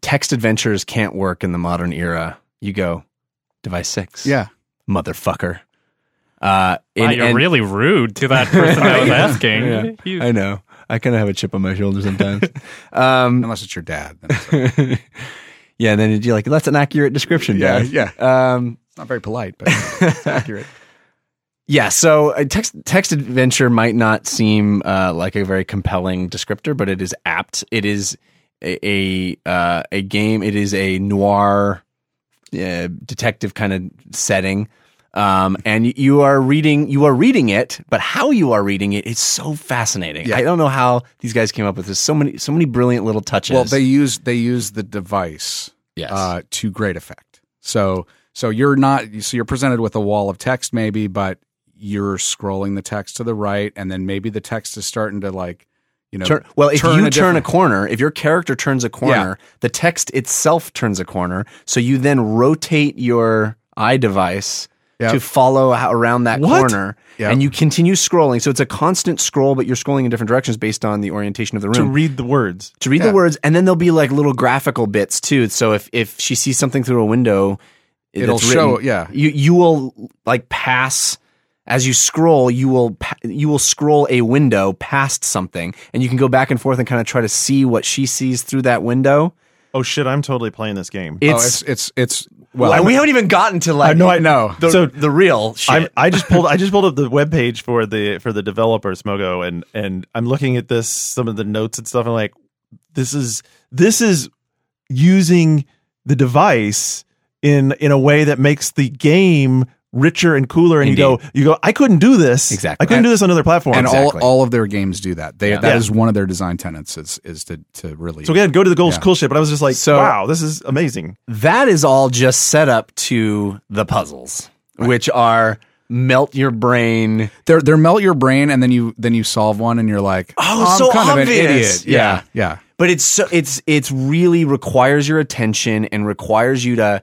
text adventures can't work in the modern era, you go device six. Yeah, motherfucker. Uh, Wow, you're and- really rude to that person I was [laughs] asking. Yeah, You- I know. I kind of have a chip on my shoulder sometimes. [laughs] um, unless it's your dad. Then it's, [laughs] yeah, and then you're like, that's an accurate description. Yeah, Dad." yeah. Um, it's not very polite, but it's [laughs] accurate. Yeah, so a text text adventure might not seem uh, like a very compelling descriptor, but it is apt. It is a a, uh, a game. It is a noir uh, detective kind of setting, um, and you are reading you are reading it, but how you are reading it is so fascinating. Yeah. I don't know how these guys came up with this. So many so many brilliant little touches. Well, they use they use the device yes, uh, to great effect. So so you're not so you're presented with a wall of text maybe, but you're scrolling the text to the right, and then maybe the text is starting to like you know Turn, well, if turn you a turn a corner, if your character turns a corner, the text itself turns a corner. So you then rotate your eye device Yep. to follow around that What? corner, Yep. and you continue scrolling. So it's a constant scroll, but you're scrolling in different directions based on the orientation of the room to read the words. to read Yeah. the words, and then there'll be like little graphical bits too. So if if she sees something through a window, It'll that's show- yeah. You you will like pass as you scroll. You will you will scroll a window past something, and you can go back and forth and kind of try to see what she sees through that window. Oh shit! I'm totally playing this game. Oh, It's, it's it's it's well, well, we haven't even gotten to like no, I know. the, So- the real shit. I'm, I just pulled I just pulled up the webpage for the for the developer Simogo and and I'm looking at this some of the notes and stuff. I'm like, this is this is using the device in in a way that makes the game richer and cooler. And you go you go I couldn't do this Exactly. I couldn't do this on other platforms. and Exactly. all all of their games do that. They Yeah. that Yeah. is one of their design tenets is is to to really so again, go to the goals Yeah. cool shit. But I was just like, So- wow, this is amazing. that is all just set up to the puzzles, which are melt your brain. They're they're melt your brain, and then you then you solve one, and you're like, Oh, I'm so kind of an obvious. idiot. Yeah, yeah. But it's so it's it's really requires your attention and requires you to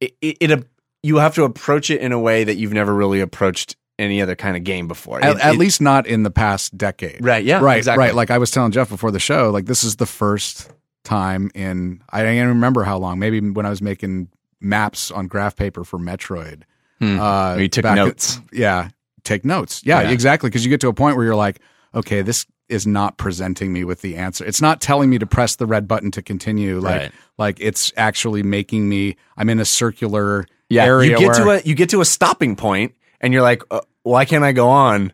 it, it, it you have to approach it in a way that you've never really approached any other kind of game before. At, It- at it- least not in the past decade. Right, yeah, Right. exactly. Right. Like I was telling Jeff before the show, like this is the first time in I don't even remember how long. Maybe when I was making maps on graph paper for Metroid. Hmm. Uh, you took back at- notes. yeah. Take notes. Yeah, Yeah. exactly. Because you get to a point where you're like, okay, this is not presenting me with the answer. It's not telling me to press the red button to continue. Like, Right. like it's actually making me. I'm in a circular yeah, area. you get where, to a you get to a stopping point and you're like, uh, why can't I go on?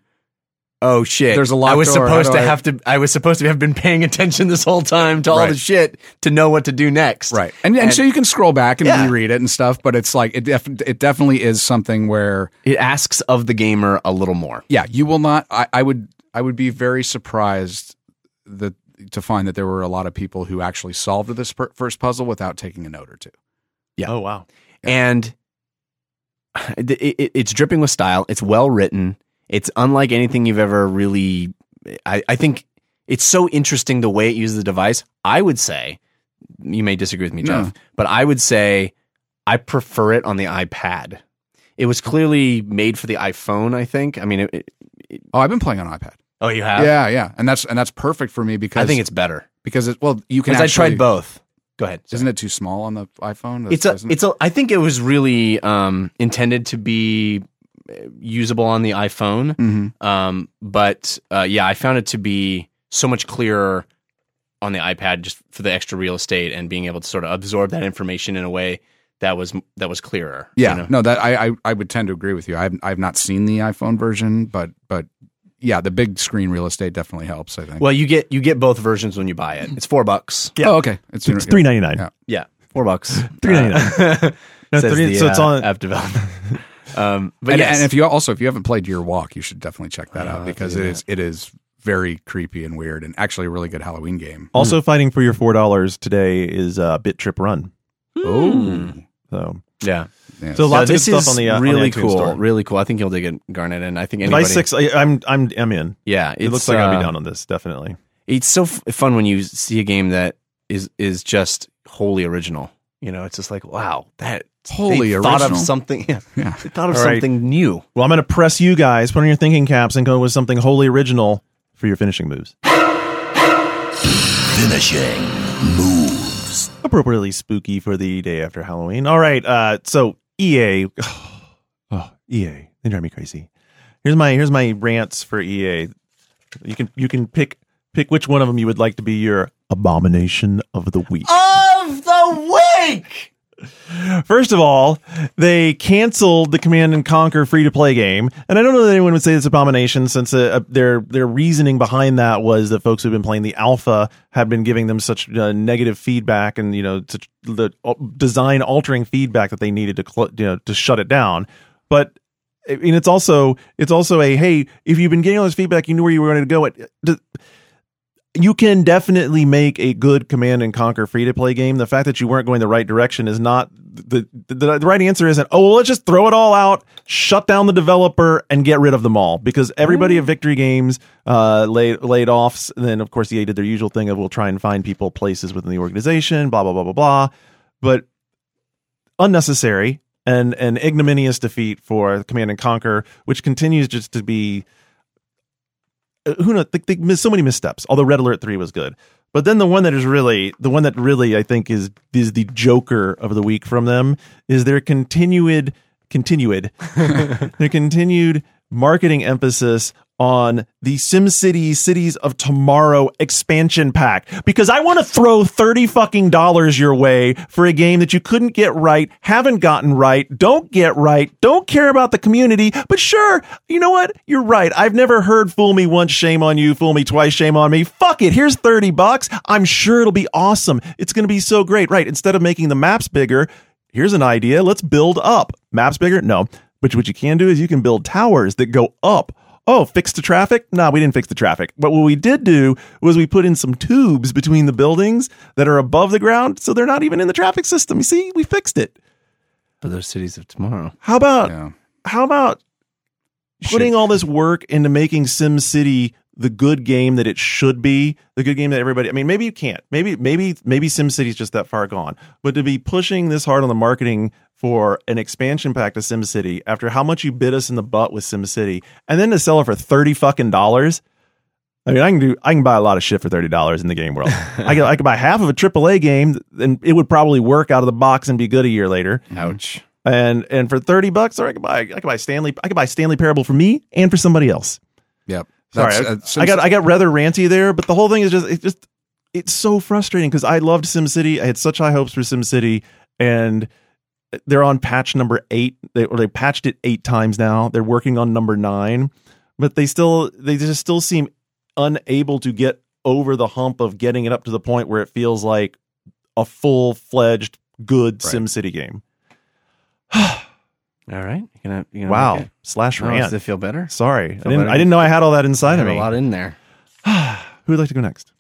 Oh shit! There's a lot. I was door. Supposed to I- have to. I was supposed to have been paying [laughs] attention this whole time to all Right. the shit to know what to do next. Right. And, and, so you can scroll back and Yeah. reread it and stuff, but it's like, it, def- it definitely is something where, It asks of the gamer a little more. yeah, you will not, I, I would, I would be very surprised that to find that there were a lot of people who actually solved this per- first puzzle without taking a note or two. Yeah. Oh wow. and it, it, it's dripping with style. It's well written. It's unlike anything you've ever really. I, I think it's so interesting the way it uses the device. I would say, you may disagree with me, Jeff, No. but I would say I prefer it on the iPad. It was clearly made for the iPhone. I think. I mean, it, it, Oh, I've been playing on iPad. oh, you have. Yeah, yeah. And that's, and that's perfect for me because I think it's better because it, well, you can because I tried both. Go ahead. Isn't it too small on the iPhone? it's a it's a i think it was really um intended to be uh, usable on the iphone Mhm. um but uh yeah i found it to be so much clearer on the ipad just for the extra real estate and being able to sort of absorb that information in a way that was that was clearer you Yeah, know? no, that I, I I would tend to agree with you. I've I've not seen the iPhone version, but but yeah, the big screen real estate definitely helps. I think. well you get you get both versions when you buy it it's four bucks Yeah. Oh, okay. It's, It's three ninety nine. Yeah. yeah four bucks [laughs] Three ninety nine. Uh, [laughs] No, says three- the, so it's uh, on- app development [laughs] um but and, yes. and if you also if you haven't played Year Walk, you should definitely check that out because do it is it is very creepy and weird and actually a really good Halloween game. Also fighting for your four dollars today is uh, Bit Trip Run. Oh, So yeah yeah. So No, lots of this good stuff is on the uh, on the really cool, store. really cool. I think you'll dig it, Garnett, and I think anybody. Device six, I, I'm I'm I'm in. yeah, It looks like I'll uh, be down on this definitely. It's so f- fun when you see a game that is is just wholly original. You know, it's just like wow, that Wholly they thought of something. [laughs] Yeah, Yeah. they thought of All right. something new. Well, I'm going to press you guys, put on your thinking caps, and go with something wholly original for your finishing moves. Finishing moves. Appropriately spooky for the day after Halloween. All right, uh, so EA, [sighs] oh EA, they drive me crazy. Here's my here's my rants for EA. You can you can pick pick which one of them you would like to be your abomination of the week. Of the week. First of all, they canceled the Command and Conquer free to play game, and I don't know that anyone would say it's abomination since uh, their their reasoning behind that was that folks who've been playing the alpha have been giving them such uh, negative feedback and you know such the uh, design altering feedback that they needed to cl- you know to shut it down. But mean, it's also it's also a hey, if you've been getting all this feedback, you knew where you were going to go. It, you can definitely make a good command and conquer free to play game. The fact that you weren't going the right direction is not the, the the right answer isn't, oh, well, let's just throw it all out, shut down the developer and get rid of them all because everybody at Victory Games uh laid laid off and then of course EA did their usual thing of we'll try and find people places within the organization, blah blah blah blah blah. But unnecessary and an ignominious defeat for Command and Conquer, which continues just to be Uh, who knows? They, they missed so many missteps although red alert 3 was good. But then the one that is really the one that really i think is is the joker of the week from them is their continued continued [laughs] their continued marketing emphasis on the SimCity Cities of Tomorrow expansion pack because I want to throw 30 fucking dollars your way for a game that you couldn't get right, haven't gotten right, don't get right, don't care about the community, but sure, you know what? You're right. I've never heard fool me once, shame on you, fool me twice, shame on me. Fuck it. Here's 30 bucks. I'm sure it'll be awesome. It's going to be so great. Right. Instead of making the maps bigger, here's an idea. Let's build up. Maps bigger? No. But what you can do is you can build towers that go up. Oh, fix the traffic? No, we didn't fix the traffic. But what we did do was we put in some tubes between the buildings that are above the ground, so they're not even in the traffic system. You see, we fixed it. For those cities of tomorrow. How about Yeah. how about putting all this work into making SimCity the good game that it should be, the good game that everybody. I mean, maybe you can't. Maybe maybe maybe SimCity's just that far gone. But to be pushing this hard on the marketing for an expansion pack to SimCity after how much you bit us in the butt with SimCity, and then to sell it for thirty fucking dollars. I mean, I can do. I can buy a lot of shit for thirty dollars in the game world. [laughs] I can. I could buy half of a AAA game, and it would probably work out of the box and be good a year later. Ouch. And and for thirty bucks, or I could buy I could buy Stanley. I could buy Stanley Parable for me and for somebody else. Yep. Sorry, I, uh, I got I got rather ranty there, but the whole thing is just it's just it's so frustrating because I loved SimCity. I had such high hopes for SimCity, and they're on patch number eight. They or they patched it eight times now. They're working on number nine, but they still they just still seem unable to get over the hump of getting it up to the point where it feels like a full fledged good Right. SimCity game. [sighs] All right. You gonna, you gonna Wow, make it? slash Oh, rant. does it feel better? Sorry, I didn't. better? I didn't know I had all that inside I of have a lot in there. [sighs] Who would like to go next?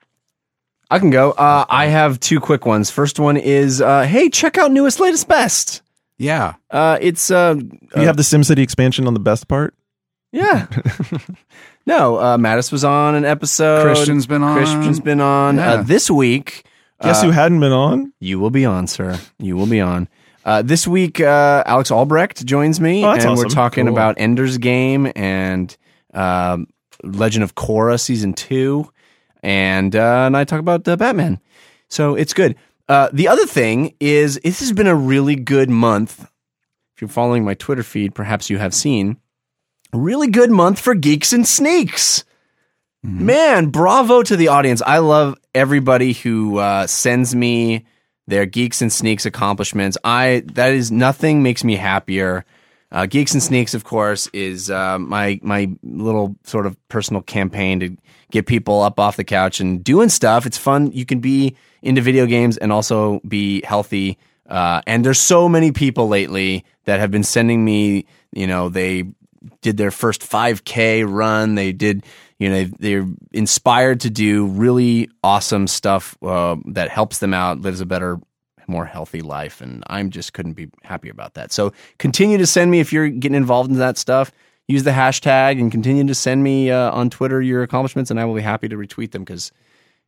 I can go. Uh, I have two quick ones. First one is, uh, hey, check out newest, latest, best. yeah. Uh, it's uh, you have the SimCity expansion on the best part. yeah. [laughs] no, uh, Mattas was on an episode. Christian's been on. Christian's been on. Yeah. Uh, this week, Guess uh, who hadn't been on? You will be on, sir. You will be on. Uh, this week, uh, Alex Albrecht joins me, Oh, and we're talking Cool. about Ender's Game and um, Legend of Korra season two, and uh, and I talk about uh, Batman. So it's good. Uh, the other thing is, this has been a really good month. If you're following my Twitter feed, perhaps you have seen a really good month for Geeks and Sneaks. Man, bravo to the audience. I love everybody who uh, sends me their Geeks and Sneaks accomplishments. I that is nothing makes me happier. Uh, Geeks and Sneaks, of course, is uh, my my little sort of personal campaign to get people up off the couch and doing stuff. It's fun. You can be into video games and also be healthy. Uh, and there's so many people lately that have been sending me, you know, they did their first 5K run. They did, you know, they're inspired to do really awesome stuff uh, that helps them out, lives a better, more healthy life. And I'm just couldn't be happier about that. So continue to send me if you're getting involved in that stuff. Use the hashtag and continue to send me uh, on Twitter your accomplishments, and I will be happy to retweet them because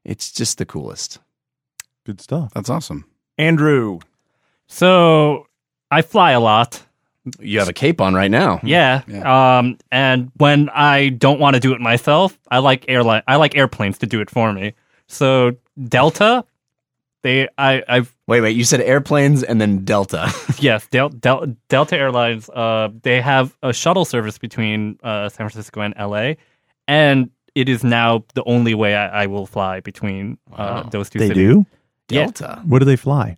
it's just the coolest. Good stuff. That's awesome. Andrew. So I fly a lot. You have a cape on right now. Yeah. Um, and when I don't want to do it myself, I like airline. I like airplanes to do it for me. So Delta, they, I, I've Wait, wait. You said airplanes and then Delta. [laughs] yes, Del, Del, Delta Airlines. Uh, they have a shuttle service between uh, San Francisco and LA, and it is now the only way I, I will fly between uh, those two They cities. do. Yeah. Delta. What do they fly?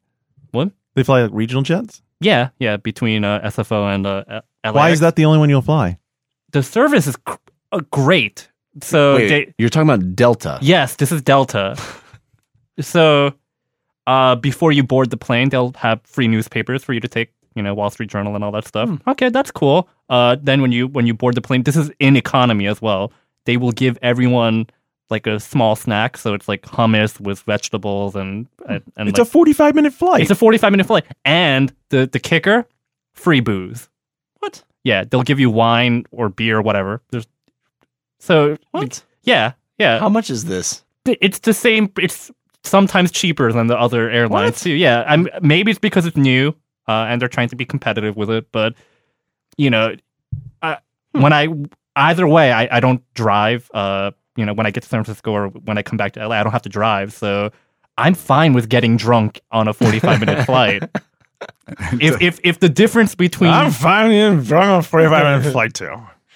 What? They fly like regional jets. Yeah, yeah, between uh, SFO and uh, LA. Why is that the only one you'll fly? The service is cr- uh, great. So Wait, they, you're talking about Delta. Yes, this is Delta. [laughs] so, uh, before you board the plane, they'll have free newspapers for you to take. You know, Wall Street Journal and all that stuff. Okay, that's cool. Uh, then when you when you board the plane, this is in economy as well. They will give everyone like a small snack, so it's like hummus with vegetables and and, and It's like- a forty-five minute flight. it's a forty five minute flight, and the the kicker, free booze. What? Yeah, they'll give you wine or beer, or whatever. There's so What? Yeah, yeah. How much is this? it's the same. It's sometimes cheaper than the other airlines too. Yeah, I'm maybe it's because it's new uh, and they're trying to be competitive with it. But you know, I, when I either way, I, I don't drive. Uh, you know, when I get to San Francisco or when I come back to LA, I don't have to drive. So I'm fine with getting drunk on a 45 minute [laughs] flight. [laughs] if if if the difference between I'm fine in drunk on forty-five minute flight too.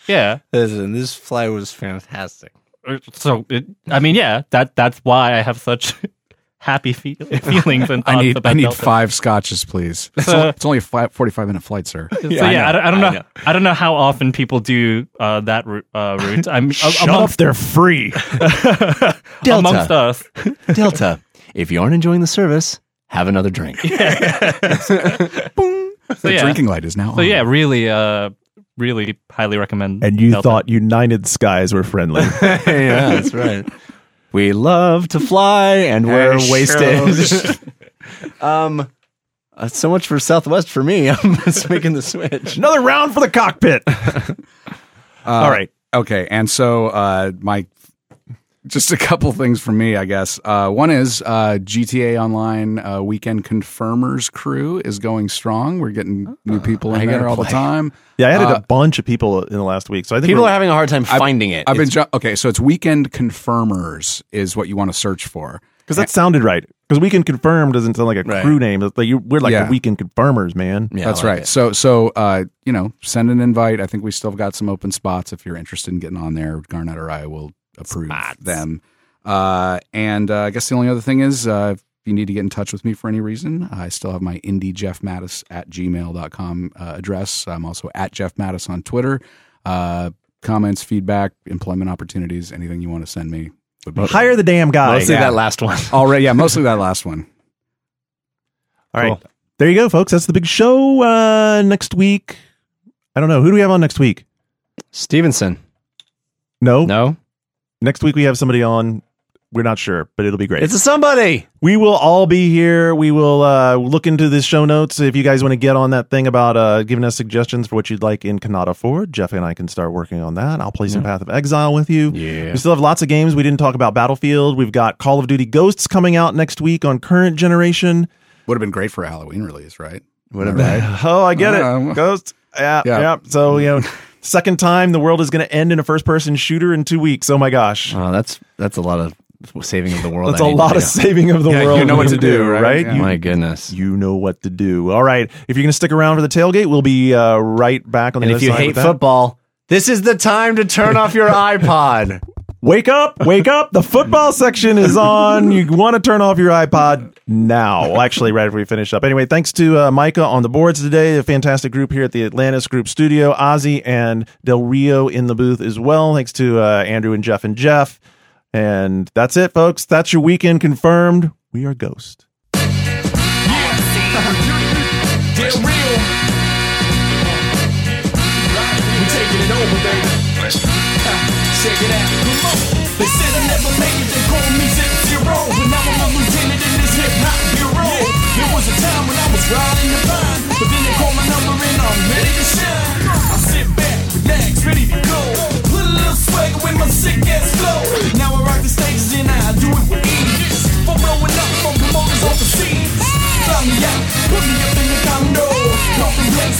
yeah Listen, this flight was fantastic. Uh, so it, I mean yeah that that's why I have such happy fe- [laughs] feelings and I need about I need Delta. five scotches, please. [laughs] It's, So- only, it's only a five, 45 minute flight, sir. So yeah, I, I know, don't, I don't I know, know. I don't know how often people do uh, that uh, [laughs] route. I'm Shut amongst, up, they're free. amongst us. Delta, if you aren't enjoying the service, have another drink. So the yeah, drinking light is now so on. yeah, really, uh, really highly recommend. and you Delta. thought United Skies were friendly. yeah, that's right. We love to fly and we're wasted. [laughs] um, uh, so much for Southwest for me. [laughs] I'm just making the switch. Another round for the cockpit. [laughs] All right. Okay, and so uh, my just a couple things from me, I guess. Uh, one is uh, GTA Online uh, Weekend Confirmers crew is going strong. We're getting new people in I there all the time. Yeah, I added Uh, a bunch of people in the last week, so I think People we're- having a hard time finding it. I've been It's- ju- okay. So it's Weekend Confirmers is what you want to search for. because that sounded right. Because weekend confirm doesn't sound like a Right. crew name. Like you, we're like Yeah. the weekend confirmers, man. Yeah, That's like right. it. So so uh, you know, send an invite. I think we still got some open spots if you're interested in getting on there. Garnett or I will approve them. Uh, and uh, I guess the only other thing is uh, if you need to get in touch with me for any reason, I still have my indie Jeff Mattas at gmail.com uh, address. I'm also at Jeff Mattas on Twitter. Uh, comments, feedback, employment opportunities, anything you want to send me would be Hire the damn guy. Mostly yeah. that last one. [laughs] Already, yeah, mostly that last one. All right. Cool. There you go, folks. That's the big show uh, next week. I don't know. Who do we have on next week? Stevenson. No. No, Next week we have somebody on. We're not sure, but it'll be great. it's a somebody. we will all be here. We will uh, look into the show notes. If you guys want to get on that thing about uh, giving us suggestions for what you'd like in Cannata 4, Jeff and I can start working on that. I'll play some Path of Exile with you. Yeah. We still have lots of games. We didn't talk about Battlefield. We've got Call of Duty Ghosts coming out next week on current generation. Would have been great for a Halloween release, right? [laughs] Would have Right. Oh, I get Uh, it. Ghost. Yeah, yeah. yeah. So, you know, [laughs] second time the world is going to end in a first person shooter in two weeks. Oh, my gosh. Oh, that's that's a lot of saving of the world. That's I a lot of saving of the Yeah, world. you know what to do, right? Yeah. You, My goodness. you know what to do. All right. If you're going to stick around for the tailgate, we'll be uh, right back on the And other if you hate football, this is the time to turn off your [laughs] iPod. Wake up, wake up. The football section is on. You want to turn off your iPod now. Well, actually, right after we finish up. Anyway, thanks to uh, Micah on the boards today, a fantastic group here at the Atlantis Group Studio. Ozzy and Del Rio in the booth as well. Thanks to uh, Andrew and Jeff and Jeff. And that's it, folks. That's your weekend confirmed. We are Ghost. They're Check it out. They said I never made it. They called me Zip Zero. But now I'm a lieutenant in this hip hop bureau. There was a time when I was riding the vine. But then they called my number and I'm ready to shine. I sit back, relax, ready to go. Put a little swagger with my sick ass flow. Now I rock the stages and I do it with ease. For blowing up from promoters overseas. Fly me out, put me up in the condo. No complaints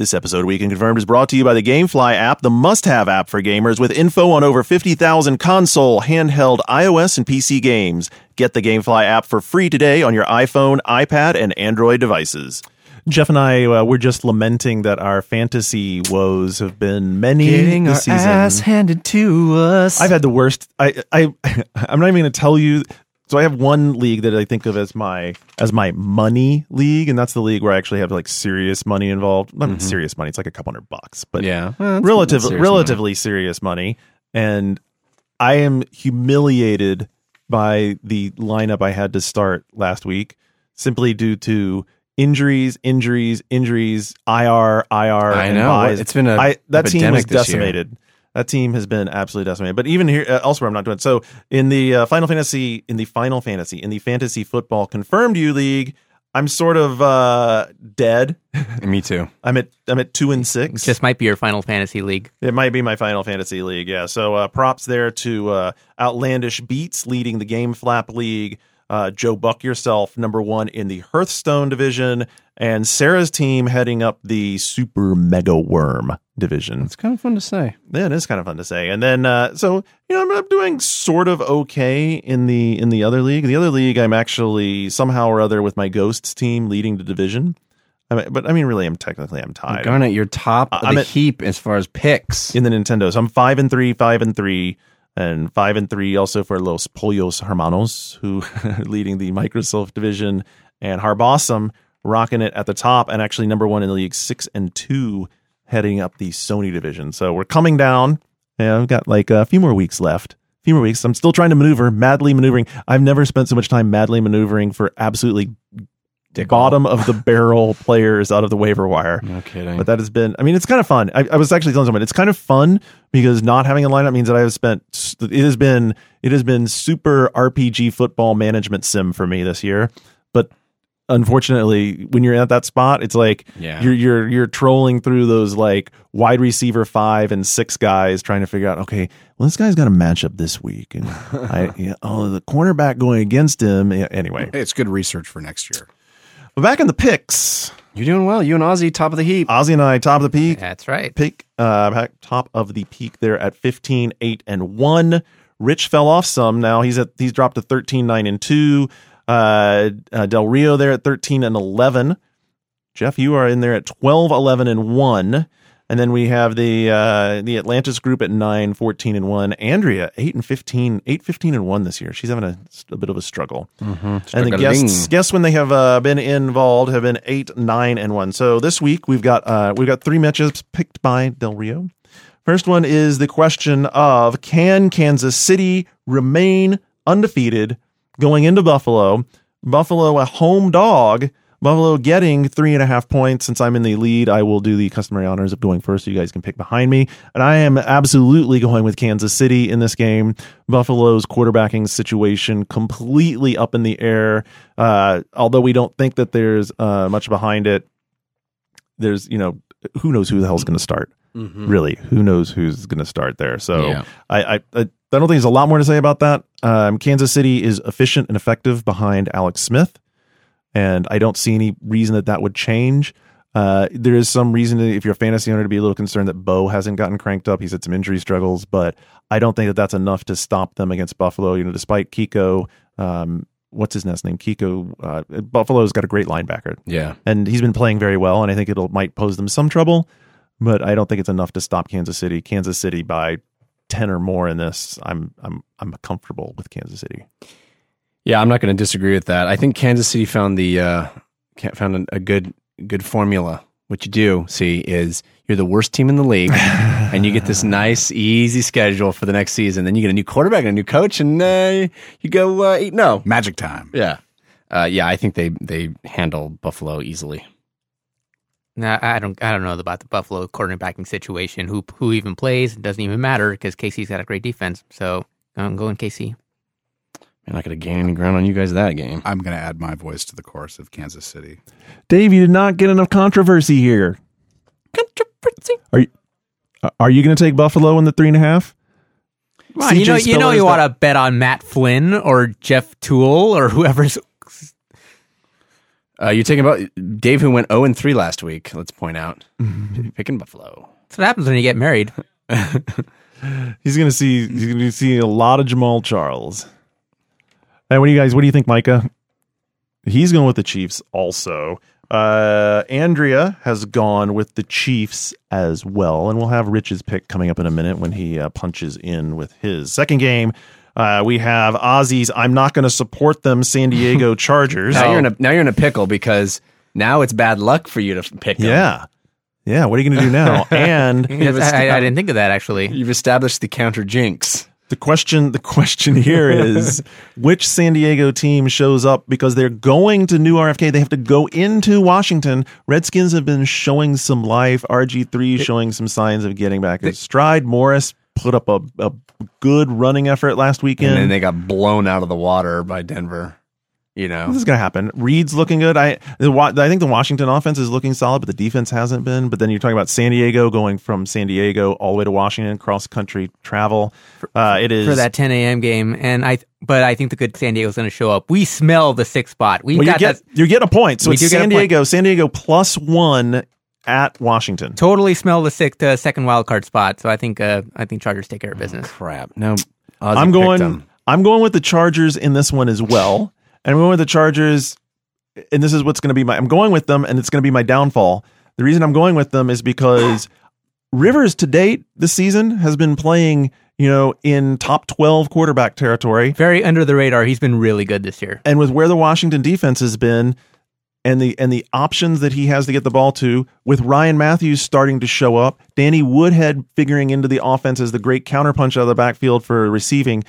This episode of Weekend Confirmed is brought to you by the GameFly app, the must-have app for gamers with info on over 50,000 console, handheld, iOS, and PC games. Get the GameFly app for free today on your iPhone, iPad, and Android devices. Jeff and I uh, we're just lamenting that our fantasy woes have been many Getting our this season. ass handed to us. I've had the worst. I I [laughs] I'm not even going to tell you. So I have one league that I think of as my as my money league, and that's the league where I actually have like serious money involved. Not mm-hmm. serious money; it's like a couple hundred bucks, but yeah, Well, relative, serious relatively serious money. And I am humiliated by the lineup I had to start last week, simply due to injuries, injuries, injuries, IR, IR. I know. buys. It's been a I, that team is decimated. year. Decimated. That team has been absolutely decimated. But even here, uh, elsewhere, I'm not doing it. So in the uh, Final Fantasy, in the Final Fantasy, in the Fantasy Football Confirmed U League, I'm sort of uh, dead. [laughs] Me too. I'm at I'm at two and six. This might be your Final Fantasy League. It might be my Final Fantasy League, yeah. So uh, props there to uh, Outlandish Beats leading the GameFly League. Uh, Joe Buck yourself, number one in the Hearthstone division, and Sarah's team heading up the Super Mega Worm division. It's kind of fun to say. Yeah, it is kind of fun to say. And then, uh, so you know, I'm, I'm doing sort of okay in the in the other league. The other league, I'm actually somehow or other with my Ghosts team leading the division. I mean, but I mean, really, I'm technically I'm tied. Garnett, you're top of I'm the at- heap as far as picks. in the Nintendo. So I'm five and three, five and three, and five and three also for Los Pollos Hermanos, who [laughs] leading the Microsoft division, and Harbossum rocking it at the top, and actually number one in the league, six and two, heading up the Sony division. So we're coming down. Yeah, I've got like a few more weeks left. A few more weeks. I'm still trying to maneuver, madly maneuvering. I've never spent so much time madly maneuvering for absolutely bottom of the barrel [laughs] players out of the waiver wire. No kidding. But that has been, I mean, it's kind of fun. I, I was actually telling someone it's kind of fun because not having a lineup means that I have spent, it has been, it has been super RPG football management sim for me this year. But unfortunately, when you're at that spot, it's like Yeah. you're you're you're trolling through those like wide receiver five and six guys trying to figure out. Okay, well, this guy's got a matchup this week, and [laughs] I yeah, oh the cornerback going against him. Anyway, Hey, it's good research for next year. But back in the picks, You're doing well. You and Ozzy, top of the heap. Ozzy and I top of the peak. That's right. Peak, uh, back top of the peak there at 15, 8, and 1. Rich fell off some. Now he's at he's dropped to 13, 9, and 2. Uh, uh, Del Rio there at 13 and 11. Jeff, you are in there at 12, 11, and 1. And then we have the uh, the Atlantis group at 9, 14, and 1. Andrea, 8 and 15, 8, 15, and 1 this year. She's having a, a bit of a struggle. And the guests, guests when they have uh, been involved have been eight, nine, and one. So this week we've got uh, we've got three matchups picked by Del Rio. First one is the question of can Kansas City remain undefeated going into Buffalo? Buffalo a home dog. Buffalo getting three and a half points. Since I'm in the lead, I will do the customary honors of going first so you guys can pick behind me. And I am absolutely going with Kansas City in this game. Buffalo's quarterbacking situation completely up in the air. Uh, although we don't think that there's uh, much behind it, there's, you know, who knows who the hell's going to start? Really, who knows who's going to start there? So Yeah. I, I, I I don't think there's a lot more to say about that. Um, Kansas City is efficient and effective behind Alex Smith, and I don't see any reason that that would change. Uh, there is some reason to, if you're a fantasy owner to be a little concerned that Bowe hasn't gotten cranked up. He's had some injury struggles, but I don't think that that's enough to stop them against Buffalo. You know, despite Kiko, um, what's his next name? Kiko. Uh, Buffalo's got a great linebacker Yeah. and he's been playing very well, and I think it'll might pose them some trouble, but I don't think it's enough to stop Kansas City. Kansas City by ten or more in this, I'm I'm I'm comfortable with Kansas City. Yeah, I'm not going to disagree with that. I think Kansas City found the uh, found a, a good good formula. What you do see is you're the worst team in the league, [laughs] and you get this nice, easy schedule for the next season. Then you get a new quarterback and a new coach, and uh, you go uh, eight. No, Magic time. yeah, uh, yeah. I think they they handle Buffalo easily. Nah, I don't. I don't know about the Buffalo quarterbacking situation. Who who even plays? It doesn't even matter because KC's got a great defense. So I'm going KC. I'm not going to gain any ground on you guys that game. I'm going to add my voice to the chorus of Kansas City. Dave, you did not get enough controversy here. Controversy. Are you are you going to take Buffalo in the three and a half? Come on, you CJ know, you know, you want to bet on Matt Flynn or Jeff Tuel or whoever's. Uh, you're taking about Dave, who went 0 and 3 last week. Let's point out, picking Buffalo. That's what happens when you get married. [laughs] He's going to see he's going to see a lot of Jamaal Charles. And what do you guys? What do you think, Micah? He's going with the Chiefs also. Uh, Andrea has gone with the Chiefs as well, and we'll have Rich's pick coming up in a minute when he uh, punches in with his second game. Uh, we have Ozzy's. I'm not going to support them. San Diego [laughs] Chargers. Now you're in a now you're in a pickle because now it's bad luck for you to f- pick them. yeah, yeah. What are you going to do now? [laughs] and I, I didn't think of that actually. You've established the counter jinx. The question the question here is [laughs] which San Diego team shows up because they're going to new RFK. They have to go into Washington. Redskins have been showing some life. RG3 showing some signs of getting back in stride. Morris put up a, a good running effort last weekend. And then they got blown out of the water by Denver. You know, this is going to happen. Reed's looking good. I the, I think the Washington offense is looking solid, but the defense hasn't been. But then you're talking about San Diego going from San Diego all the way to Washington, cross country travel. Uh, it is for that 10 a.m. game, and I. But I think the good San Diego's going to show up. We smell the sixth spot. We Well, you got get that. you're getting a point. So We it's do get a San. Diego. San Diego plus one at Washington. Totally smell the sixth, uh, second wild card spot. So I think. Uh, I think Chargers take care of business. crap. No, Ozzy I'm going. them. I'm going with the Chargers in this one as well, and I'm going with the Chargers. And this is what's going to be my. I'm going with them, and it's going to be my downfall. The reason I'm going with them is because Rivers to date this season has been playing, you know, in top 12 quarterback territory. Very under the radar. He's been really good this year. and with where the Washington defense has been and the and the options that he has to get the ball to with Ryan Mathews starting to show up, Danny Woodhead figuring into the offense as the great counterpunch out of the backfield for receiving.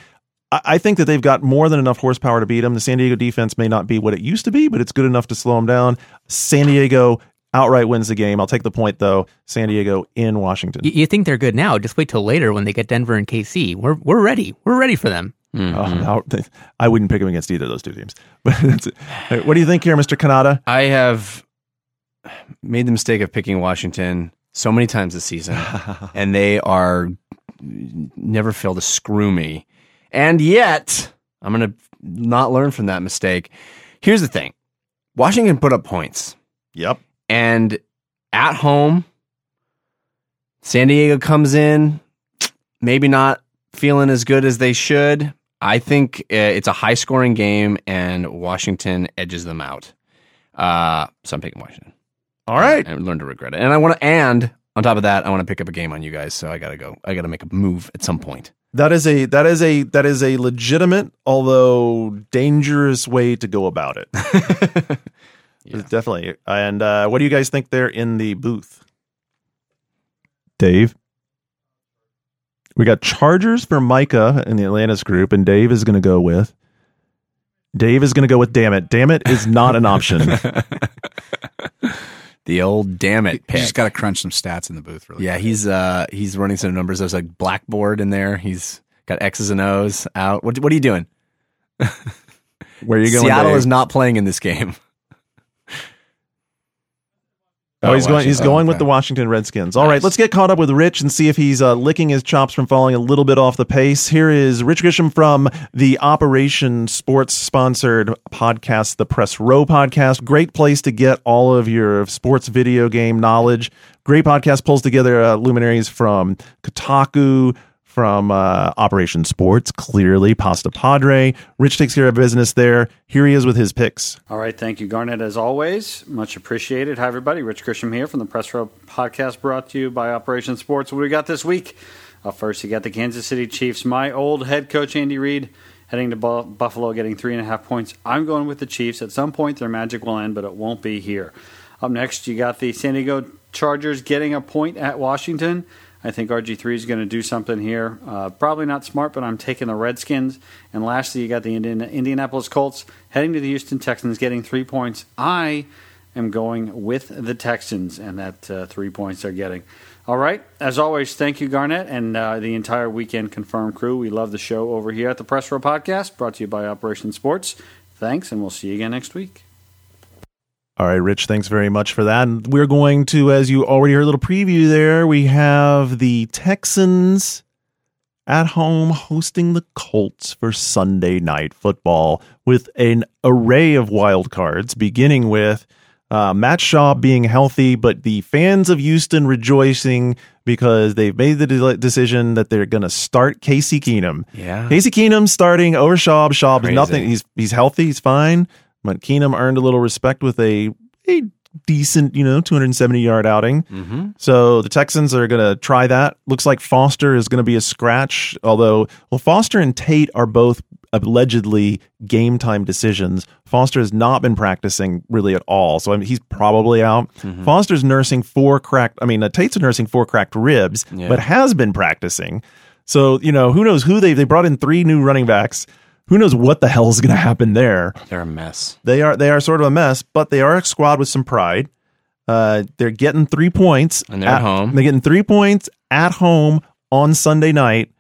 I, I think that they've got more than enough horsepower to beat them. The San Diego defense may not be what it used to be, but it's good enough to slow them down. San Diego outright wins the game. I'll take the point though. San Diego in Washington. You, you think they're good now? Just wait till later when they get Denver and KC. We're we're ready. We're ready for them. Mhm. Oh, [laughs] I wouldn't pick them against either of those two teams. [laughs] But it's- what do you think here, Mr. Cannata? I have made the mistake of picking Washington so many times this season, [laughs] and they are never fail to screw me. And yet, I'm going to not learn from that mistake. Here's the thing Washington put up points, Yep. and at home, San Diego comes in, maybe not feeling as good as they should. I think uh, it's a high scoring game, and Washington edges them out. Uh, so I'm picking Washington. All right. I learned to regret it. And I want to, and on top of that, I want to pick up a game on you guys. So I got to go. I got to make a move at some point. That is a that is a that is a legitimate, although dangerous way to go about it. [laughs] Definitely. And uh, what do you guys think there in the booth? Dave. We got Chargers for Micah in the Atlantis group, and Dave is going to go with. Dave is going to go with damn it. Damn it is not an option. [laughs] The old damn it You pick. just got to crunch some stats in the booth. Really. yeah, he's uh he's running some numbers. There's a blackboard in there. He's got X's and O's out. What what are you doing? Where are you going? Seattle Dave? is not playing in this game. [laughs] Oh, he's going. He's going Oh, with the Washington Redskins. All right, Nice. let's get caught up with Rich and see if he's uh, licking his chops from falling a little bit off the pace. Here is Rich Grisham from the Operation Sports sponsored podcast, the Press Row podcast. Great place to get all of your sports video game knowledge. Great podcast pulls together uh, luminaries from Kotaku. From uh, Operation Sports, clearly Pastapadre. Rich takes care of business there. Here he is with his picks. All right, thank you, Garnett, as always. Much appreciated. Hi, everybody. Rich Grisham here from the Press Row Podcast, brought to you by Operation Sports. What do we got this week? Uh, first, you got the Kansas City Chiefs. My old head coach, Andy Reid, heading to Bu- Buffalo, getting three and a half points. I'm going with the Chiefs. At some point, their magic will end, but it won't be here. Up next, you got the San Diego Chargers getting a point at Washington. I think RG3 is going to do something here. Uh, probably not smart, but I'm taking the Redskins. And lastly, you got the Indian, Indianapolis Colts heading to the Houston Texans, getting three points. I am going with the Texans, and that uh, three points they're getting. All right. As always, thank you, Garnett, and uh, the entire Weekend Confirmed crew. We love the show over here at the Press Row Podcast, brought to you by Operation Sports. Thanks, and we'll see you again next week. All right, Rich, thanks very much for that. And we're going to, as you already heard a little preview there, we have the Texans at home hosting the Colts for Sunday night football with an array of wild cards, beginning with uh, Matt Schaub being healthy, but the fans of Houston rejoicing because they've made the de- decision that they're going to start Casey Keenum. Yeah. Casey Keenum starting over Schaub. Schaub's Crazy. nothing. He's he's healthy. He's fine. But Keenum earned a little respect with a a decent, you know, 270 yard outing. Mm-hmm. So the Texans are going to try that. Looks like Foster is going to be a scratch. Although, well, Foster and Tate are both allegedly game time decisions. Foster has not been practicing really at all, so I mean, he's probably out. Mm-hmm. Foster's nursing four cracked. I mean, uh, Tate's nursing four cracked ribs, Yeah. but has been practicing. So you know, who knows who they they brought in three new running backs. Who knows what the hell is going to happen there? They're a mess. They are they are sort of a mess, but they are a squad with some pride. Uh, they're getting three points, And they're at home. They're getting three points at home on Sunday night.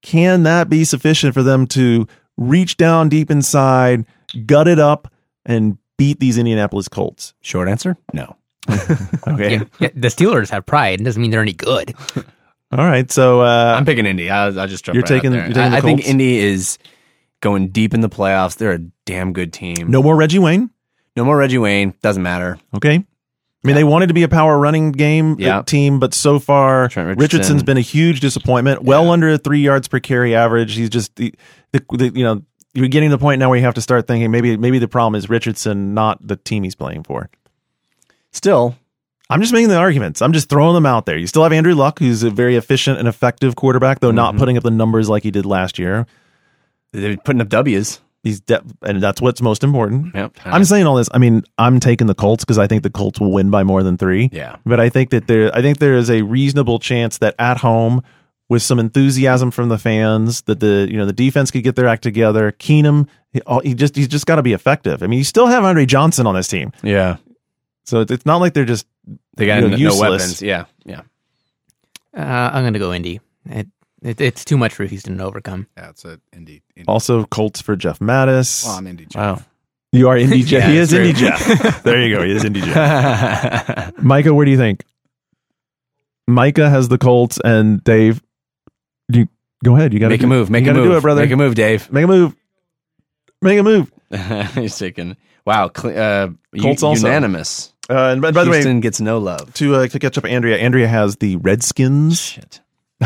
Can that be sufficient for them to reach down deep inside, gut it up, and beat these Indianapolis Colts? Short answer: No. [laughs] Okay, [laughs] Yeah, yeah, the Steelers have pride. It doesn't mean they're any good. All right. So uh, I'm picking Indy. I'll, I'll just jump. You're right out taking- there. you're taking I, the I think Indy is going deep in the playoffs. They're a damn good team. no more Reggie Wayne. no more Reggie Wayne. Doesn't matter. Okay. I mean, they wanted to be a power running game uh, Yeah. team, but so far, Richardson. Richardson. has been a huge disappointment. Well under three yards per carry average. He's just the, the, the you know you're getting to the point now where you have to start thinking maybe maybe the problem is Richardson, not the team he's playing for. Still, I'm just making the arguments. I'm just throwing them out there. You still have Andrew Luck, who's a very efficient and effective quarterback, though not Mhm. putting up the numbers like he did last year. they're putting up W's. He's de- and that's what's most important. Yep. I'm saying all this. I mean, I'm taking the Colts because I think the Colts will win by more than three. Yeah. But I think that there, I think there is a reasonable chance that at home, with some enthusiasm from the fans, that the you know the defense could get their act together. Keenum, he, he just he's just got to be effective. I mean, you still have Andre Johnson on this team, Yeah. so it's not like they're just They got You know, no, no weapons. Yeah. Yeah. Uh, I'm going to go Indy. It, It, it's too much for Houston to overcome. Yeah, it's a Indy. Indy. Also, Colts for Jeff Mattas. Well, I'm Indy. Jeff. Wow. You are indie [laughs] Jeff. Yeah, he is true. Indy Jeff. there you go. He is Indy Jeff. [laughs] Micah, where do you think? Micah has the Colts, and Dave. You go ahead. You got to make a move. Make you a move, Do it, brother. Make a move, Dave. Make a move. Make a move. [laughs] He's taking. Wow. Uh, u- Colts also. unanimous. Uh, and by, by the way, Houston gets no love. to uh, to catch up, Andrea. Andrea has the Redskins Shit. [laughs]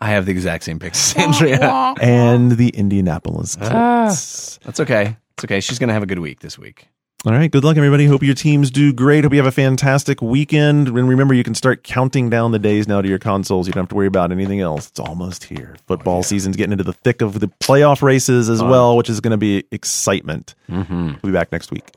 I have the exact same picks, Andrea. [laughs] and the Indianapolis Ah. Colts. That's okay. It's okay. She's gonna have a good week this week. All right. Good luck, everybody. Hope your teams do great. Hope you have a fantastic weekend. And remember, you can start counting down the days now to your consoles. You don't have to worry about anything else. It's almost here. Football season's getting into the thick of the playoff races as well, which is going to be excitement. Mm-hmm. We'll be back next week.